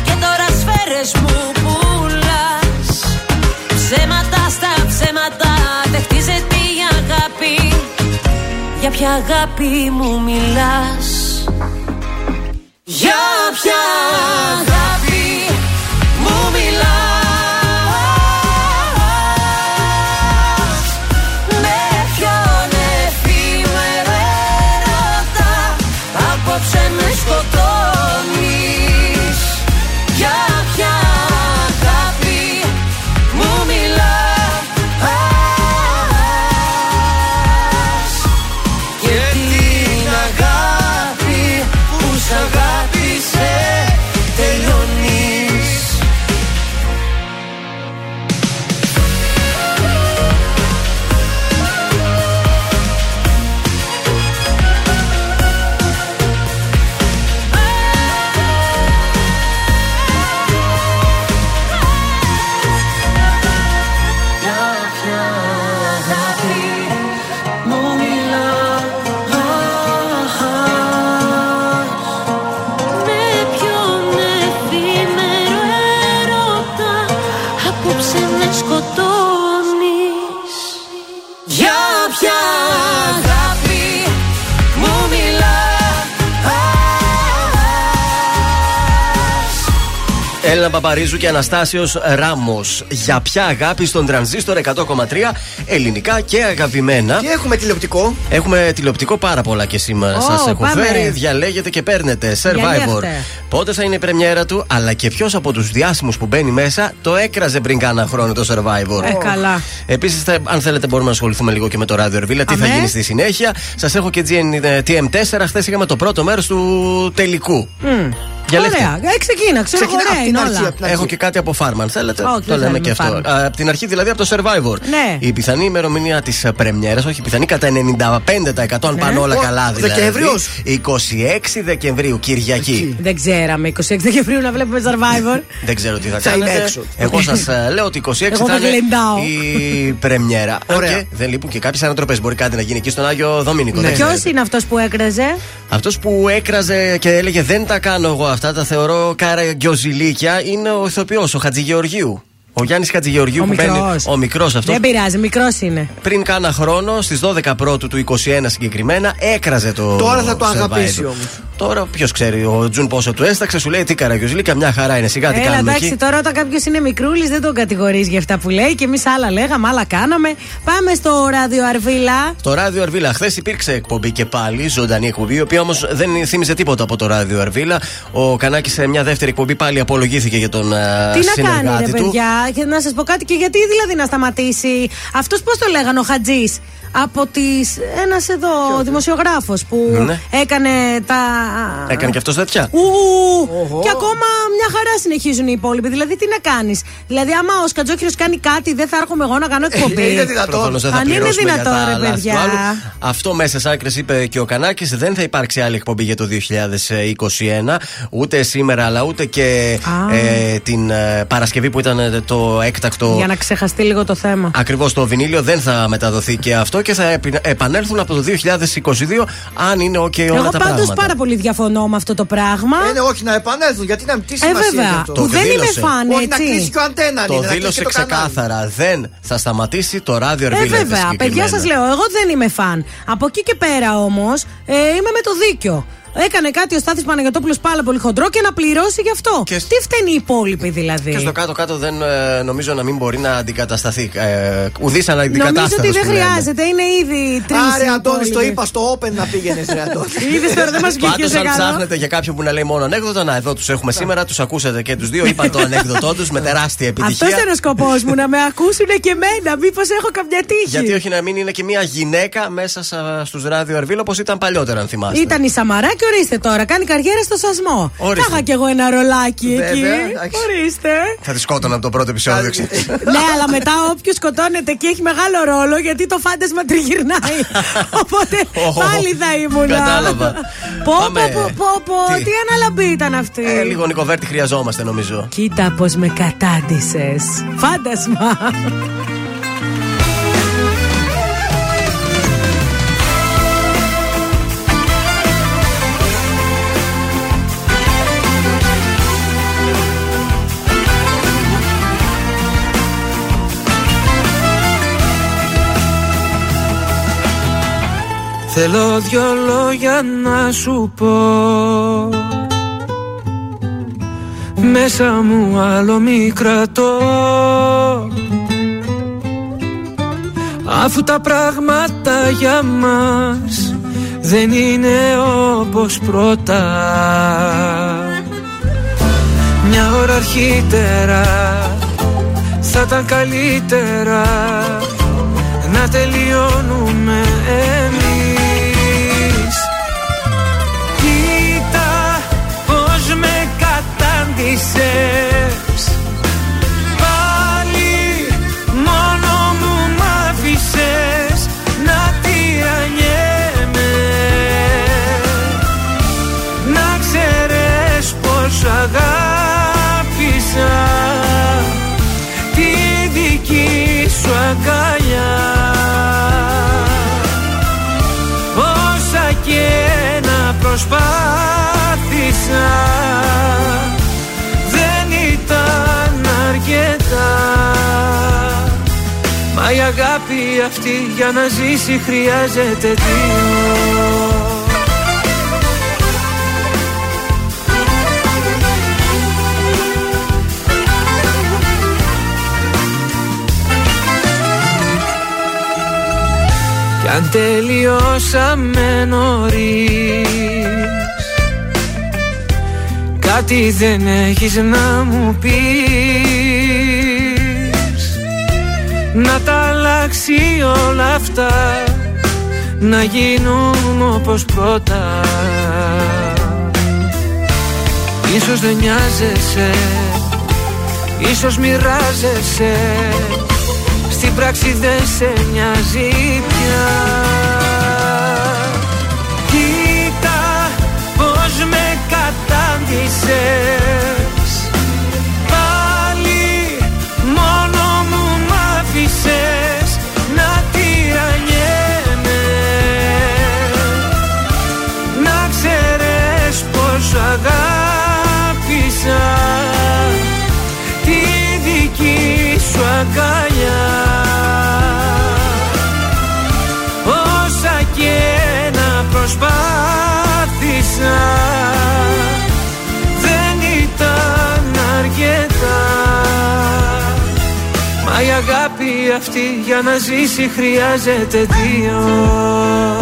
Speaker 8: Και τώρα σφαίρες μου πουλάς. Ψέματα στα ψέματα, δεν χτίζεται η αγάπη. Για ποια αγάπη μου μιλάς; Για ποια
Speaker 2: Έλληνα Παπαρίζου και Αναστάσιος Ράμος. Για ποια αγάπη στον τρανζίστορ 100,3 ελληνικά και αγαπημένα.
Speaker 4: Και έχουμε τηλεοπτικό.
Speaker 2: Έχουμε τηλεοπτικό πάρα πολλά και σήμερα
Speaker 4: Ω,
Speaker 2: σας έχω
Speaker 4: πάμε.
Speaker 2: φέρει. Διαλέγετε και παίρνετε. Survivor.
Speaker 3: Διαλέγετε.
Speaker 2: Πότε θα είναι η πρεμιέρα του, αλλά και ποιος από τους διάσημους που μπαίνει μέσα το έκραζε πριν κάνα χρόνο το Survivor.
Speaker 3: Ε, καλά.
Speaker 2: Επίσης, αν θέλετε, μπορούμε να ασχοληθούμε λίγο και με το ράδιο Ερβίλα. Τι θα
Speaker 3: Αμέ.
Speaker 2: γίνει στη συνέχεια. Σας έχω και GN, TM4. Χθες είχαμε το πρώτο μέρος του τελικού.
Speaker 3: Μμ.
Speaker 2: Διαλέξτε.
Speaker 3: Ωραία, ε, ξεκίνα, ξέρω
Speaker 4: Ξεκινά
Speaker 3: ωραία
Speaker 4: απ' την
Speaker 3: είναι
Speaker 4: αρχή,
Speaker 3: όλα.
Speaker 4: απ' την αρχή.
Speaker 2: Έχω και κάτι από Farm, αν θέλετε;
Speaker 3: Όχι,
Speaker 2: το
Speaker 3: δεν
Speaker 2: λέμε
Speaker 3: θέλουμε
Speaker 2: και αυτό.
Speaker 3: Farm.
Speaker 2: Α, Από την αρχή δηλαδή από το Survivor.
Speaker 3: Ναι.
Speaker 2: Η πιθανή ημερομηνία της πρεμιέρας, όχι πιθανή, κατά 95% αν
Speaker 3: Ναι.
Speaker 2: πάνε όλα
Speaker 4: Ο,
Speaker 2: καλά δηλαδή.
Speaker 4: Δεκέμβριος.
Speaker 2: 26 Δεκεμβρίου, Κυριακή.
Speaker 3: Δεν ξέραμε 26 Δεκεμβρίου να βλέπουμε Survivor.
Speaker 2: Δεν ξέρω τι θα
Speaker 4: Θα είμαι
Speaker 2: κάνετε.
Speaker 4: έξω.
Speaker 2: Εγώ σας λέω ότι 26
Speaker 3: Εγώ
Speaker 2: θα
Speaker 3: θα
Speaker 2: είναι
Speaker 3: γλεντάω.
Speaker 2: η πρεμιέρα.
Speaker 4: Ωραία.
Speaker 2: Και δεν λείπουν και κάποιες ανατροπές. Μπορεί κάτι να γίνει εκεί στον Άγιο Δομήνικο.
Speaker 4: Ναι.
Speaker 2: δεν
Speaker 3: Ποιος
Speaker 2: ξέρετε.
Speaker 3: είναι αυτός που έκραζε;
Speaker 2: Αυτός που έκραζε και έλεγε Δεν τα κάνω εγώ αυτά, τα θεωρώ καραγκιοζηλίκια, είναι ο ηθοποιός, ο Χατζηγεωργίου. Ο Γιάννης Χατζηγεωργίου
Speaker 3: Ο
Speaker 2: που μπαίνει.
Speaker 3: μικρός.
Speaker 2: Ο μικρός αυτός.
Speaker 3: Δεν πειράζει, μικρός είναι.
Speaker 2: Πριν κάνα χρόνο, στις 12 Πρώτου του 21 συγκεκριμένα, έκραζε το.
Speaker 4: Τώρα θα το
Speaker 2: Survivor.
Speaker 4: αγαπήσει όμως.
Speaker 2: Τώρα ποιος ξέρει, ο Τζουν πόσο του έσταξε, σου λέει τι καραγκιοζηλίκια, μια χαρά είναι. Σιγά τι
Speaker 3: Έλα,
Speaker 2: κάνουμε
Speaker 3: εντάξει,
Speaker 2: εκεί.
Speaker 3: τώρα όταν κάποιος είναι μικρούλης δεν τον κατηγορείς για αυτά που λέει και εμείς άλλα λέγαμε, άλλα κάναμε. Πάμε στο ράδιο Αρβίλα.
Speaker 2: Το ράδιο Αρβίλα. Χθες υπήρξε εκπομπή και πάλι, ζωντανή εκπομπή, η οποία όμως δεν θύμιζε τίποτα από το ράδιο Αρβίλα. Ο Κανάκης σε μια δεύτερη εκπομπή πάλι απολογήθηκε για τον ε,
Speaker 3: Τι να
Speaker 2: συνεργάτη
Speaker 3: κάνει, ρε
Speaker 2: του.
Speaker 3: παιδιά, και να σας πω κάτι και γιατί δηλαδή να σταματήσει; Αυτός πώς το λέγανε, ο Χατζής; Από τις. Ένας εδώ δημοσιογράφος που
Speaker 2: Ναι.
Speaker 3: έκανε τα.
Speaker 2: Έκανε και αυτός τέτοια;
Speaker 3: Ου, και ακόμα μια χαρά συνεχίζουν οι υπόλοιποι. Δηλαδή, τι να κάνεις; Δηλαδή, άμα ο Σκατζόκυρο κάνει κάτι, δεν θα έρχομαι εγώ να κάνω εκπομπή.
Speaker 4: είναι δυνατόν.
Speaker 2: Προφανώς δεν θα
Speaker 3: Αν είναι
Speaker 2: πληρώσουμε για
Speaker 3: δυνατόν,
Speaker 2: τα
Speaker 3: ρε
Speaker 2: λάθη
Speaker 3: παιδιά.
Speaker 2: του άλλου. Αυτό μέσα στι άκρες είπε και ο Κανάκης. Δεν θα υπάρξει άλλη εκπομπή για το 2021. Ούτε σήμερα, αλλά ούτε και
Speaker 3: Α.
Speaker 2: ε, την ε, Παρασκευή που ήταν ε, το έκτακτο.
Speaker 3: Για να ξεχαστεί λίγο το θέμα.
Speaker 2: Ακριβώς το βινίλιο δεν θα μεταδοθεί και αυτό και θα επι- επανέλθουν από το 2022 αν είναι OK όλα
Speaker 3: Εγώ
Speaker 2: τα
Speaker 3: πάντως
Speaker 2: πράγματα.
Speaker 3: πάρα πολύ διαφωνώ με αυτό το πράγμα.
Speaker 4: Ε, ναι, όχι να επανέλθουν, γιατί να τι
Speaker 3: Ε,
Speaker 4: σημασία έχει
Speaker 3: βέβαια.
Speaker 4: αυτό.
Speaker 3: Που δεν είμαι
Speaker 2: δήλωσε.
Speaker 3: φαν,
Speaker 4: Όχι να κλείσει
Speaker 3: έτσι.
Speaker 4: και ο αντένα.
Speaker 2: Το
Speaker 4: είναι, να κλείσει
Speaker 2: δήλωσε
Speaker 4: και το κανάλι.
Speaker 2: ξεκάθαρα. Δεν θα σταματήσει το ράδιο
Speaker 3: Ε,
Speaker 2: Ερβίλα. είπε
Speaker 3: βέβαια. Παιδιά, σας
Speaker 2: συγκεκριμένα.
Speaker 3: λέω, εγώ δεν είμαι φαν. Από εκεί και πέρα όμως, ε, είμαι με το δίκιο. Έκανε κάτι ο Στάθης Παναγιώτοπουλο πάρα πολύ χοντρό και να πληρώσει γι' αυτό.
Speaker 2: Και-
Speaker 3: Τι φταίνει οι υπόλοιποι δηλαδή;
Speaker 2: Και στο κάτω-κάτω δεν ε, νομίζω να μην μπορεί να αντικατασταθεί. Ε, Ουδής
Speaker 3: Νομίζω
Speaker 2: αναντικατάστατο.
Speaker 3: ότι δεν χρειάζεται, είναι ήδη τρεις.
Speaker 4: Άρε, Αντώνη, το είπα στο Open να πήγαινες, Ρε Αντώνη.
Speaker 3: Είδες τώρα δεν μας βγήκε
Speaker 2: Πάντως,
Speaker 3: σε
Speaker 2: αν
Speaker 3: καλό.
Speaker 2: ψάχνετε για κάποιον που να λέει μόνο ανέκδοτα, να εδώ τους έχουμε σήμερα, τους ακούσατε και τους δύο. Είπαν το ανέκδοτό τους με τεράστια
Speaker 3: Αυτός
Speaker 2: επιτυχία.
Speaker 3: ήταν ο σκοπός μου, να με ακούσουν και εμένα. Μήπως έχω καμιά τύχη.
Speaker 2: Γιατί όχι να μην είναι και μια γυναίκα μέσα στους ράδιο Ερβίλ όπως ήταν παλιότερα, αν θυμάστε.
Speaker 3: Ήταν η Σαμαρά και ορίστε τώρα, κάνει καριέρα στο σασμό.
Speaker 2: Ορίστε.
Speaker 3: Θα είχα κι εγώ ένα ρολάκι εκεί.
Speaker 4: Βέβαια, εντάξει.
Speaker 3: Ορίστε.
Speaker 2: Θα τη σκότωνα από το πρώτο επεισόδιο, ξέρεις.
Speaker 3: ναι, αλλά μετά όποιος σκοτώνεται και έχει μεγάλο ρόλο γιατί το φάντασμα τριγυρνάει. Οπότε
Speaker 2: Ω,
Speaker 3: πάλι θα ήμουν.
Speaker 2: κατάλαβα.
Speaker 3: Πω,
Speaker 2: Πάμε.
Speaker 3: πω, πω, πω, πω,
Speaker 2: Τι;
Speaker 3: τι αναλαμπή ήταν αυτή.
Speaker 2: Ε, λίγο Νικοβέρτη χρειαζόμαστε νομίζω.
Speaker 3: Κοίτα πως με κατάντησες Φάντασμα
Speaker 9: Θέλω δυο λόγια να σου πω. Μέσα μου άλλο μη κρατώ Αφού τα πράγματα για μας δεν είναι όπως πρώτα. Μια ώρα αρχίτερα θα ήταν καλύτερα να τελειώνουμε εμείς κατάντησες Πάλι μόνο μου μ' άφησες να τυραννιέμαι Να ξέρεις πως αγάπησα τη δική σου αγκαλιά. Όσα και να προσπάθησα δεν ήταν αρκετά Μα η αγάπη αυτή για να ζήσει χρειάζεται δύο Κι αν τελειώσαμε νωρίς Κάτι δεν έχεις να μου πεις Να τα αλλάξει όλα αυτά Να γίνουν όπως πρώτα. Ίσως δεν νοιάζεσαι Ίσως μοιράζεσαι Στην πράξη δεν σε νοιάζει πια. Κοίτα πως με κατάντησες πως αγάπησα τη δική σου αγκαλιά. Όσα και να προσπάθησα δεν ήταν αρκετά. Μα η αγάπη αυτή για να ζήσει χρειάζεται δύο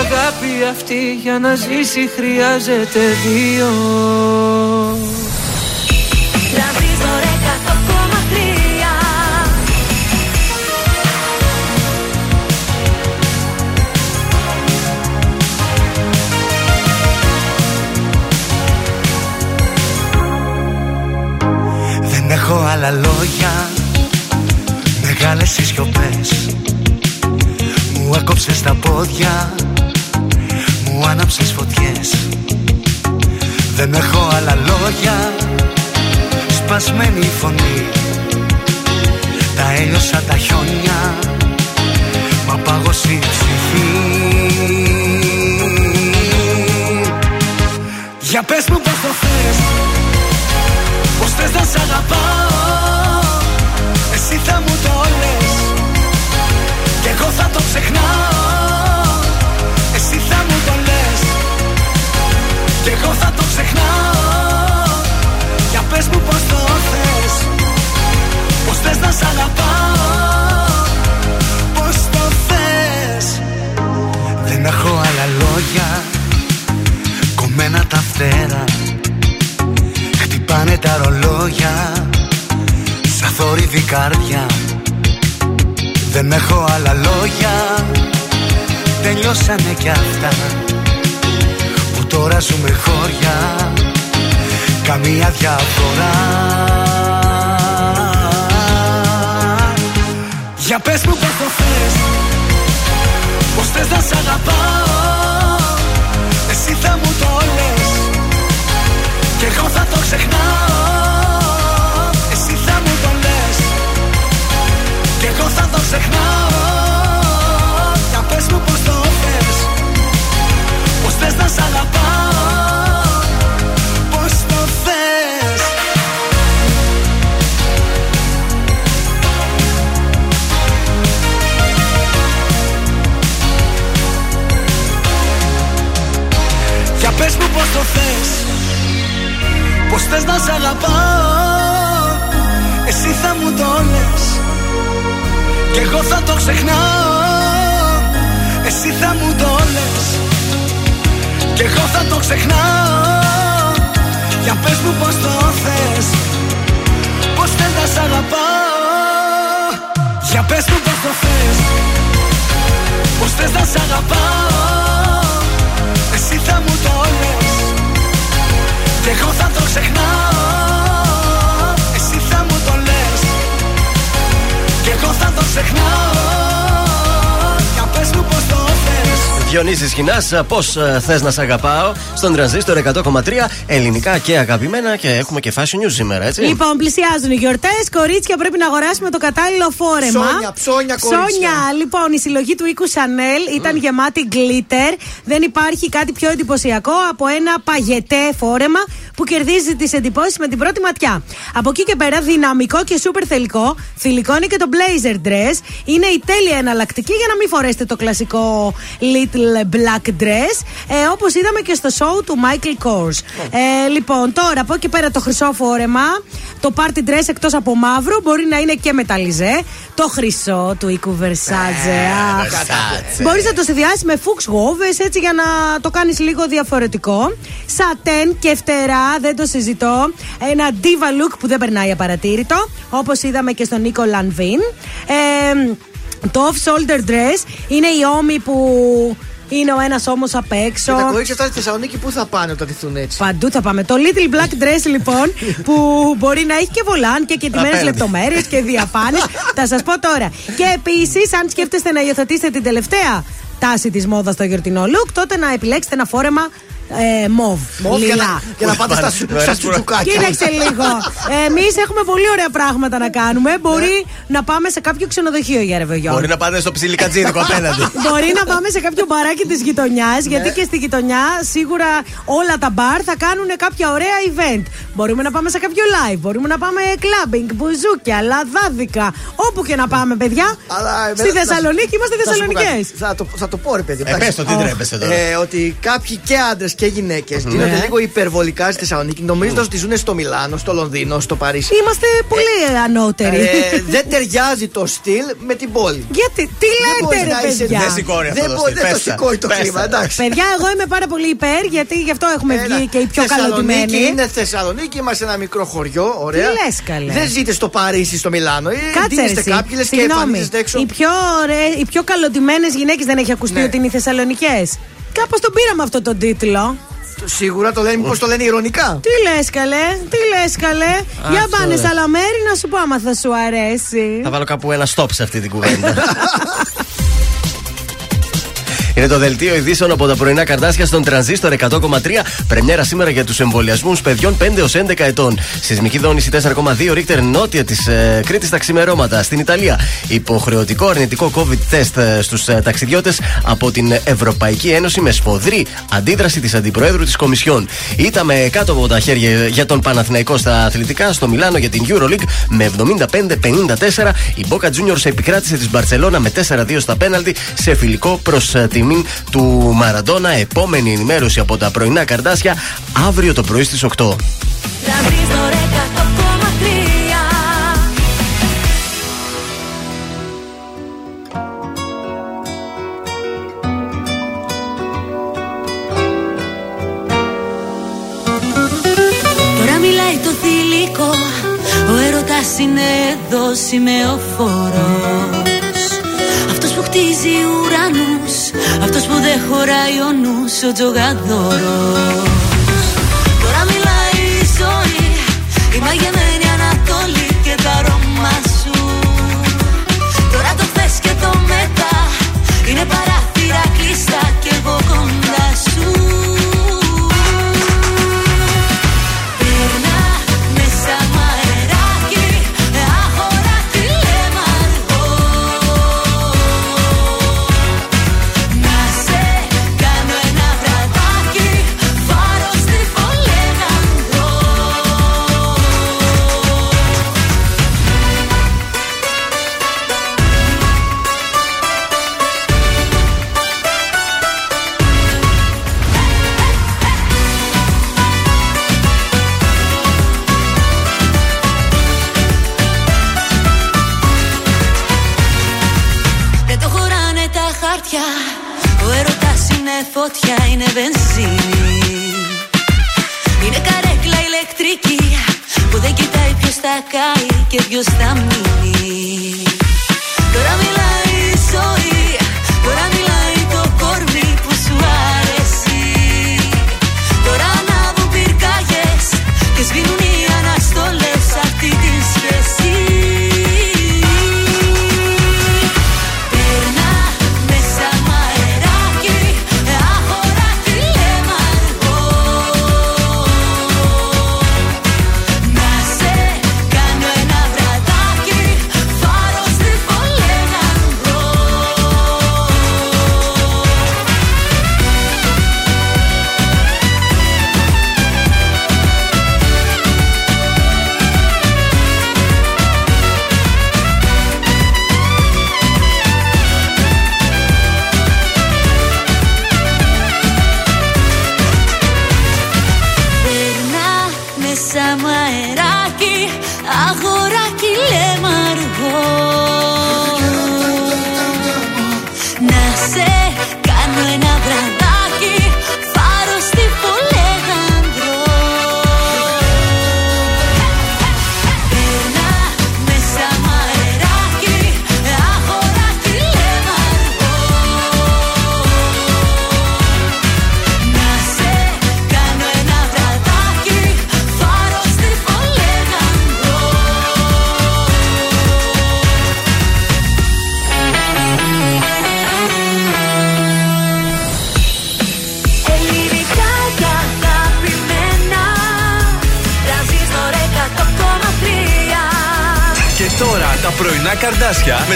Speaker 9: αγάπη αυτή για να ζήσει χρειάζεται δύο.
Speaker 8: Τρανζίστορ 100,3
Speaker 14: Δεν έχω άλλα λόγια. Μεγάλες οι σιωπές Μου έκοψες τα πόδια. Μου άναψες φωτιές. Δεν έχω άλλα λόγια. Σπασμένη η φωνή. Τα έλειωσα τα χιόνια. Μα πάγωσε η ψυχή. Για πες μου πως το θες. Πως θες να σ' αγαπάω ξεχνάω. Για πες μου πως το θες Πως θες να σ' αγαπάω Πως το θες. Δεν έχω άλλα λόγια Κομμένα τα φτερά. Χτυπάνε τα ρολόγια Σαν θόρυβη καρδιά. Δεν έχω άλλα λόγια Τελειώσανε κι αυτά. Που τώρα ζούμε χώρια. Καμία διαφορά. Για πες μου πως το θες Πως θες να σ' αγαπάω. Εσύ θα μου το λες Κι εγώ θα το ξεχνάω θες Πως θες να σ' αγαπάω. Εσύ θα μου το λες. Κι εγώ θα το ξεχνάω. Εσύ θα μου το λες. Κι εγώ θα το ξεχνάω. Για πες μου πως το θες. Πως θες να σ' αγαπάω. Για πες μου πως το θες. Πως θες να σ' αγαπάω. Εσύ θα μου το λες Κι εγώ θα το ξεχνάω Εσύ θα μου το λες Κι εγώ θα το ξεχνάω Για πες μου πως το θες
Speaker 2: Διονύσης Χινά, πώς θες να σε αγαπάω; Στον τρανζίστορ 100,3 ελληνικά και αγαπημένα και έχουμε και fashion news σήμερα, έτσι.
Speaker 3: Λοιπόν, πλησιάζουν οι γιορτές. Κορίτσια, πρέπει να αγοράσουμε το κατάλληλο φόρεμα.
Speaker 4: Ψώνια, ψώνια, κορίτσια.
Speaker 3: Ψώνια. Λοιπόν, η συλλογή του οίκου Chanel ήταν γεμάτη glitter. Δεν υπάρχει κάτι πιο εντυπωσιακό από ένα παγετέ φόρεμα που κερδίζει τις εντυπώσεις με την πρώτη ματιά. Από εκεί και πέρα, δυναμικό και σούπερ θελικό. Θηλυκό είναι και το blazer dress. Είναι η τέλεια εναλλακτική για να μην φορέσετε το κλασικό little black dress. Ε, Όπως είδαμε και στο show του Michael Kors. Ε, λοιπόν, τώρα από εκεί πέρα το χρυσό φόρεμα. Το party dress εκτός από μαύρο μπορεί να είναι και μεταλλιζέ. Το χρυσό του οίκου Versace. Αχ. Μπορείς να το συνδυάσεις με fuchs woves έτσι για να το κάνεις λίγο διαφορετικό. Σατέν και φτερά, δεν το συζητώ. Ένα diva look που δεν περνάει απαρατήρητο. Όπως είδαμε και στον Νίκο Λανβίν. Ε, το off-shoulder dress είναι η ώμη που είναι ο ένας ώμος απ' έξω.
Speaker 4: Και τα κορίτσια αυτά στη Θεσσαλονίκη πού θα πάνε όταν τηθούν έτσι;
Speaker 3: Παντού θα πάμε. Το little black dress λοιπόν που μπορεί να έχει και βολάν και κεντυμένε
Speaker 4: Απέναντι.
Speaker 3: λεπτομέρειες και διαφάνειες. θα σας πω τώρα. Και επίσης, αν σκέφτεστε να υιοθετήσετε την τελευταία τάση της μόδας στο γιορτινό look, τότε να επιλέξετε ένα φόρεμα ε, μοβ.
Speaker 4: Μοβ για
Speaker 3: λιλά.
Speaker 4: να- για να πάτε στα σου- στα τσουτσουκάκια.
Speaker 3: Κοίταξε λίγο. Εμείς έχουμε πολύ ωραία πράγματα να κάνουμε. Μπορεί να πάμε σε κάποιο ξενοδοχείο για ρεβεγιόν.
Speaker 2: Μπορεί να πάτε στο ψιλικατζίδικο απέναντι.
Speaker 3: Μπορεί να πάμε σε κάποιο μπαράκι της γειτονιάς,
Speaker 4: Ναι.
Speaker 3: γιατί και στη γειτονιά σίγουρα όλα τα μπαρ θα κάνουν κάποια ωραία event. Μπορούμε να πάμε σε κάποιο live, μπορούμε να πάμε clubbing, μπουζούκια, λαδάδικα. Όπου και να πάμε, παιδιά.
Speaker 4: Αλλά,
Speaker 3: στη
Speaker 4: εμένα-
Speaker 3: Θεσσαλονίκη είμαστε
Speaker 4: να σου πω
Speaker 3: Θεσσαλονικέ.
Speaker 4: κάτι. Θα το, θα το πω, ρε παιδί.
Speaker 2: Ε,
Speaker 4: εντάξει.
Speaker 2: πες το, τι τρέπεσαι τώρα.
Speaker 4: Ε, ότι κάποιοι και άντρες και γυναίκες γίνονται
Speaker 3: Ναι.
Speaker 4: λίγο υπερβολικά στη Θεσσαλονίκη, νομίζοντα ότι ζουν στο Μιλάνο, στο Λονδίνο, στο Παρίσι.
Speaker 3: Είμαστε πολύ ανώτεροι.
Speaker 4: Ε, δεν ταιριάζει το στυλ με την πόλη.
Speaker 3: Γιατί, τι
Speaker 4: μπορείς
Speaker 3: λέτε, ρε
Speaker 4: να είσαι-
Speaker 3: παιδιά.
Speaker 2: Δεν σηκώνει αυτό
Speaker 4: Δεν
Speaker 2: το
Speaker 4: μπορεί
Speaker 2: στυλ.
Speaker 4: δεν το
Speaker 2: Πες τα.
Speaker 4: σηκώνει το
Speaker 2: Πες
Speaker 4: κλίμα,
Speaker 2: τα.
Speaker 4: εντάξει.
Speaker 3: Παιδιά, εγώ είμαι πάρα πολύ υπέρ, γιατί γι' αυτό έχουμε
Speaker 4: Έλα.
Speaker 3: βγει και οι πιο
Speaker 4: Θεσσαλονίκη
Speaker 3: καλωτημένοι.
Speaker 4: Είναι Θεσσαλονίκη, είμαστε ένα μικρό χωριό, ωραία.
Speaker 3: Τι λες, καλέ.
Speaker 4: Δεν ζείτε στο Παρίσι, στο Μιλάνο. Ε,
Speaker 3: Κάτσε ρε
Speaker 4: ντύνεστε
Speaker 3: εσύ.
Speaker 4: κάποιοι λες και
Speaker 3: Συγγνώμη.
Speaker 4: εμφανίζεστε έξω.
Speaker 3: Οι πιο, ωραίες, οι πιο καλοντημένες γυναίκες δεν έχει ακουστεί
Speaker 4: Ναι.
Speaker 3: ότι είναι οι Θεσσαλονικές. Κάπως τον πήραμε αυτό τον τίτλο.
Speaker 4: Σίγουρα το λένε, μήπως το λένε ηρωνικά.
Speaker 3: Τι λες καλέ, τι λες καλέ. Για
Speaker 2: Αυτό,
Speaker 3: πάνε
Speaker 2: ρε.
Speaker 3: σε άλλα μέρη να σου πω άμα θα σου αρέσει.
Speaker 2: Θα βάλω κάπου ένα stop σε αυτή την κουβέντα. Είναι το δελτίο ειδήσεων από τα πρωινά καρτάσια στον τρανζίστορ 100,3. Πρεμιέρα σήμερα για τους εμβολιασμούς παιδιών 5 έως 11 ετών. Σεισμική δόνηση 4,2 ρίχτερ νότια της ε, Κρήτης τα ξημερώματα. Στην Ιταλία, υποχρεωτικό αρνητικό COVID test ε, στους ε, ταξιδιώτες από την Ευρωπαϊκή Ένωση με σφοδρή αντίδραση της Αντιπροέδρου της Κομισιόν. Ήταν κάτω από τα χέρια για τον Παναθηναϊκό στα αθλητικά στο Μιλάνο για την Euroleague με 75-54. Η Boca Juniors επικράτησε της Μπαρσελόνα με 4-2 στα πέναλτι σε φιλικό προς τιμήν του Μαραντόνα. Επόμενη ενημέρωση από τα πρωινά καρδάσια αύριο το πρωί στις 8.
Speaker 8: Τρανζίστορ 100,3 Τώρα μιλάει το θηλυκό Ο έρωτας είναι εδώ σημεοφόρος Αυτός που χτίζει ουρανούς Αυτός που δεν χωράει ο νους Ο τζογαδόρος. Τώρα μιλάει η ζωή Η μαγεμένη Ανατολή και τα αρώμα σου. Τώρα το θες και το μετά Είναι παράθυρα κάει και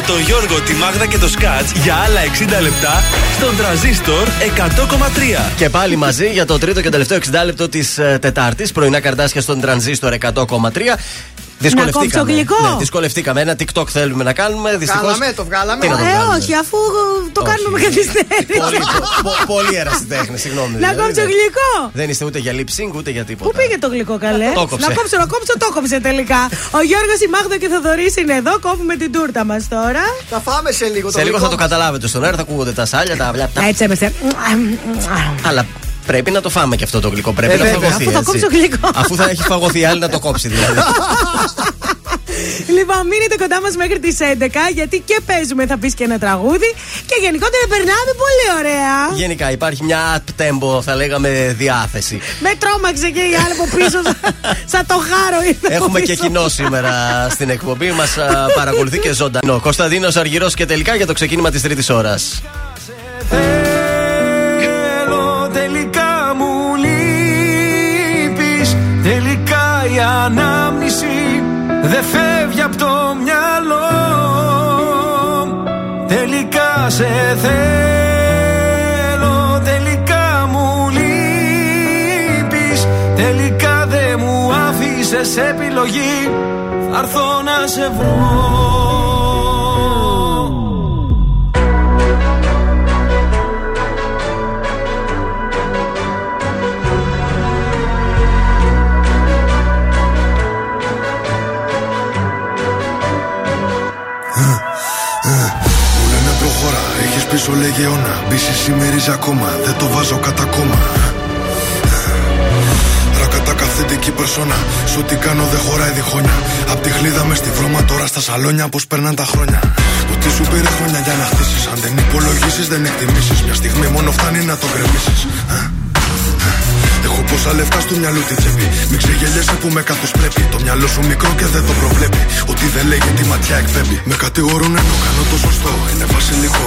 Speaker 1: τον Γιώργο, τη Μάγδα και το Σκάτς για άλλα 60 λεπτά στον τραζίστορ 100,3.
Speaker 2: Και πάλι μαζί για το τρίτο και τελευταίο 60 λεπτό της Τετάρτης. Πρωινά καρδάσια στον τρανζίστορ 100,3. Δυσκολευτήκαμε.
Speaker 3: κόψω γλυκό;
Speaker 2: Ναι, δυσκολευτήκαμε. Ένα TikTok θέλουμε να κάνουμε. Δυστυχώς...
Speaker 4: Βγάλαμε, το βγάλαμε.
Speaker 2: Τι να το
Speaker 3: Ε,
Speaker 2: βγάλουμε;
Speaker 3: όχι, αφού το κάνουμε με καθυστέρηση.
Speaker 2: Πολύ, πο- πο- πολύ ερασιτέχνη, συγγνώμη.
Speaker 3: Να
Speaker 2: δηλαδή,
Speaker 3: κόψω
Speaker 2: δεν-
Speaker 3: γλυκό.
Speaker 2: Δεν είστε ούτε για lip sync ούτε για τίποτα.
Speaker 3: Πού πήγε το γλυκό, καλέ;
Speaker 2: Το κόψε.
Speaker 3: Να κόψω, να κόψω, το κόψε τελικά. Ο Γιώργος, η Μάγδα και ο Θοδωρής είναι εδώ. Κόβουμε την τούρτα μας τώρα.
Speaker 4: Θα φάμε σε λίγο το
Speaker 2: Σε λίγο
Speaker 4: γλυκό
Speaker 2: θα το καταλάβετε στον αέρα, θα ακούγονται τα σάλια, τα αυλιά. τα-
Speaker 3: Έτσι έμεθε.
Speaker 2: Αλλά πρέπει να το φάμε και αυτό το γλυκό. Πρέπει
Speaker 4: Ε,
Speaker 2: να
Speaker 4: βέβαια.
Speaker 2: φαγωθεί.
Speaker 3: Αφού θα
Speaker 2: έτσι.
Speaker 3: κόψω γλυκό.
Speaker 2: Αφού θα έχει φαγωθεί η άλλη να το κόψει δηλαδή.
Speaker 3: Λοιπόν, μείνετε κοντά μας μέχρι τις 11 γιατί και παίζουμε, θα πεις και ένα τραγούδι. Και γενικότερα περνάμε πολύ ωραία.
Speaker 2: Γενικά υπάρχει μια up-tempo, θα λέγαμε, διάθεση.
Speaker 3: Με τρόμαξε και η άλλη από πίσω, σαν- σαν το χάρο ήρθε. από
Speaker 2: Έχουμε και
Speaker 3: πίσω.
Speaker 2: κοινό σήμερα στην εκπομπή. Μας παρακολουθεί και ζωντανό. Κωνσταντίνος Αργυρός και τελικά για το ξεκίνημα
Speaker 6: της τρίτης ώρας. Η ανάμνηση δεν φεύγει από το μυαλό. Τελικά σε θέλω Τελικά μου λείπεις Τελικά δεν μου άφησες επιλογή. Θα έρθω να σε βρω
Speaker 17: έχει πίσω λεγεώνα. Μπίση σημερίζει ακόμα, δεν το βάζω κατά κόμμα. Ρακατά καθεντική περσόνα. Σου τι κάνω δεν χωράει διχόνια. Απ' τη χλίδα μες στη βρώμα τώρα στα σαλόνια πώς περνάνε τα χρόνια. Ότι σου πήρε χρόνια για να χτίσεις. Αν δεν υπολογίσεις, δεν εκτιμήσεις. Μια στιγμή μόνο φτάνει να το γκρεμίσεις. Έχω πόσα λεφτά στο μυαλό τη τσέπη. Μην ξεγελιέσαι που με καθώ πρέπει. Το μυαλό σου μικρό και δεν το προβλέπει. Ότι δεν λέγει τη ματιά εκπέμπει. Με κατηγορούν ενώ κάνω το σωστό. Είναι βασιλικό.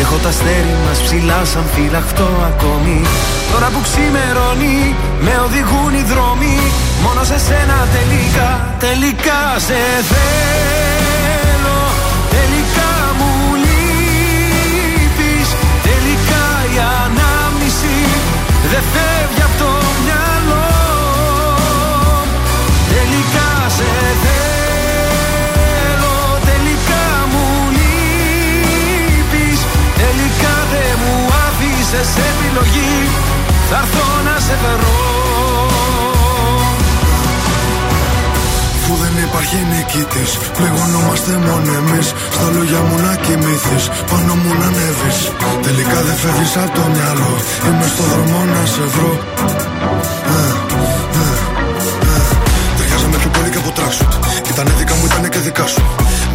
Speaker 6: Έχω τα αστέρι μας ψηλά σαν φυλαχτό ακόμη. Τώρα που ξημερώνει, με οδηγούν οι δρόμοι. Μόνο σε σένα τελικά, τελικά σε θέλω. Τελικά μου λείπεις Τελικά η ανάμνηση. Δεν φεύγει από το μυαλό άφησες επιλογή Θα έρθω να σε βρω
Speaker 17: Αφού δεν υπάρχει νικητής, πληγωνόμαστε μόνο εμείς. Στα λόγια μου να κοιμηθείς, πάνω μου να ανέβεις. Τελικά δεν φεύγεις από το μυαλό. Είμαι στο δρόμο να σε βρω. Ε, ε, ε. Ταιριάζαμε πιο πολύ και από τράξουτ. Ήταν δικά μου, ήταν και δικά σου.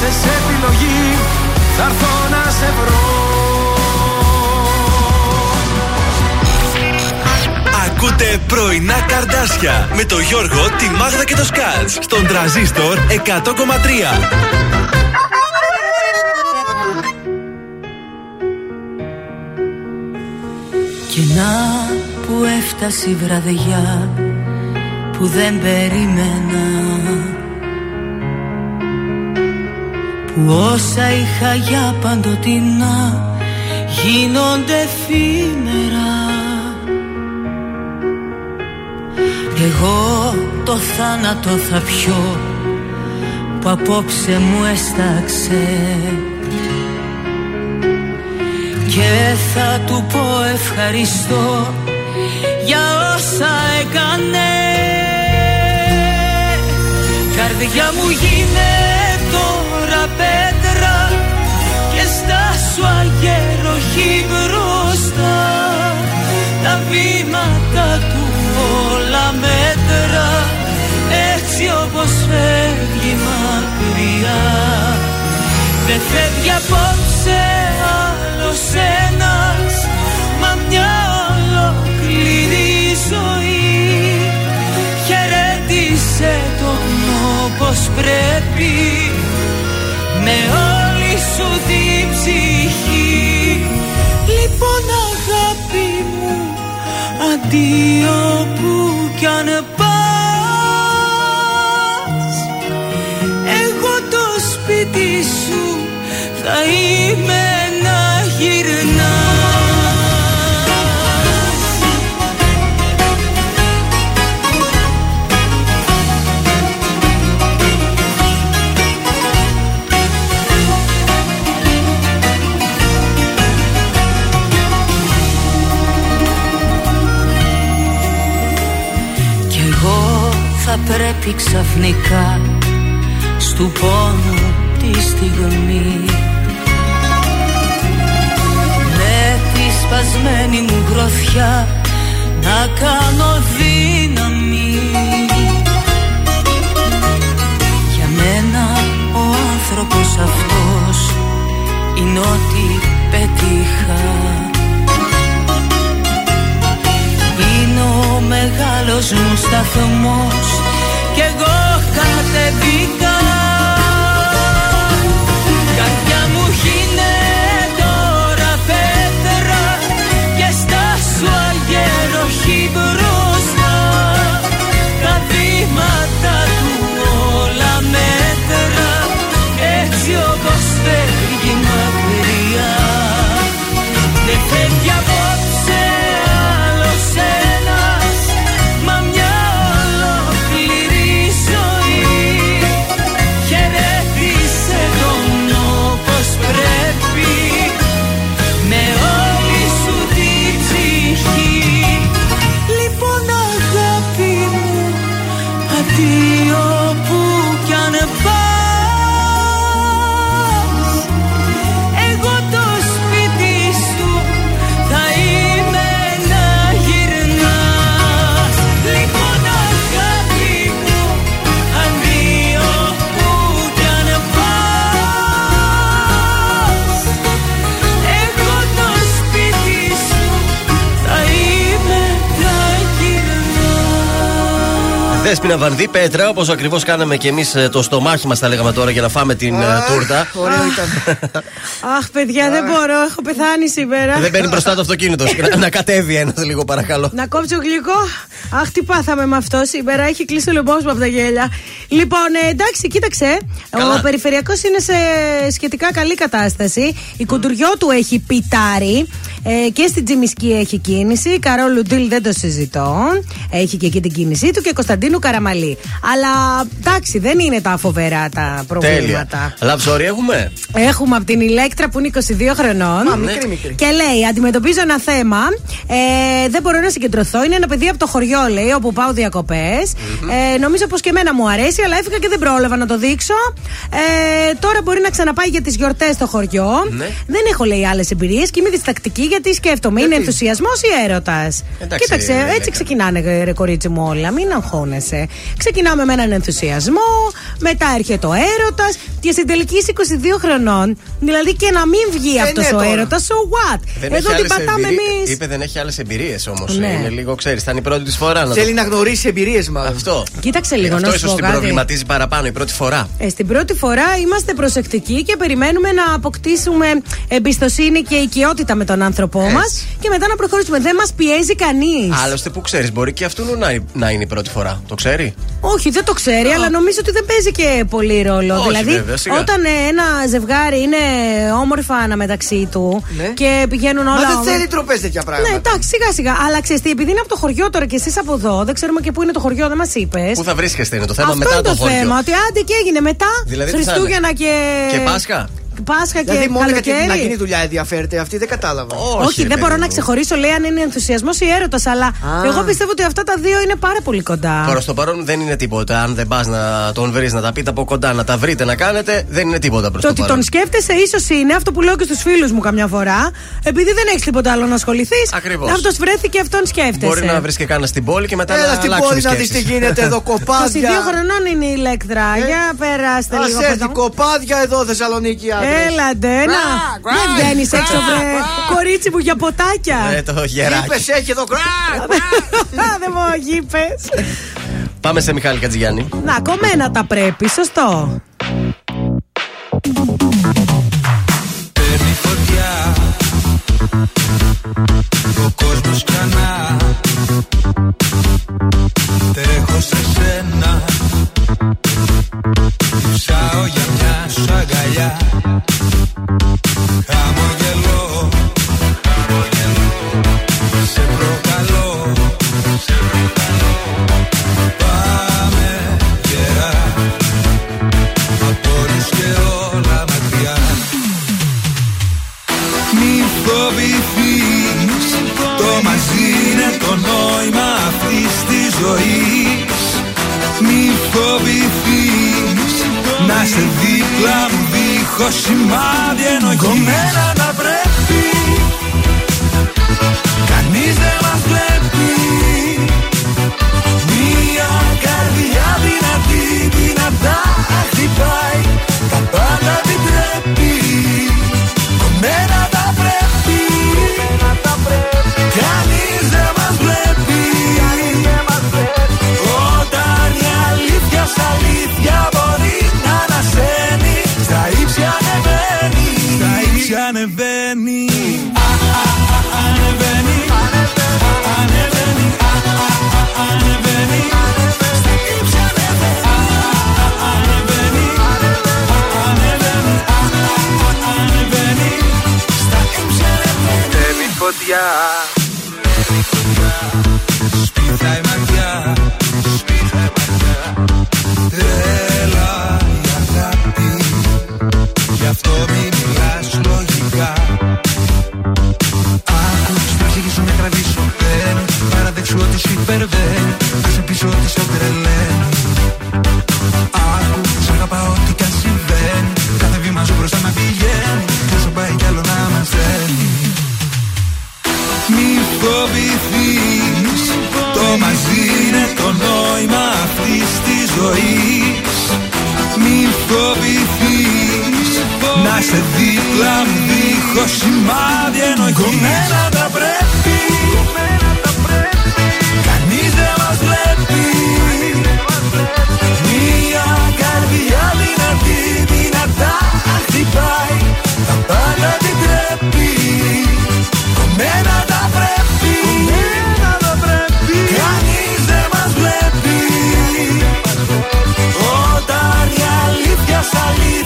Speaker 6: άφησες επιλογή Θα έρθω να σε βρω
Speaker 1: Ακούτε πρωινά καρδάσια με το Γιώργο, τη Μάγδα και το Σκάτς στον τραζίστορ 100,3.
Speaker 8: Και να που έφτασε η βραδιά που δεν περίμενα Που όσα είχα για παντοτινά γίνονται εφήμερα Εγώ το θάνατο θα πιω που απόψε μου έσταξε. Και θα του πω ευχαριστώ για όσα έκανε. Καρδιά μου γίνε τώρα πέτρα και στάσου αγέροχη μπροστά. Τα βήματα του όλα μέτρα έτσι όπως φεύγει μακριά. Δεν φεύγει απόψε άλλος ένας Μα μια ολόκληρη ζωή. Χαιρέτησε τον όπως πρέπει Με όλη σου την ψυχή. Λοιπόν αγάπη μου Αντίο που κι αν πας Εγώ το σπίτι σου θα είμαι πρέπει ξαφνικά στου πόνου τη στιγμή. Με τη σπασμένη μου γροθιά να κάνω δύναμη. Για μένα ο άνθρωπος αυτός είναι ό,τι πετύχα. Είναι ο μεγάλος μου σταθμός κι εγώ κατεβήκα. Καρδιά μου γίνε τώρα πέτρα και στάσου αγέροχη μπροστά. Τα βήματα
Speaker 2: Δέσπινα Βανδί, Πέτρα, όπως ακριβώς κάναμε και εμείς το στομάχι μας, τα λέγαμε τώρα για να φάμε την ε, τούρτα.
Speaker 4: Ωραίο ήταν.
Speaker 3: Αχ, παιδιά, δεν μπορώ. Έχω πεθάνει σήμερα.
Speaker 2: Δεν μπαίνει μπροστά το αυτοκίνητο. Να- να κατέβει ένας λίγο, παρακαλώ.
Speaker 3: Να κόψω γλυκό. Αχ, τι πάθαμε με αυτό σήμερα. Έχει κλείσει ο λαιμό μου από τα γέλια. Λοιπόν, ε, εντάξει, κοίταξε.
Speaker 2: Καλά.
Speaker 3: Ο περιφερειακός είναι σε σχετικά καλή κατάσταση. Η κουντουριό του έχει πιτάρει. Ε, και στην Τζιμισκή έχει κίνηση. Καρόλου Ντίλ δεν το συζητώ. Έχει και εκεί την κίνησή του και Κωνσταντίνου Καραμαλή. Αλλά εντάξει, δεν είναι τα φοβερά τα
Speaker 2: Τέλεια.
Speaker 3: προβλήματα.
Speaker 2: Love story έχουμε;
Speaker 3: Έχουμε από την Ηλέκτρα που είναι 22 χρονών.
Speaker 4: Μα, μικρή, μικρή.
Speaker 3: Και λέει: Αντιμετωπίζω ένα θέμα. Ε, δεν μπορώ να συγκεντρωθώ. Είναι ένα παιδί από το χωριό, λέει, όπου πάω διακοπές. Ε, νομίζω πως και εμένα μου αρέσει, αλλά έφυγα και δεν πρόλαβα να το δείξω. Ε, τώρα μπορεί να ξαναπάει για τις γιορτές στο χωριό.
Speaker 2: Ναι.
Speaker 3: Δεν έχω, λέει, άλλες εμπειρίες και είμαι διστακτική γιατί σκέφτομαι. Είναι ενθουσιασμός ή έρωτας;
Speaker 2: Εντάξει,
Speaker 3: Κοίταξε,
Speaker 2: Ηλέκτρα.
Speaker 3: έτσι ξεκινάνε, ρε κορίτσι μου, όλα. Μην αγχώνεσαι. Ξεκινάμε με έναν ενθουσιασμό, μετά έρχεται ο έρωτας και στην τελική είσαι 22 χρονών. Δηλαδή και να μην βγει
Speaker 4: Ε,
Speaker 3: αυτός
Speaker 4: ναι,
Speaker 3: ο
Speaker 4: τώρα.
Speaker 3: έρωτας, so what;
Speaker 2: Δεν
Speaker 3: Εδώ
Speaker 2: έχει
Speaker 3: την
Speaker 2: άλλες
Speaker 3: πατάμε
Speaker 2: εμπειρί-
Speaker 3: εμείς.
Speaker 2: Είπε δεν έχει άλλες εμπειρίες όμως.
Speaker 3: Ναι.
Speaker 2: Είναι λίγο, ξέρεις, θα είναι η πρώτη της φορά. Να
Speaker 4: Θέλει
Speaker 2: το...
Speaker 4: να γνωρίσει εμπειρίες μάλλον.
Speaker 2: Αυτό.
Speaker 3: Κοίταξε λίγο
Speaker 2: Αυτό
Speaker 3: να σου
Speaker 2: ίσως
Speaker 3: πω
Speaker 2: την
Speaker 3: κάτι.
Speaker 2: Προβληματίζει παραπάνω η πρώτη φορά;
Speaker 3: Ε, στην πρώτη φορά είμαστε προσεκτικοί και περιμένουμε να αποκτήσουμε εμπιστοσύνη και οικειότητα με τον άνθρωπό
Speaker 2: Έτσι.
Speaker 3: μας και μετά να προχωρήσουμε. Δεν μας πιέζει κανείς.
Speaker 2: Άλλωστε που ξέρεις, μπορεί και αυτού να, να είναι η πρώτη φορά. Το ξέρει;
Speaker 3: Όχι, δεν το ξέρει, αλλά νομίζω ότι δεν παίζει και πολύ ρόλο.
Speaker 2: Όχι,
Speaker 3: δηλαδή,
Speaker 2: βέβαια, σιγά.
Speaker 3: όταν ε, ένα ζευγάρι είναι όμορφα αναμεταξύ του
Speaker 4: Ναι.
Speaker 3: και πηγαίνουν όλα.
Speaker 4: Μα δεν
Speaker 3: όμορφα-
Speaker 4: θέλει τροπές τέτοια
Speaker 3: Ναι,
Speaker 4: πράγματα.
Speaker 3: εντάξει, σιγά σιγά. Αλλά ξέρεις τι, επειδή είναι από το χωριό τώρα και εσείς από εδώ, δεν ξέρουμε και πού είναι το χωριό, δεν μας είπες.
Speaker 2: Πού θα βρίσκεστε είναι το θέμα
Speaker 3: Αυτό
Speaker 2: μετά
Speaker 3: είναι
Speaker 2: το
Speaker 3: το
Speaker 2: χωριό.
Speaker 3: θέμα, ότι άντε και έγινε μετά
Speaker 2: Δηλαδή, τι θα
Speaker 3: Χριστούγεννα και.
Speaker 2: Και Πάσχα;
Speaker 3: Πάσχα και
Speaker 4: Δηλαδή μόνο για την να
Speaker 3: καλοκαίρι.
Speaker 4: γίνει δουλειά ενδιαφέρεται αυτή, δεν κατάλαβα.
Speaker 3: Όχι,
Speaker 2: ρε
Speaker 3: δεν μπορώ
Speaker 2: παιδί
Speaker 3: να
Speaker 2: μου.
Speaker 3: ξεχωρίσω, λέει, αν είναι ενθουσιασμός ή έρωτας. Αλλά
Speaker 4: Α.
Speaker 3: εγώ πιστεύω ότι αυτά τα δύο είναι πάρα πολύ κοντά.
Speaker 2: Τώρα στο παρόν δεν είναι τίποτα. Αν δεν πας να τον βρεις, να τα πείτε από κοντά, να τα βρείτε, να κάνετε, δεν είναι τίποτα προς
Speaker 3: Το
Speaker 2: το,
Speaker 3: ότι
Speaker 2: παρόν.
Speaker 3: τον σκέφτεσαι ίσως είναι αυτό που λέω και στους φίλους μου καμιά φορά. Επειδή δεν έχεις τίποτα άλλο να ασχοληθείς.
Speaker 2: Ακριβώς.
Speaker 3: Αυτός βρέθηκε, αυτόν σκέφτεσαι.
Speaker 2: Μπορεί να βρεις και κάνα στην πόλη και μετά
Speaker 4: Έλα
Speaker 2: να
Speaker 4: στην
Speaker 2: αλλάξουν
Speaker 4: πόλη
Speaker 2: οι
Speaker 4: να δεις τι
Speaker 2: σκέψεις.
Speaker 4: γίνεται εδώ,
Speaker 3: 22
Speaker 4: κοπάδια.
Speaker 3: χρονών είναι η Ηλέκτρα. Για περάστε
Speaker 4: Α
Speaker 3: λίγο. από
Speaker 4: έρθει
Speaker 3: εδώ.
Speaker 4: κοπάδια εδώ, Θεσσαλονίκη άντρες.
Speaker 3: Έλατε, να. Δεν βγαίνεις έξω, βρε. Κορίτσι μου για ποτάκια.
Speaker 2: Ε, το γεράκι.
Speaker 4: Είπες, έχει εδώ κράκ.
Speaker 3: Δεν μου είπε.
Speaker 2: Πάμε σε Μιχάλη Κατζηγιάννη.
Speaker 3: Να, κομμένα τα πρέπει, σωστό.
Speaker 6: Παίρνει φωτιά Ο κόσμος ξανά Τρέχω σε σένα Ψάω για μια σου αγκαλιά. Χαμογελώ δίχως σημάδι ενοχής Κομμένα τα πρέπει Κανείς δεν μας βλέπει. Μια καρδιά δυνατή δυνατά χτυπάει. Τα πάντα επιτρέπει. Κομμένα τα πρέπει Κανείς δεν μας βλέπει. Όταν η αλήθεια σ' αλήθεια Στα ύψη ανεβαίνει. Α, α, α, Ανεβαίνει. Ανεβαίνει. Α, α, α, Ανεβαίνει. Στα ύψη ανεβαίνει. Α, α, α, Ανεβαίνει. Ανεβαίνει. Α, α, α, Ανεβαίνει. Στα ύψη ανεβαίνει το σημάδι ενώ κομμένα τα πρέπει. Κανείς δεν μας βλέπει. Μια καρδιά δυνατή δυνατά χτυπάει. Τα πάντα την τρέπει. Κομμένα τα πρέπει. Κανείς δεν μας βλέπει.
Speaker 7: Όταν η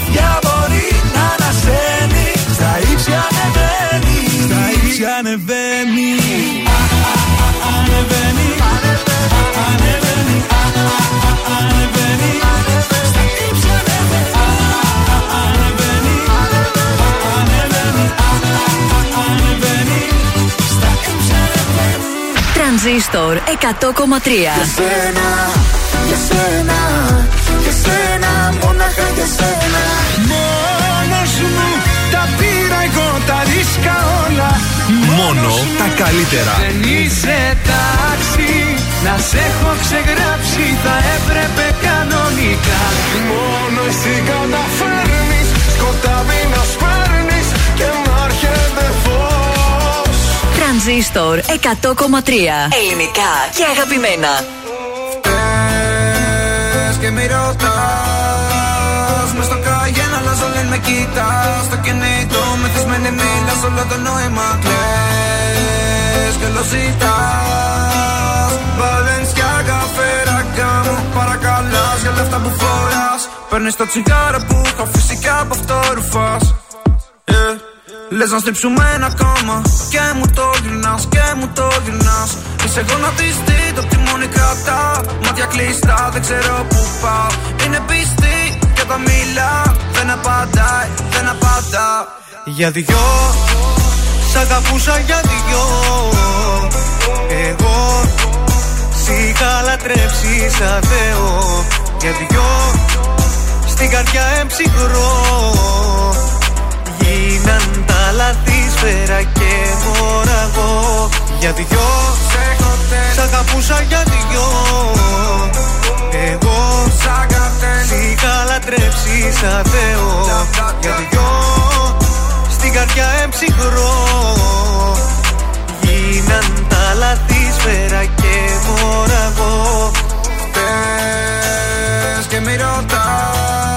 Speaker 7: Τρανζίστορ 100,3
Speaker 14: Για σένα, για σένα, για σένα, μόναχα για σένα.
Speaker 6: Μόνος μου τα πήρα εγώ τα ρίσκα όλα
Speaker 1: Μόνο τα καλύτερα.
Speaker 6: Δεν είσαι τάξη Να σε έχω ξεγράψει Θα έπρεπε κανονικά
Speaker 14: Μόνο εσύ καταφέρνεις σκοτάδι να
Speaker 7: Τρανζίστορ 100,3 Ελληνικά και αγαπημένα.
Speaker 14: Πες και μη ρωτάς. Μες στο καγέν αλλάζω λένε με κοιτάς. Στο κινητό μεθυσμένη μίλας όλο το νόημα κλαις. Και όλο ζητάς. Μπαλένσια καφέρα μου Παρακαλάς για λεφτά που φοράς. Παίρνεις το τσιγάρο που έχω φυσικά από αυτό ρουφάς. Yeah. Λες να στριψουμε ένα κόμμα Και μου το γυρνάς και μου το γυρνάς. Είσαι γονατιστή το τιμόνι κρατά. Μάτια κλειστά δεν ξέρω που πάω. Είναι πιστή και όταν μιλά Δεν απαντάει, δεν απαντά.
Speaker 5: Για δυο Σ' αγαπούσα για δυο. Εγώ Σ' είχα λατρέψει σαν Θεό. Για δυο Στην καρδιά εμψυχρό Γίναν τα λάθη σφαίρα και μοραγό Για δυο Σ' αγαπούσα για δυο. Εγώ Σ' είχα λατρέψει σαν Θεό. Για δυο Στην καρδιά εμψυχρό. Γίναν τα λάθη σφαίρα και μοραγό
Speaker 14: Πες και μη ρωτάς. Μες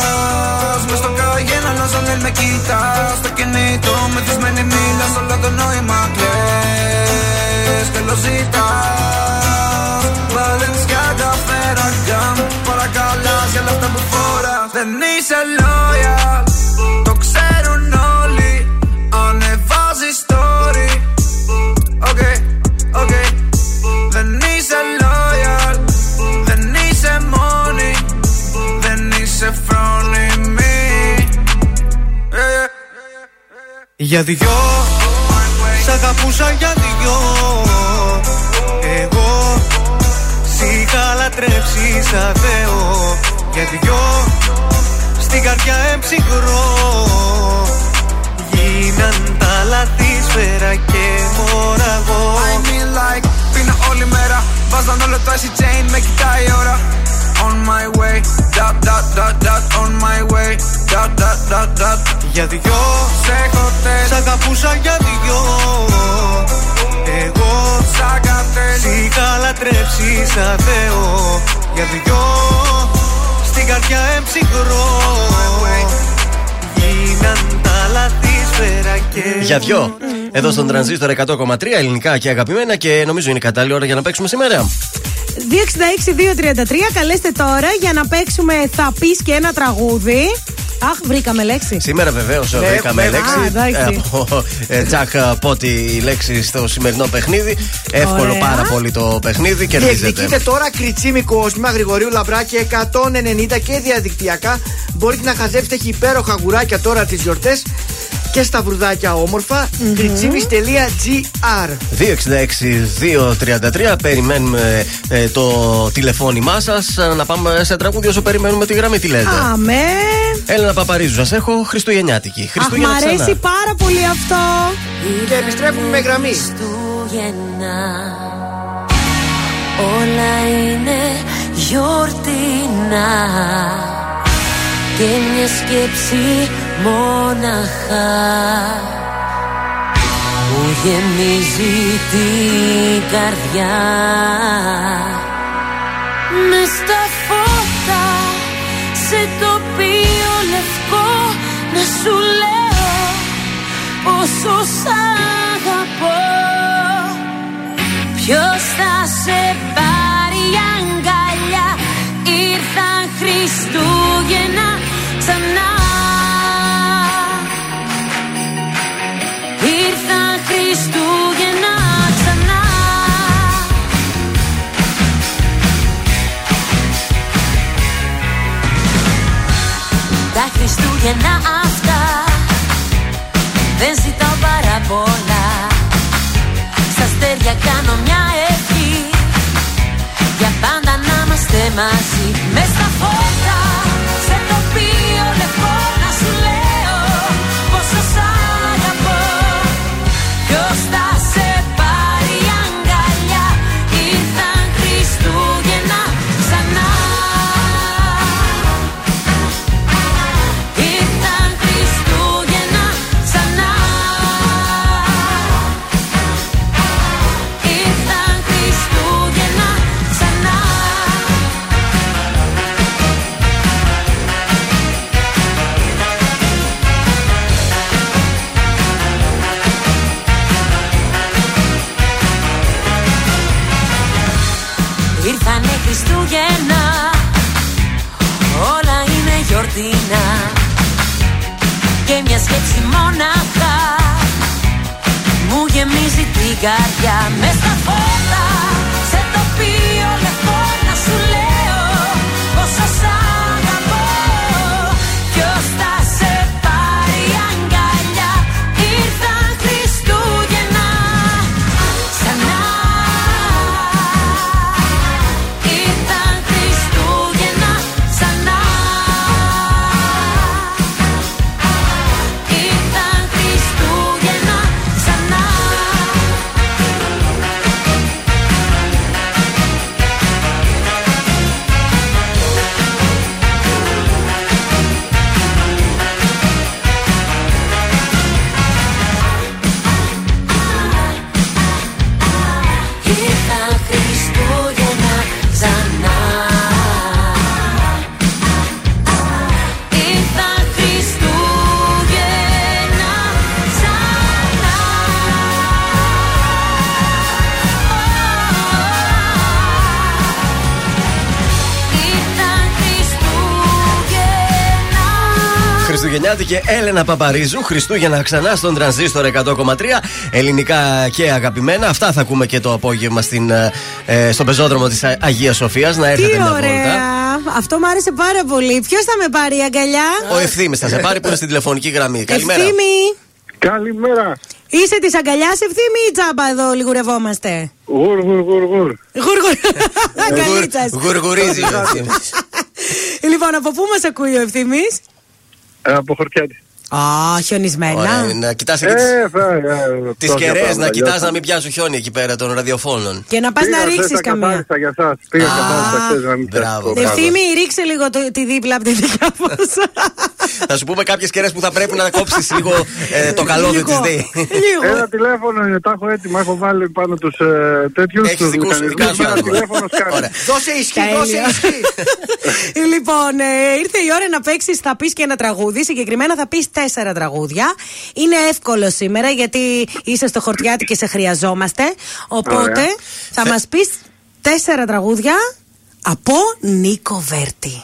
Speaker 14: στο καγέν αλλάζω λένε με κοιτάς Στο κινητό μεθυσμένη μίλας όλο το νόημα κλαις. Και όλος ζητάς Βαλένσια καφέρα γκάμ Παρακαλάς για λεφτά που φοράς. Δεν είσαι loyal
Speaker 5: Για δυο Σ' αγαπούσα για δυο. Εγώ Σ' είχα λατρέψει σαν Θεό. Για δυο Στην καρδιά εμψυχρό. Γίναν τα λάθη σφαίρα και μοραγό
Speaker 14: I mean like Πίνω όλη μέρα. Βάζαν όλο το acid chain Με κοιτάει η ώρα On my way. Dot dot dot dot On my way. Dot dot dot dot.
Speaker 5: Για δυο
Speaker 14: Σε χοτέλ
Speaker 5: Σ' αγαπούσα για δυο. Εγώ
Speaker 14: Σαν καρτέλ
Speaker 5: Σ' είχα λατρέψει σαν Θεό. Για δυο Στην καρδιά εμψυχρό. Γίναν τα λάθη σφαίρα και
Speaker 2: Για δυο. Εδώ στον τρανζίστορ 100,3 ελληνικά και αγαπημένα και νομίζω είναι κατάλληλη ώρα για να παίξουμε σήμερα.
Speaker 3: 266-233, καλέστε τώρα για να παίξουμε Θα πεις και ένα τραγούδι. Αχ, βρήκαμε λέξη.
Speaker 2: Σήμερα βεβαίως
Speaker 3: Ναι,
Speaker 2: βρήκαμε
Speaker 3: έχουμε-
Speaker 2: λέξη.
Speaker 3: Α, εντάξει.
Speaker 2: ε, από ε, Τζακ Πότι η λέξη στο σημερινό παιχνίδι. Εύκολο
Speaker 4: Ωραία.
Speaker 2: πάρα πολύ το παιχνίδι. Κερδίζετε.
Speaker 4: Διεκδικείτε τώρα κριτσίμικο Σμήμα Γρηγορίου Λαμπράκη 190 και διαδικτυακά. Μπορείτε να χαζέψετε έχει υπέροχα γουράκια τώρα τις γιορτές και στα βρουδάκια όμορφα. κριτσίμις.gr
Speaker 2: 266-233. Περιμένουμε ε, το τηλεφώνημά σας να πάμε σε τραγούδι όσο περιμένουμε τη γραμμή. Τι λέτε.
Speaker 3: Αμέ.
Speaker 2: Έλενα Παπαρίζου, σας έχω Χριστουγεννιάτικη.
Speaker 3: Αχ, μ'
Speaker 2: Χριστούγεννα
Speaker 3: αρέσει
Speaker 2: ξανά.
Speaker 3: πάρα πολύ αυτό.
Speaker 4: Και επιστρέφουμε με γραμμή.
Speaker 8: Χριστούγεννα Όλα είναι γιορτινά Και μια σκέψη μόναχα Μου γεμίζει την καρδιά. Με στα φώτα σε τοπίο λευκό να σου λέω πόσο σ' αγαπώ. Ποιος θα σε πάρει αγκαλιά; Ήρθαν Χριστούγεννα Χριστούγεννα αυτά. Δεν ζητάω πολλά. Στα αστέρια κάνω μια ευχή. Για πάντα να είμαστε μαζί. Είναι γιορτίνα Και μια σκέψη μόναχα Μου γεμίζει την καρδιά Μες στα φώτα
Speaker 2: Χριστουγεννιάτικη Έλενα Παπαρίζου. Χριστούγεννα ξανά στον τρανζίστορ 100,3. Ελληνικά και αγαπημένα. Αυτά θα ακούμε και το απόγευμα στην, ε, ε, στον πεζόδρομο της Αγίας Σοφίας. Να έρθετε
Speaker 3: Τι
Speaker 2: μια
Speaker 3: ωραία.
Speaker 2: βόλτα.
Speaker 3: Αυτό μου άρεσε πάρα πολύ. Ποιος θα με πάρει η αγκαλιά,
Speaker 2: Ο ευθύνη θα σε πάρει που είναι στην τηλεφωνική γραμμή. Καλημέρα.
Speaker 3: Ευθύμη.
Speaker 18: Καλημέρα.
Speaker 3: Είσαι της αγκαλιάς ευθύμη ή τσάμπα εδώ λιγουρευόμαστε;
Speaker 18: Γουρ, γουρ, γουρ, γουρ.
Speaker 3: Γουργουρ. Αγκαλίτσας.
Speaker 2: Γουργουρίζει ο Ευθύμης.
Speaker 3: Λοιπόν, από πού μας ακούει ο ευθύμης;
Speaker 18: Ε, από χορτιάτη.
Speaker 3: Α, χιονισμένα.
Speaker 2: Ωραία, να κοιτάς
Speaker 18: Ε, θα, ε,
Speaker 2: τις
Speaker 18: τόσα
Speaker 2: κεραίες, να
Speaker 18: πράγματα,
Speaker 2: κοιτάς
Speaker 18: νιώθω.
Speaker 2: να μην πιάσουν χιόνι εκεί πέρα των ραδιοφώνων.
Speaker 3: Και να πας να
Speaker 18: Πήγα,
Speaker 3: ρίξεις
Speaker 18: χθες τα
Speaker 3: καμία.
Speaker 18: καθάρισα για σας. Πήγα καθάρισα χθες να μην πιάσει το πράγμα.
Speaker 3: Ευθύμη, ρίξε λίγο το, τη δίπλα από τη δικιά μα.
Speaker 2: Θα σου πούμε κάποιες κεραίε που θα πρέπει να κόψεις λίγο ε, το καλώδιο της
Speaker 3: Λίγο.
Speaker 2: ΔΕΗ.
Speaker 18: Ένα τηλέφωνο είναι, τα έχω έτοιμα. Έχω βάλει πάνω τους ε, τέτοιους.
Speaker 2: Έχεις δικούς σου, δικάς σου
Speaker 18: Ένα
Speaker 2: άτομα.
Speaker 18: τηλέφωνο σκάνει.
Speaker 4: Δώσε ισχύ, δώσε
Speaker 3: Τέλεια.
Speaker 4: ισχύ.
Speaker 3: λοιπόν, ε, ήρθε η ώρα να παίξεις. Θα πεις και ένα τραγούδι. Συγκεκριμένα θα πεις τέσσερα τραγούδια. Είναι εύκολο σήμερα γιατί είσαι στο χορτιάτι και σε χρειαζόμαστε. Οπότε
Speaker 18: Ωραία.
Speaker 3: θα μας πεις τέσσερα τραγούδια από Νίκο Βέρτη.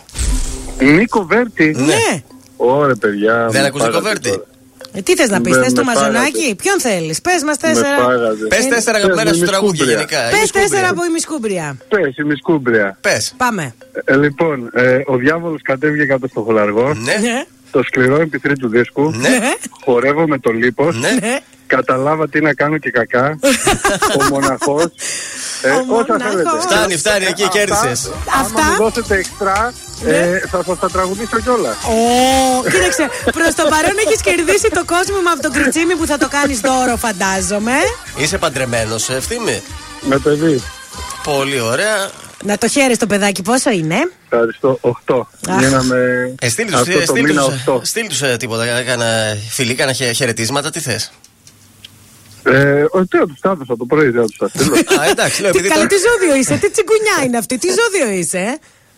Speaker 18: Νίκο Βέρτη;
Speaker 3: Ναι.
Speaker 18: Ωραία, παιδιά.
Speaker 2: Δεν
Speaker 18: με
Speaker 2: ακούς Νίκο
Speaker 18: πάγατε
Speaker 2: Βέρτη;
Speaker 18: τώρα.
Speaker 3: Ε, τι θες να πεις,
Speaker 18: Με-
Speaker 3: θες το
Speaker 18: με
Speaker 3: μαζονάκι,
Speaker 18: φάγατε.
Speaker 3: ποιον θέλεις; Πες μας
Speaker 18: Με
Speaker 3: τέσσερα.
Speaker 18: πάγατε.
Speaker 2: Πες τέσσερα αγαπημένα
Speaker 18: Πες,
Speaker 2: σου τραγούδια
Speaker 18: Μισκούμπρια.
Speaker 2: γενικά.
Speaker 3: Πες
Speaker 2: Ημισκούμπρια.
Speaker 3: τέσσερα από ημισκούμπρια.
Speaker 18: Πες, η Μισκούμπρια.
Speaker 2: Πες.
Speaker 3: Πάμε.
Speaker 18: Ε, λοιπόν, ε, ο διάβολος κατέβηκε κάτω στο χολαργό.
Speaker 2: Ναι.
Speaker 3: Ναι.
Speaker 18: Το σκληρό MP3 του δίσκου.
Speaker 2: Ναι.
Speaker 18: Χορεύω με το λίπος.
Speaker 2: Ναι.
Speaker 3: Ναι.
Speaker 18: Καταλάβα τι να κάνω και κακά. ο μοναχός. Ε,
Speaker 3: Ο
Speaker 18: όσα
Speaker 3: μοναχός.
Speaker 18: θέλετε.
Speaker 2: Φτάνει, φτάνει, εκεί
Speaker 18: Αυτά-
Speaker 2: κέρδισες.
Speaker 18: Άμα
Speaker 3: Αυτά.
Speaker 18: μου δώσετε εξτρά, ε, θα σας τα τραγουδήσω κιόλα.
Speaker 3: Ω, κοίταξε, προς το παρόν έχεις κερδίσει το κόσμο με από το κριτσίμι που θα το κάνεις δώρο, φαντάζομαι.
Speaker 2: Είσαι παντρεμένος, ευθύμη.
Speaker 18: Με παιδί.
Speaker 2: Πολύ ωραία.
Speaker 3: Να το χαίρεσαι το παιδάκι, πόσο είναι;
Speaker 18: Ευχαριστώ. 8.
Speaker 3: Αχ.
Speaker 18: Γίναμε
Speaker 2: Ε, στείλ τους,
Speaker 18: αυτό
Speaker 2: ε,
Speaker 18: το
Speaker 2: στείλ
Speaker 18: μήνα
Speaker 2: τους,
Speaker 18: 8.
Speaker 2: στείλ τους, ε, τίποτα, κάνα φιλί, κάνα χε- χαιρετίσματα, τι θες;
Speaker 18: Ε, ο τι θα τους στάθωσα το πρωί, δεν θα τους τα στείλω.
Speaker 2: Α, εντάξει, λέω
Speaker 3: Τι
Speaker 2: επειδή
Speaker 3: καλά,
Speaker 2: τώρα-
Speaker 3: τι ζώδιο είσαι, τι τσιγκουνιά είναι αυτή, τι ζώδιο είσαι.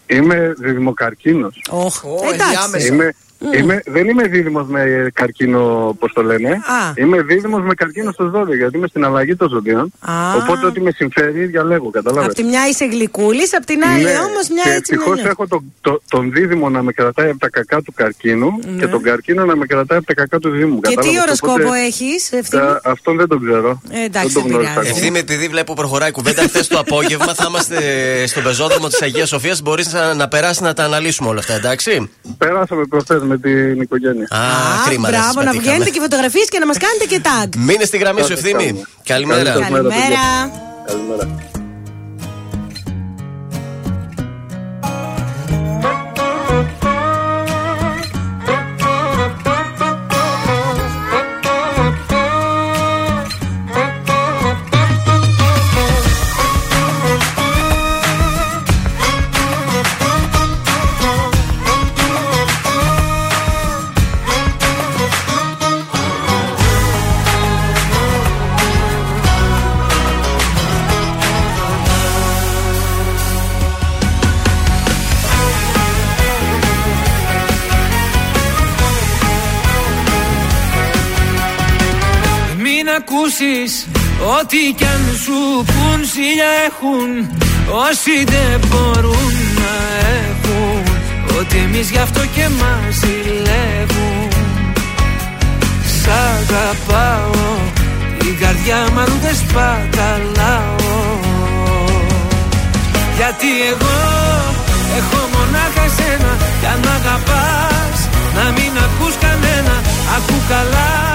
Speaker 3: ε;
Speaker 18: Είμαι διδημοκαρκίνος.
Speaker 3: Ωχ,
Speaker 4: Ω,
Speaker 3: εντάξει.
Speaker 4: ενδιάμεσα.
Speaker 18: Είμαι, είμαι, δεν είμαι δίδυμος με καρκίνο, πώς το λένε.
Speaker 3: Α.
Speaker 18: Είμαι δίδυμος με καρκίνο στο ζώδιο, γιατί είμαι στην αλλαγή των ζωδίων.
Speaker 3: Α.
Speaker 18: Οπότε ό,τι με συμφέρει διαλέγω,
Speaker 3: Απ'
Speaker 18: καταλάβετε.
Speaker 3: τη μια είσαι γλυκούλης, απ' την άλλη
Speaker 18: Ναι,
Speaker 3: όμως μια
Speaker 18: και
Speaker 3: έτσι.
Speaker 18: ευτυχώς
Speaker 3: μια-
Speaker 18: έχω τον, το, τον δίδυμο να με κρατάει από τα κακά του καρκίνου και τον καρκίνο να με κρατάει από τα κακά του δίδυμου.
Speaker 3: Και τι
Speaker 18: κατάλαβες.
Speaker 3: οροσκόπο
Speaker 18: Οπότε,
Speaker 3: έχεις,
Speaker 18: τα-
Speaker 3: ευθύνη.
Speaker 18: αυτόν δεν τον ξέρω.
Speaker 3: Ε, εντάξει,
Speaker 18: δεν τον
Speaker 3: δεν
Speaker 18: γνώρισα
Speaker 3: πειράζει.
Speaker 18: ακόμα.
Speaker 2: Ευθύμη, επειδή βλέπω προχωράει η κουβέντα, χθες το απόγευμα θα είμαστε στον πεζόδρομο της Αγίας Σοφίας. Μπορείς να, να περάσεις να τα αναλύσουμε όλα αυτά, εντάξει;
Speaker 18: Πέρασαμε προχθές με την οικογένεια.
Speaker 2: Α,
Speaker 3: Α,
Speaker 2: κρίμα. δεν σας
Speaker 3: μπράβο, να
Speaker 2: πετύχαμε.
Speaker 3: βγαίνετε και φωτογραφίες και να μας κάνετε και tag.
Speaker 2: Μείνε στη γραμμή σου,
Speaker 18: Κάτι
Speaker 2: ευθύμη.
Speaker 18: κάνουμε.
Speaker 2: Καλημέρα.
Speaker 18: Καλημέρα.
Speaker 3: Καλημέρα.
Speaker 18: Καλημέρα.
Speaker 6: Ακούσεις Ό,τι κι αν σου πουν Σίλια έχουν Όσοι δεν μπορούν να έχουν Ότι εμείς γι' αυτό και μας ζηλεύουν. Σ' αγαπάω Η καρδιά μου αλλού δεν σπαταλάω. Γιατί εγώ έχω μονάχα εσένα Κι αν μ' αγαπάς να μην ακούς κανένα Ακού καλά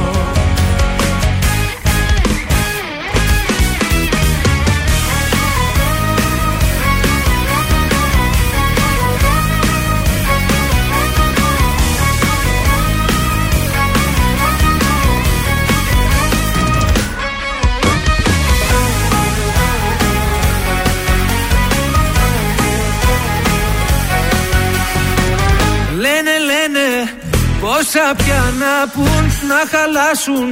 Speaker 6: πόσα πια να πουν να χαλάσουν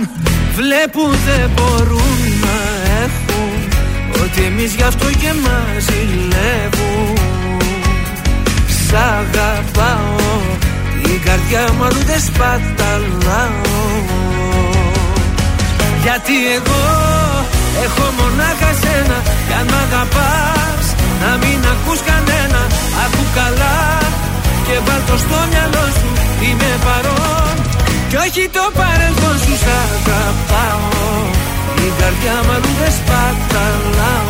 Speaker 6: Βλέπουν δεν μπορούν να έχουν. Ότι εμείς γι' αυτό και μας ζηλεύουν Σ' αγαπάω Η καρδιά μου αλλού δεν σπαταλάω. Γιατί εγώ έχω μονάχα σένα Κι αν μ' αγαπάς να μην ακούς κανένα. Ακού καλά και βάλ' το στο μυαλό σου. Είμαι παρόν. Και όχι το παρελθόν σου Σ' αγαπάω. Η καρδιά μου αλλού δεν σπαταλάω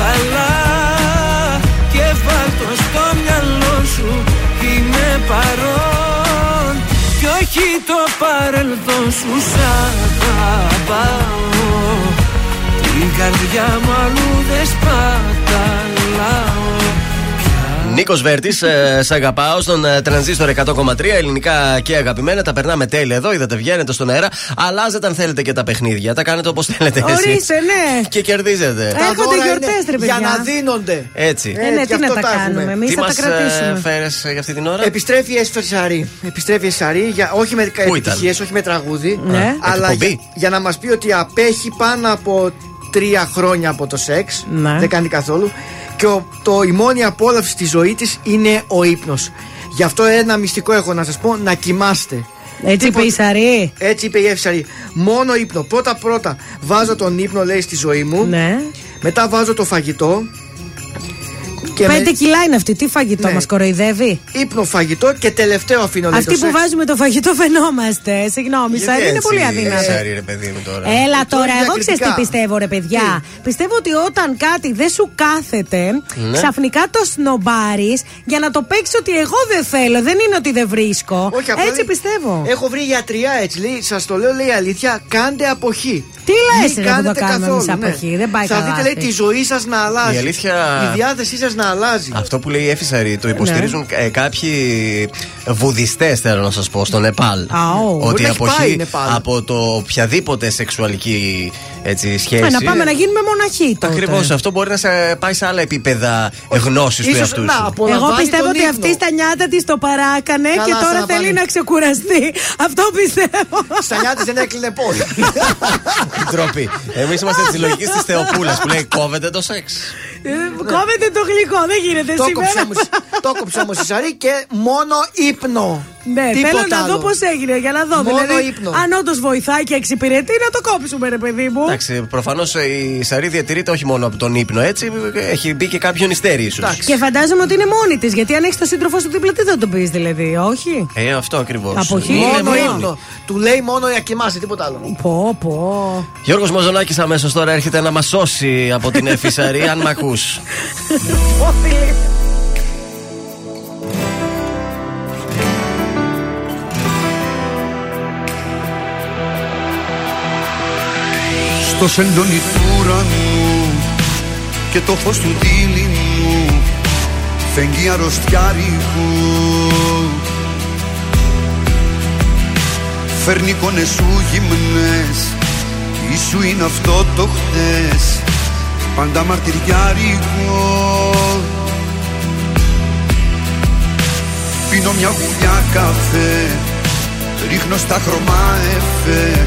Speaker 6: καλά Και βάλ' το στο μυαλό σου Είμαι παρόν. Κι όχι το παρελθόν σου Σ' αγαπάω. Την καρδιά μου αλλού δεν σπαταλάω
Speaker 2: Νίκος Βέρτης, ε, σε αγαπάω στον ε, τρανζίστορ 100,3 ελληνικά και αγαπημένα. Τα περνάμε τέλεια εδώ, είδατε, βγαίνετε στον αέρα. Αλλάζετε αν θέλετε και τα παιχνίδια. Τα κάνετε όπως θέλετε εσείς.
Speaker 3: Ορίστε, ναι.
Speaker 2: Και κερδίζετε.
Speaker 3: Έρχονται
Speaker 4: δώρα
Speaker 3: γιορτές,
Speaker 4: είναι
Speaker 3: ρε παιδιά.
Speaker 4: Για να δίνονται.
Speaker 2: Έτσι.
Speaker 3: Ε, ναι,
Speaker 4: και
Speaker 3: τι να
Speaker 4: αυτό
Speaker 3: τα
Speaker 4: τα
Speaker 3: κάνουμε.
Speaker 4: έχουμε.
Speaker 3: Εμείς
Speaker 2: Τι
Speaker 3: θα
Speaker 2: μας
Speaker 3: τα κρατήσουμε.
Speaker 2: φέρες για αυτή την ώρα;
Speaker 4: Επιστρέφει η Έσφερ Σαρή. Επιστρέφει η Σαρή, για, όχι με
Speaker 2: Πού ήταν;
Speaker 4: επιτυχίες, όχι με τραγούδι.
Speaker 3: Ναι.
Speaker 4: Αλλά
Speaker 2: Εκπομπή.
Speaker 4: για, για να μας πει ότι απέχει πάνω από τρία χρόνια από το σεξ.
Speaker 3: Ναι.
Speaker 4: Δεν κάνει καθόλου. Και ο, το, η μόνη απόλαυση στη ζωή της είναι ο ύπνος. Γι' αυτό ένα μυστικό έχω να σας πω: να κοιμάστε.
Speaker 3: Έτσι είπε η Σαρή.
Speaker 4: Έτσι είπε η Εύη Σαρή. Μόνο ύπνο. Πρώτα-πρώτα βάζω τον ύπνο, λέει, στη ζωή μου.
Speaker 3: Ναι.
Speaker 4: Μετά βάζω το φαγητό. Και
Speaker 3: Πέντε
Speaker 4: με-
Speaker 3: κιλά είναι αυτή. Τι φαγητό
Speaker 4: Ναι.
Speaker 3: μας κοροϊδεύει;
Speaker 4: ύπνο φαγητό και τελευταίο αφήνω λέει,
Speaker 3: Αυτοί
Speaker 4: το
Speaker 3: που
Speaker 4: σεξ.
Speaker 3: βάζουμε το φαγητό φαινόμαστε. Συγγνώμη, η
Speaker 2: Γιατί
Speaker 3: Σαρή είναι
Speaker 2: έτσι,
Speaker 3: πολύ αδύνατη.
Speaker 2: Σαρή, ρε παιδί μου τώρα.
Speaker 3: Έλα τώρα,
Speaker 4: τώρα
Speaker 3: εγώ ξέρεις τι
Speaker 4: διακριτικά.
Speaker 3: πιστεύω, ρε παιδιά. Πιστεύω ότι όταν κάτι δεν σου κάθεται,
Speaker 2: Ναι.
Speaker 3: ξαφνικά το σνομπάρεις για να το παίξεις ότι εγώ δεν θέλω. Δεν είναι ότι δεν βρίσκω.
Speaker 4: Όχι, απλά
Speaker 3: Έτσι
Speaker 4: λέει,
Speaker 3: πιστεύω.
Speaker 4: Έχω βρει γιατριά έτσι. Λέει, σας το λέω, λέει αλήθεια, κάντε αποχή.
Speaker 3: Τι λες,
Speaker 4: Μην
Speaker 3: ρε, που το
Speaker 4: κάνετε
Speaker 3: κάνουμε εμείς
Speaker 4: καθόλου,
Speaker 3: αποχή, δεν πάει
Speaker 4: Θα
Speaker 3: καλά
Speaker 4: δείτε, λέει,
Speaker 3: αυτή.
Speaker 4: τη ζωή σας να αλλάζει.
Speaker 2: Η αλήθεια-
Speaker 4: Η διάθεσή σας να αλλάζει.
Speaker 2: Αυτό που λέει η Εφησαρή το υποστηρίζουν ε, κάποιοι βουδιστές, θέλω να σας πω, στο Νεπάλ.
Speaker 3: Αό.
Speaker 2: Ότι
Speaker 4: Μπορεί
Speaker 2: η
Speaker 4: να έχει πάει
Speaker 2: αποχή
Speaker 4: Νεπάλ.
Speaker 2: από το οποιαδήποτε σεξουαλική έτσι, σχέση.
Speaker 3: Ε, να πάμε να γίνουμε μοναχοί τότε.
Speaker 2: Ακριβώς αυτό μπορεί να σε πάει σε άλλα επίπεδα γνώσης του
Speaker 4: ίσως
Speaker 2: εαυτού
Speaker 4: να
Speaker 2: σου.
Speaker 4: απολαμβάνει
Speaker 3: Εγώ πιστεύω
Speaker 4: τον
Speaker 3: ότι
Speaker 4: ύπνο.
Speaker 3: αυτή στα νιάτα της το παράκανε
Speaker 4: Καλά,
Speaker 3: και τώρα
Speaker 4: θα
Speaker 3: θέλει
Speaker 4: πάνε.
Speaker 3: να ξεκουραστεί. Αυτό πιστεύω.
Speaker 4: Στα νιάτα δεν έκλεινε πόδι.
Speaker 2: Ντροπή. Εμείς είμαστε της λογικής της Θεοπούλας που λέει κόβεται το σεξ.
Speaker 3: Ε, Κόβεται το γλυκό, δεν γίνεται
Speaker 4: Το κόψε
Speaker 3: σήμερα.
Speaker 4: όμως- Το κόψε όμως η Σαρή και μόνο ύπνο.
Speaker 3: Ναι,
Speaker 4: Τίποτα
Speaker 3: θέλω να
Speaker 4: άλλο.
Speaker 3: δω πώς έγινε, για να δω.
Speaker 4: Μόνο
Speaker 3: δηλαδή,
Speaker 4: ύπνο.
Speaker 3: αν όντως βοηθάει και εξυπηρετεί, να το κόψουμε, ρε παιδί μου.
Speaker 2: Εντάξει, προφανώς η Σαρή διατηρείται όχι μόνο από τον ύπνο, έτσι. Έχει μπει και κάποιο νηστέρι, ίσως.
Speaker 3: Και φαντάζομαι ότι είναι μόνη της, γιατί αν έχεις το σύντροφο σου δίπλα, τι θα το πεις, δηλαδή, όχι;
Speaker 2: Ε, αυτό ακριβώς.
Speaker 3: Αποχή.
Speaker 4: Μόνο
Speaker 3: Ναι,
Speaker 4: ύπνο. Του λέει μόνο για κοιμάσαι, τίποτα άλλο.
Speaker 3: Πω, πω.
Speaker 2: Γιώργος Μαζονάκη αμέσως τώρα έρχεται να μας σώσει από την Εφη Σαρή, αν μ' ακούς.
Speaker 14: Στο σεντόνι του ουρανού και το φως του δίληνου φεγγεί αρρωστιάρικου. Φέρνει εικόνες σου γυμνές ή σου είναι αυτό το χτες πάντα μαρτυριάρικο. Πίνω μια γουλιά καφέ ρίχνω στα χρώμα εφέ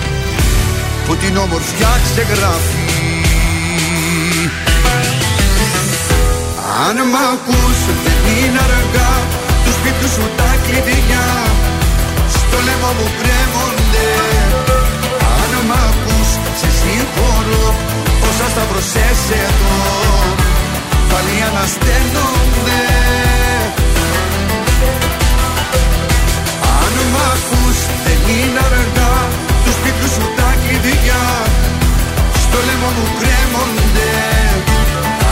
Speaker 14: που την όμορφιά ξεγράφει. Αν μ' ακούς δεν είναι αργά τους σπίτου σου τα κλειδιά. Στο λαιμό μου κρέμονται. Αν μ' ακούς σε συγχωρώ όσα σταυρωσές εδώ. Πάλι ανασταίνονται. Αν μ' ακούς δεν είναι αργά τους σπίτου σου τα κλειδιά στο λαιμό μου κρέμονται.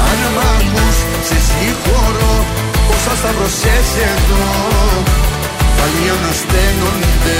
Speaker 14: Αν μ' ακούς σε συγχωρώ όσα σταυρωσές εδώ. Πάλι ανασταίνονται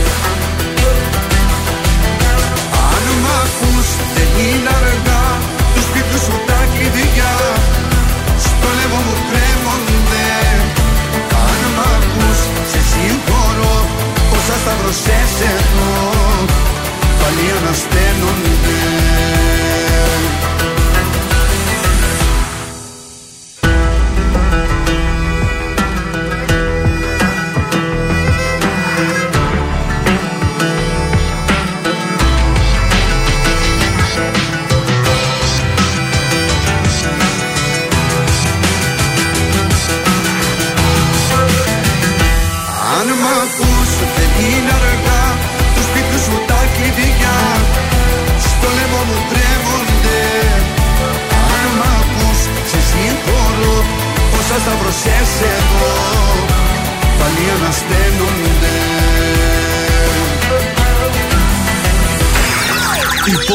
Speaker 14: ακούς δεν είναι αργά. Τους σπίτου σου τα κλειδιά. Στο λαιμό μου κρέμονται Αν μ' ακούς σε συγχωρώ. Όσα σταυρωσές εδώ πάλι ανασταίνονται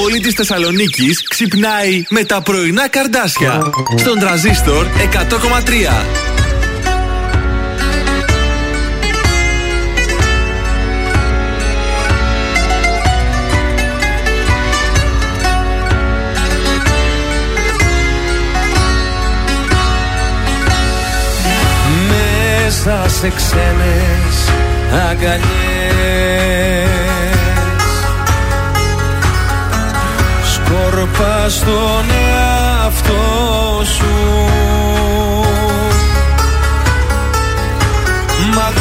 Speaker 1: πόλη της Θεσσαλονίκης ξυπνάει με τα πρωινά καρδάσια. Στον τραζίστορ 100,3.
Speaker 6: μέσα σε ξένες αγκαλιές στον εαυτό σου. Μα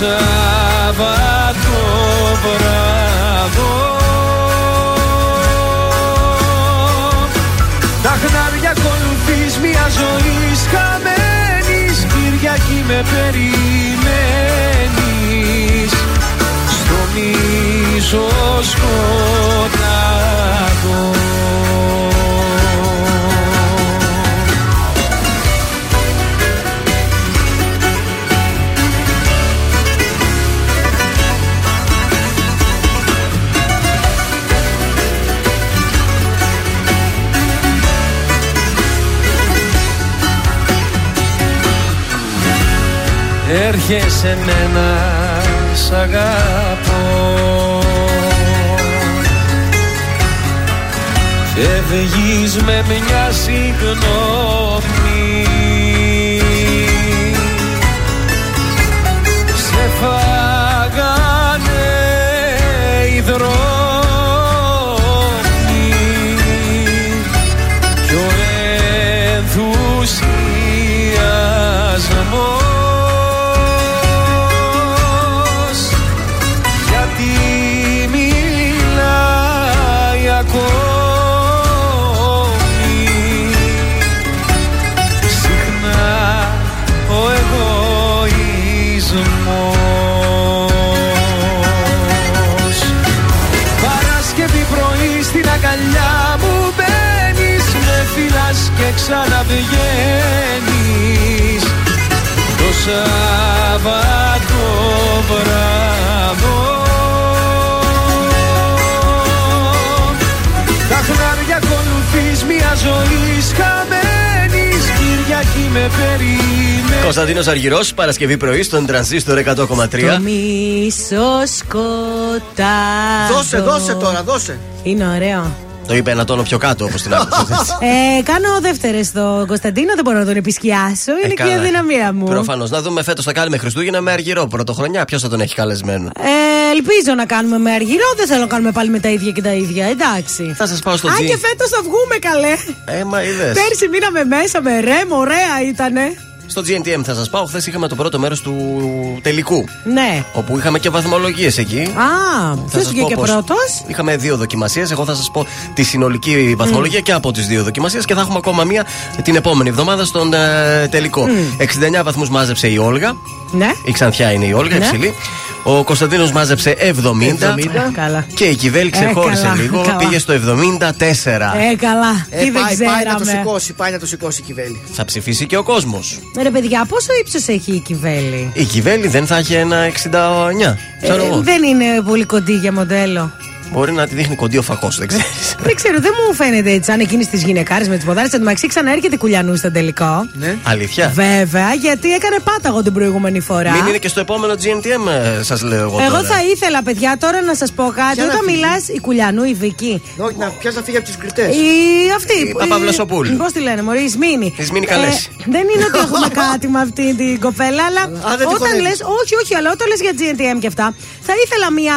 Speaker 6: Σάββατο βράδο. Τα χνάρια ακολουθείς μια ζωή χαμένης Κυριακή με περιμένεις. Στο μίσο σκοτάδο Έρχεσαι μένα σ' αγαπώ. Φεύγεις με μια συγγνώμη. Σε φάγανε οι δρόμοι ξαναβγαίνεις το Σάββατο βράδο Τα χνάρια ακολουθείς μια ζωή χαμένης Κυριακή με περιμένεις
Speaker 2: Κωνσταντίνος Αργυρός, Παρασκευή πρωί στον τρανζίστορ 100,3.
Speaker 3: Το μίσο σκοτάδο.
Speaker 4: Δώσε, δώσε τώρα, δώσε.
Speaker 3: Είναι ωραίο.
Speaker 2: Το είπε ένα τόνο πιο κάτω όπως την άκουσα.
Speaker 3: Ε, κάνω δεύτερες στο Κωνσταντίνο, δεν μπορώ να τον επισκιάσω. Είναι και η αδυναμία μου.
Speaker 2: Προφανώς. Να δούμε φέτος θα κάνουμε Χριστούγεννα με Αργυρό πρωτοχρονιά. Ποιος θα τον έχει καλεσμένο;
Speaker 3: Ε, ελπίζω να κάνουμε με αργυρό, δεν θέλω να κάνουμε πάλι με τα ίδια και τα ίδια. Εντάξει.
Speaker 2: Θα σας πάω στο
Speaker 3: Αν
Speaker 2: τζι.
Speaker 3: και φέτος θα βγούμε καλέ.
Speaker 2: Ε, μα είδες.
Speaker 3: Πέρσι μείναμε μέσα με ρέμ, ωραία ήτανε.
Speaker 2: Στο GNTM θα σας πάω. Χθες είχαμε το πρώτο μέρος του τελικού.
Speaker 3: Ναι.
Speaker 2: Όπου είχαμε και βαθμολογίες εκεί.
Speaker 3: Α,
Speaker 2: Θα
Speaker 3: ποιος
Speaker 2: σας
Speaker 3: βγήκε
Speaker 2: πω πώς.
Speaker 3: πρώτος;
Speaker 2: Είχαμε δύο δοκιμασίες. Εγώ θα σας πω τη συνολική βαθμολογία και από τις δύο δοκιμασίες και θα έχουμε ακόμα μία την επόμενη εβδομάδα στον ε, τελικό. 69 βαθμούς μάζεψε η Όλγα.
Speaker 3: Ναι.
Speaker 2: Η Ξανθιά είναι η Όλγα,
Speaker 3: Ναι.
Speaker 2: υψηλή. Ο Κωνσταντίνος μάζεψε 70.
Speaker 4: 70.
Speaker 3: Καλά.
Speaker 2: Και η Κυβέλη ξεχώρισε
Speaker 3: καλά,
Speaker 2: λίγο.
Speaker 3: καλά.
Speaker 2: Πήγε στο 74.
Speaker 3: Ε, καλά.
Speaker 4: Ε,
Speaker 3: Τι δεν
Speaker 4: πάει, πάει να το
Speaker 3: ξέραμε.
Speaker 4: σηκώσει, πάει να το σηκώσει η κυβέλη.
Speaker 2: Θα ψηφίσει και ο κόσμος.
Speaker 3: Ρε παιδιά, πόσο ύψος έχει η Κιβέλη.
Speaker 2: Η Κυβέλη δεν θα έχει ένα 69. Ξέρω
Speaker 3: Ε,
Speaker 2: εγώ.
Speaker 3: δεν είναι πολύ κοντή για μοντέλο.
Speaker 2: Μπορεί να τη δείχνει κοντή ο φακός, δεν ξέρεις.
Speaker 3: Δεν ξέρω, δεν μου φαίνεται έτσι. Αν εκείνης της γυναικάρε με τις ποδάρες. Εν τω μεταξύ ξαναέρχεται κουλιανού στο τελικό.
Speaker 4: Ναι.
Speaker 2: Αλήθεια;
Speaker 3: Βέβαια, γιατί έκανε πάταγο την προηγούμενη φορά.
Speaker 2: Μην είναι και στο επόμενο GNTM, σας λέω εγώ.
Speaker 3: Εγώ
Speaker 2: τώρα.
Speaker 3: θα ήθελα, παιδιά, τώρα να σας πω κάτι.
Speaker 4: Ποια να
Speaker 3: Όταν
Speaker 4: φύγει;
Speaker 3: μιλάς, η Κουλιανού, η Βική.
Speaker 4: Όχι, να πιάσει να φύγει από του κριτές;
Speaker 3: Η αυτή.
Speaker 2: Η Παπαβλασοπούλου.
Speaker 3: Πώς τη λένε, Μωρή, η Σμήνη.
Speaker 2: Η Σμήνη Καλέση.
Speaker 3: δεν είναι ότι έχουμε κάτι με αυτή την κοπέλα, αλλά
Speaker 4: Α, δεν τη
Speaker 3: όταν
Speaker 4: χωνεύεις.
Speaker 3: λες. Όχι, όχι, αλλά όταν λες για GNTM και αυτά, θα ήθελα μια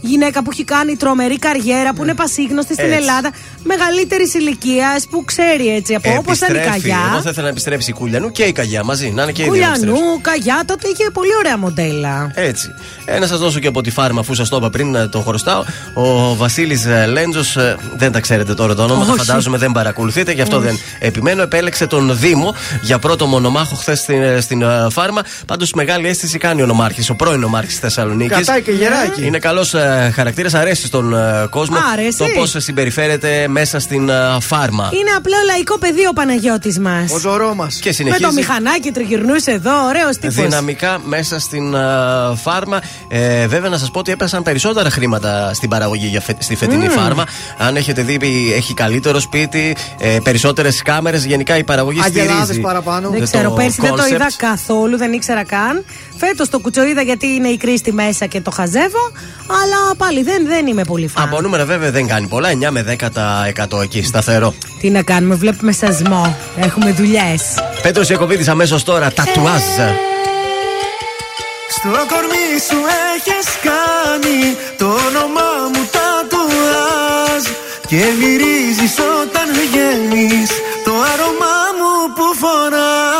Speaker 3: γυναίκα που έχει κάνει τρόπο τρομερή καριέρα, που είναι πασίγνωστη στην
Speaker 2: Ναι. Έτσι.
Speaker 3: Ελλάδα, μεγαλύτερης ηλικίας που ξέρει έτσι από όπως ήταν η
Speaker 2: Επιστρέφει.
Speaker 3: Καγιά.
Speaker 2: Εγώ θα ήθελα να επιστρέψει η Κουλιανού και η Καγιά μαζί. Να είναι και οι δύο να επιστρέψουν.
Speaker 3: Κουλιανού, Καγιά, τότε είχε πολύ ωραία μοντέλα.
Speaker 2: Έτσι. Ε, να σας δώσω και από τη φάρμα, αφού σας το είπα πριν, ε, το χρωστάω. Ο Βασίλης Λέντζος, δεν τα ξέρετε τώρα το όνομα,
Speaker 3: Όχι.
Speaker 2: φαντάζομαι δεν παρακολουθείτε, γι' αυτό
Speaker 3: Όχι.
Speaker 2: δεν επιμένω. Επέλεξε τον Δήμο για πρώτο μονομάχο χθες στην, ε, στην ε, φάρμα. Πάντως μεγάλη αίσθηση κάνει ο νομάρχης, ο πρώην νομάρχης Θεσσαλονίκης.
Speaker 4: Κατάει και γεράκι.
Speaker 2: Είναι καλός χαρακτήρας, αρέσει στον ε, κόσμο
Speaker 3: Αρέσει.
Speaker 2: το πώς συμπεριφέρεται μέσα στην ε, φάρμα.
Speaker 3: Είναι απλό λαϊκό παιδί ο Παναγιώτης μας.
Speaker 4: Ο ζωρός μας.
Speaker 2: Και
Speaker 3: Με
Speaker 2: συνεχίζει.
Speaker 3: το μηχανάκι τριγυρνούσε εδώ, ωραίος τύπος.
Speaker 2: Δυναμικά μέσα στην α, φάρμα. Ε, βέβαια, να σας πω ότι έπεσαν περισσότερα χρήματα στην παραγωγή για φε- στη φετινή
Speaker 3: Μμμ.
Speaker 2: φάρμα. Αν έχετε δει, έχει καλύτερο σπίτι, ε, περισσότερες κάμερες. Γενικά η παραγωγή
Speaker 4: Αγελάδες
Speaker 2: στηρίζει.
Speaker 4: παραπάνω.
Speaker 3: Δεν
Speaker 2: το
Speaker 3: ξέρω, πέρσι δεν το
Speaker 2: concept.
Speaker 3: είδα καθόλου, δεν ήξερα καν. Φέτος το κουτσοείδα γιατί είναι η κρίστη μέσα και το χαζεύω. Αλλά πάλι δεν, δεν είμαι πολύ φαν.
Speaker 2: Από νούμερα βέβαια δεν κάνει πολλά, 9 με 10% εκεί, σταθερό.
Speaker 3: Τι να κάνουμε, βλέπουμε σασμό. Έχουμε δουλειές.
Speaker 2: Πέτρος Ιακοβίδη αμέσως τώρα, τατουάζ.
Speaker 9: Στο κορμί σου έχεις κάνει το όνομά μου τατουάζ Και μυρίζεις όταν βγαίνεις το άρωμά μου που φοράς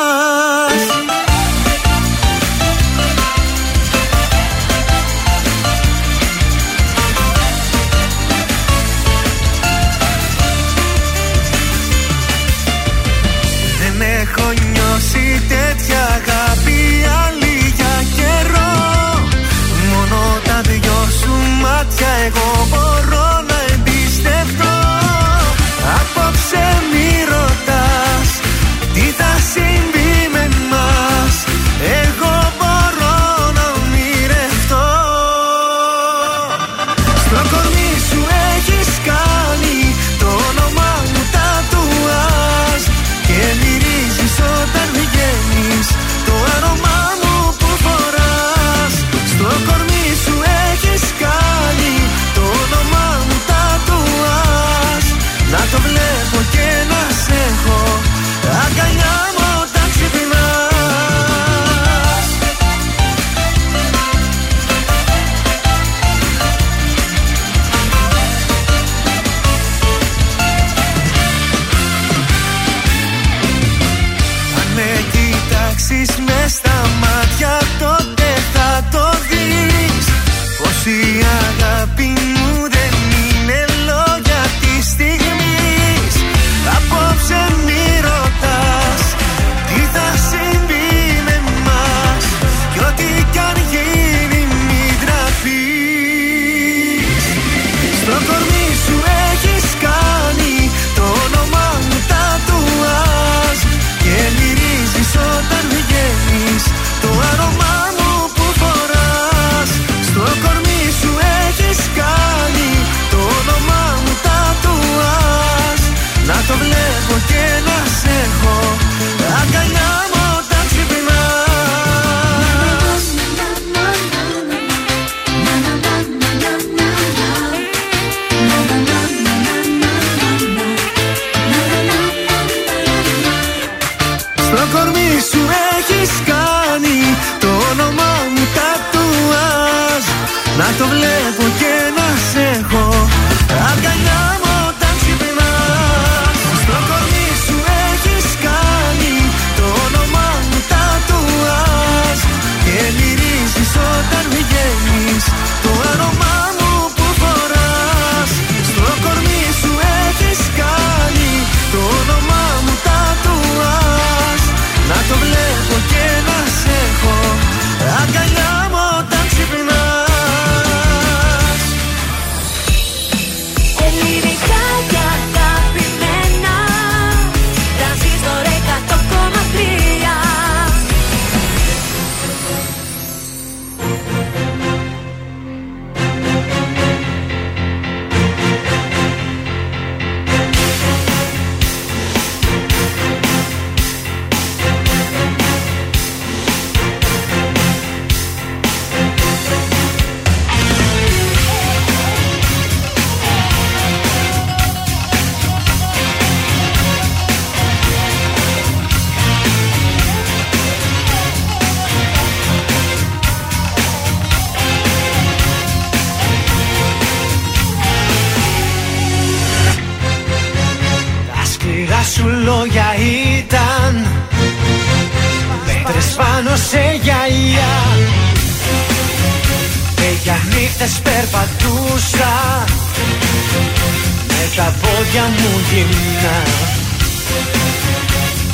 Speaker 9: τα πόδια μου γυμνά.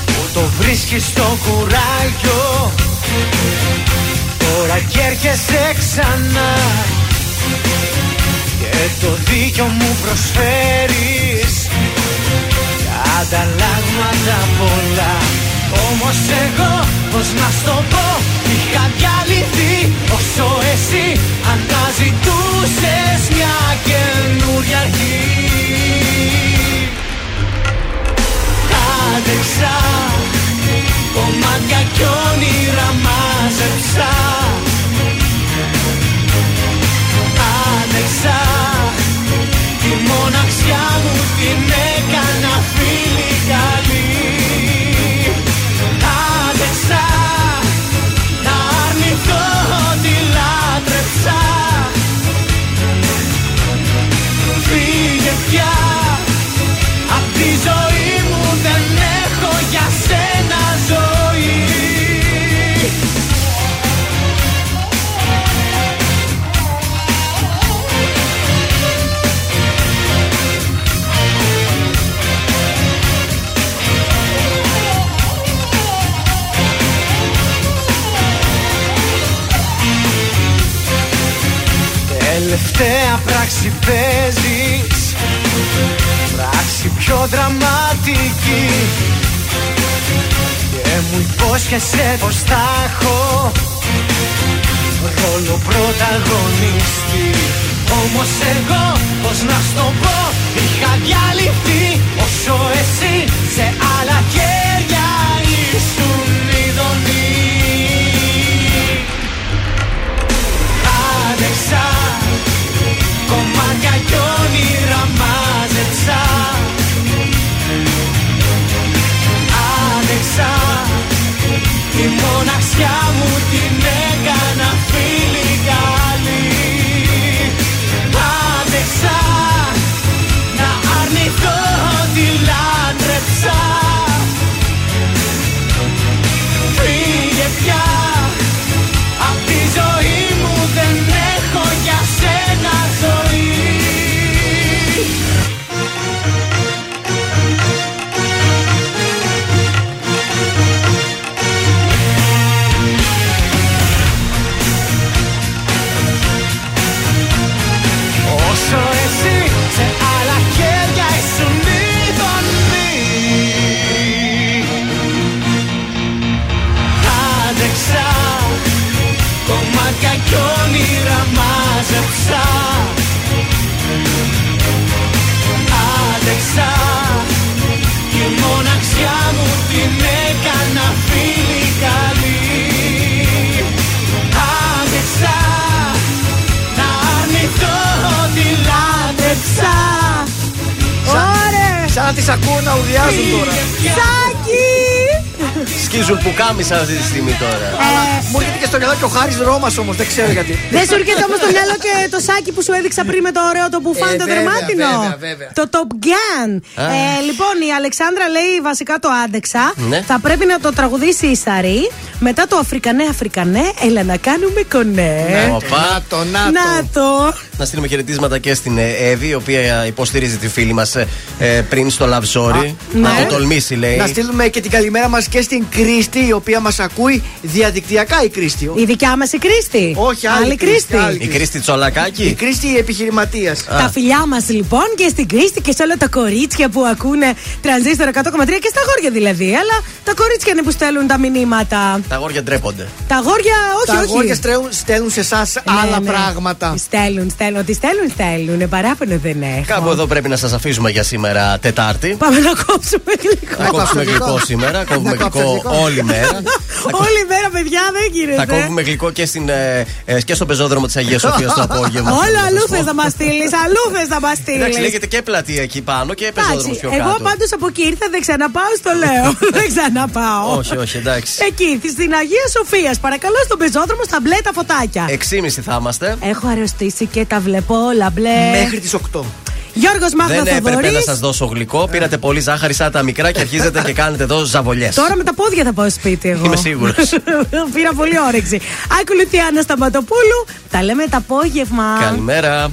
Speaker 9: Που το βρίσκεις στο κουράγιο. Τώρα κι έρχεσαι ξανά. Και το δίκιο μου προσφέρεις. Ανταλλάγματα πολλά Όμως εγώ πως να στο πω Είχα διαλυθεί. Όσο εσύ Αναζητούσες μια καινούρια αρχή. Άντεξα Κομμάτια κι όνειρα μάζεψα. Άντεξα Τη μοναξιά μου την έκανα φίλη καλή πια Απ' τη ζωή μου δεν έχω για σένα ζωή. Τελευταία πράξη παίζεις Πράξη πιο δραματική. Και μου υπόσχεσαι πως θα έχω Ρόλο πρωταγωνιστή. Όμως εγώ πως να στο πω Είχα διαλυθεί. Όσο εσύ Σε άλλα χέρια Τη μοναξιά μου την να
Speaker 4: τις ακούω να ουδιάζουν τώρα.
Speaker 3: Σάκη!
Speaker 2: Σκίζουν που κάμισα αυτή τη στιγμή τώρα.
Speaker 4: Αλλά μου έρχεται και στο μυαλό και ο Χάρης Ρώμας όμως, δεν ξέρω γιατί.
Speaker 3: Δεν σου έρχεται όμως στο μυαλό και το σάκι που σου έδειξα πριν με το ωραίο το μπουφάν
Speaker 4: Ε,
Speaker 3: το
Speaker 4: βέβαια,
Speaker 3: δερμάτινο;
Speaker 4: βέβαια, βέβαια.
Speaker 3: Το Top Gun.
Speaker 2: Α.
Speaker 3: Ε, λοιπόν, η Αλεξάνδρα λέει βασικά το άντεξα.
Speaker 2: Ναι.
Speaker 3: Θα πρέπει να το τραγουδήσει η Σαρή. Μετά το Αφρικανέ, Αφρικανέ, έλα να κάνουμε κονέ.
Speaker 2: Οπα.
Speaker 4: Να το, να το.
Speaker 3: Να το.
Speaker 2: Να στείλουμε χαιρετίσματα και στην ε, Εύη, η οποία υποστηρίζει τη φίλη μας πριν στο Love Story. Να
Speaker 3: ναι.
Speaker 2: το τολμήσει, λέει.
Speaker 4: Να στείλουμε και την καλημέρα μας και στην Κρίστη, η οποία μας ακούει διαδικτυακά η Κρίστη.
Speaker 3: Η δικιά μας η Κρίστη.
Speaker 4: Όχι, άλλη Κρίστη, άλλη
Speaker 2: Η Κρίστη Τσολακάκη.
Speaker 4: Η Κρίστη επιχειρηματίας.
Speaker 3: Τα φιλιά μας λοιπόν και στην Κρίστη και σε όλα τα κορίτσια που ακούνε τρανζίστορ 100,3 και στα αγόρια δηλαδή. Αλλά τα κορίτσια είναι που στέλνουν τα μηνύματα.
Speaker 2: Τα αγόρια ντρέπονται.
Speaker 3: Τα αγόρια, όχι,
Speaker 4: Τα
Speaker 3: όχι.
Speaker 4: αγόρια στέλνουν, στέλνουν σε εσάς άλλα
Speaker 3: ναι.
Speaker 4: πράγματα.
Speaker 3: Στέλνουν, στέλνουν. Ό,τι στέλνουν, στέλνουν. Παράπονο δεν έχω.
Speaker 2: Κάπου εδώ πρέπει να σας αφήσουμε για σήμερα Τετάρτη.
Speaker 3: Πάμε να κόψουμε γλυκό.
Speaker 2: Θα κόψουμε
Speaker 4: γλυκό.
Speaker 2: γλυκό σήμερα. Κόβουμε
Speaker 4: Να κόψεις
Speaker 2: γλυκό
Speaker 4: γλυκό.
Speaker 2: όλη μέρα.
Speaker 3: Όλη μέρα, παιδιά, δεν γίνεται.
Speaker 2: Θα κόβουμε γλυκό και, στην, ε, ε, και στο πεζόδρομο της Αγίας Σοφίας το απόγευμα.
Speaker 3: Όλο αλλού θες να μας στείλεις. Αλλού θες να μας
Speaker 2: Εντάξει,
Speaker 3: στείλεις.
Speaker 2: λέγεται και πλατεία εκεί πάνω και πεζόδρομος πιο
Speaker 3: εγώ
Speaker 2: κάτω.
Speaker 3: πάντως από εκεί ήρθα, δεν ξαναπάω στο λέω. δεν ξαναπάω.
Speaker 2: Όχι, όχι, εντάξει.
Speaker 3: Εκεί, στην Αγία Σοφίας. Παρακαλώ στον πεζόδρομο στα μπλε τα φωτάκια.
Speaker 2: 6,5 θα είμαστε.
Speaker 3: Έχω αρρωστήσει και τα βλέπω όλα μπλε.
Speaker 4: Μέχρι τις 8.
Speaker 3: Γιώργος Μάγδα
Speaker 2: Δεν έπρεπε
Speaker 3: Θοδωρής.
Speaker 2: να σας δώσω γλυκό. Πήρατε πολύ ζάχαρη σαν τα μικρά και αρχίζετε και κάνετε εδώ ζαβολιές.
Speaker 3: Τώρα με τα πόδια θα πάω σπίτι εγώ.
Speaker 2: Είμαι σίγουρος.
Speaker 3: Πήρα πολύ όρεξη. Ακολουθεί η Άννα Σταματοπούλου. Τα λέμε το απόγευμα.
Speaker 2: Καλημέρα.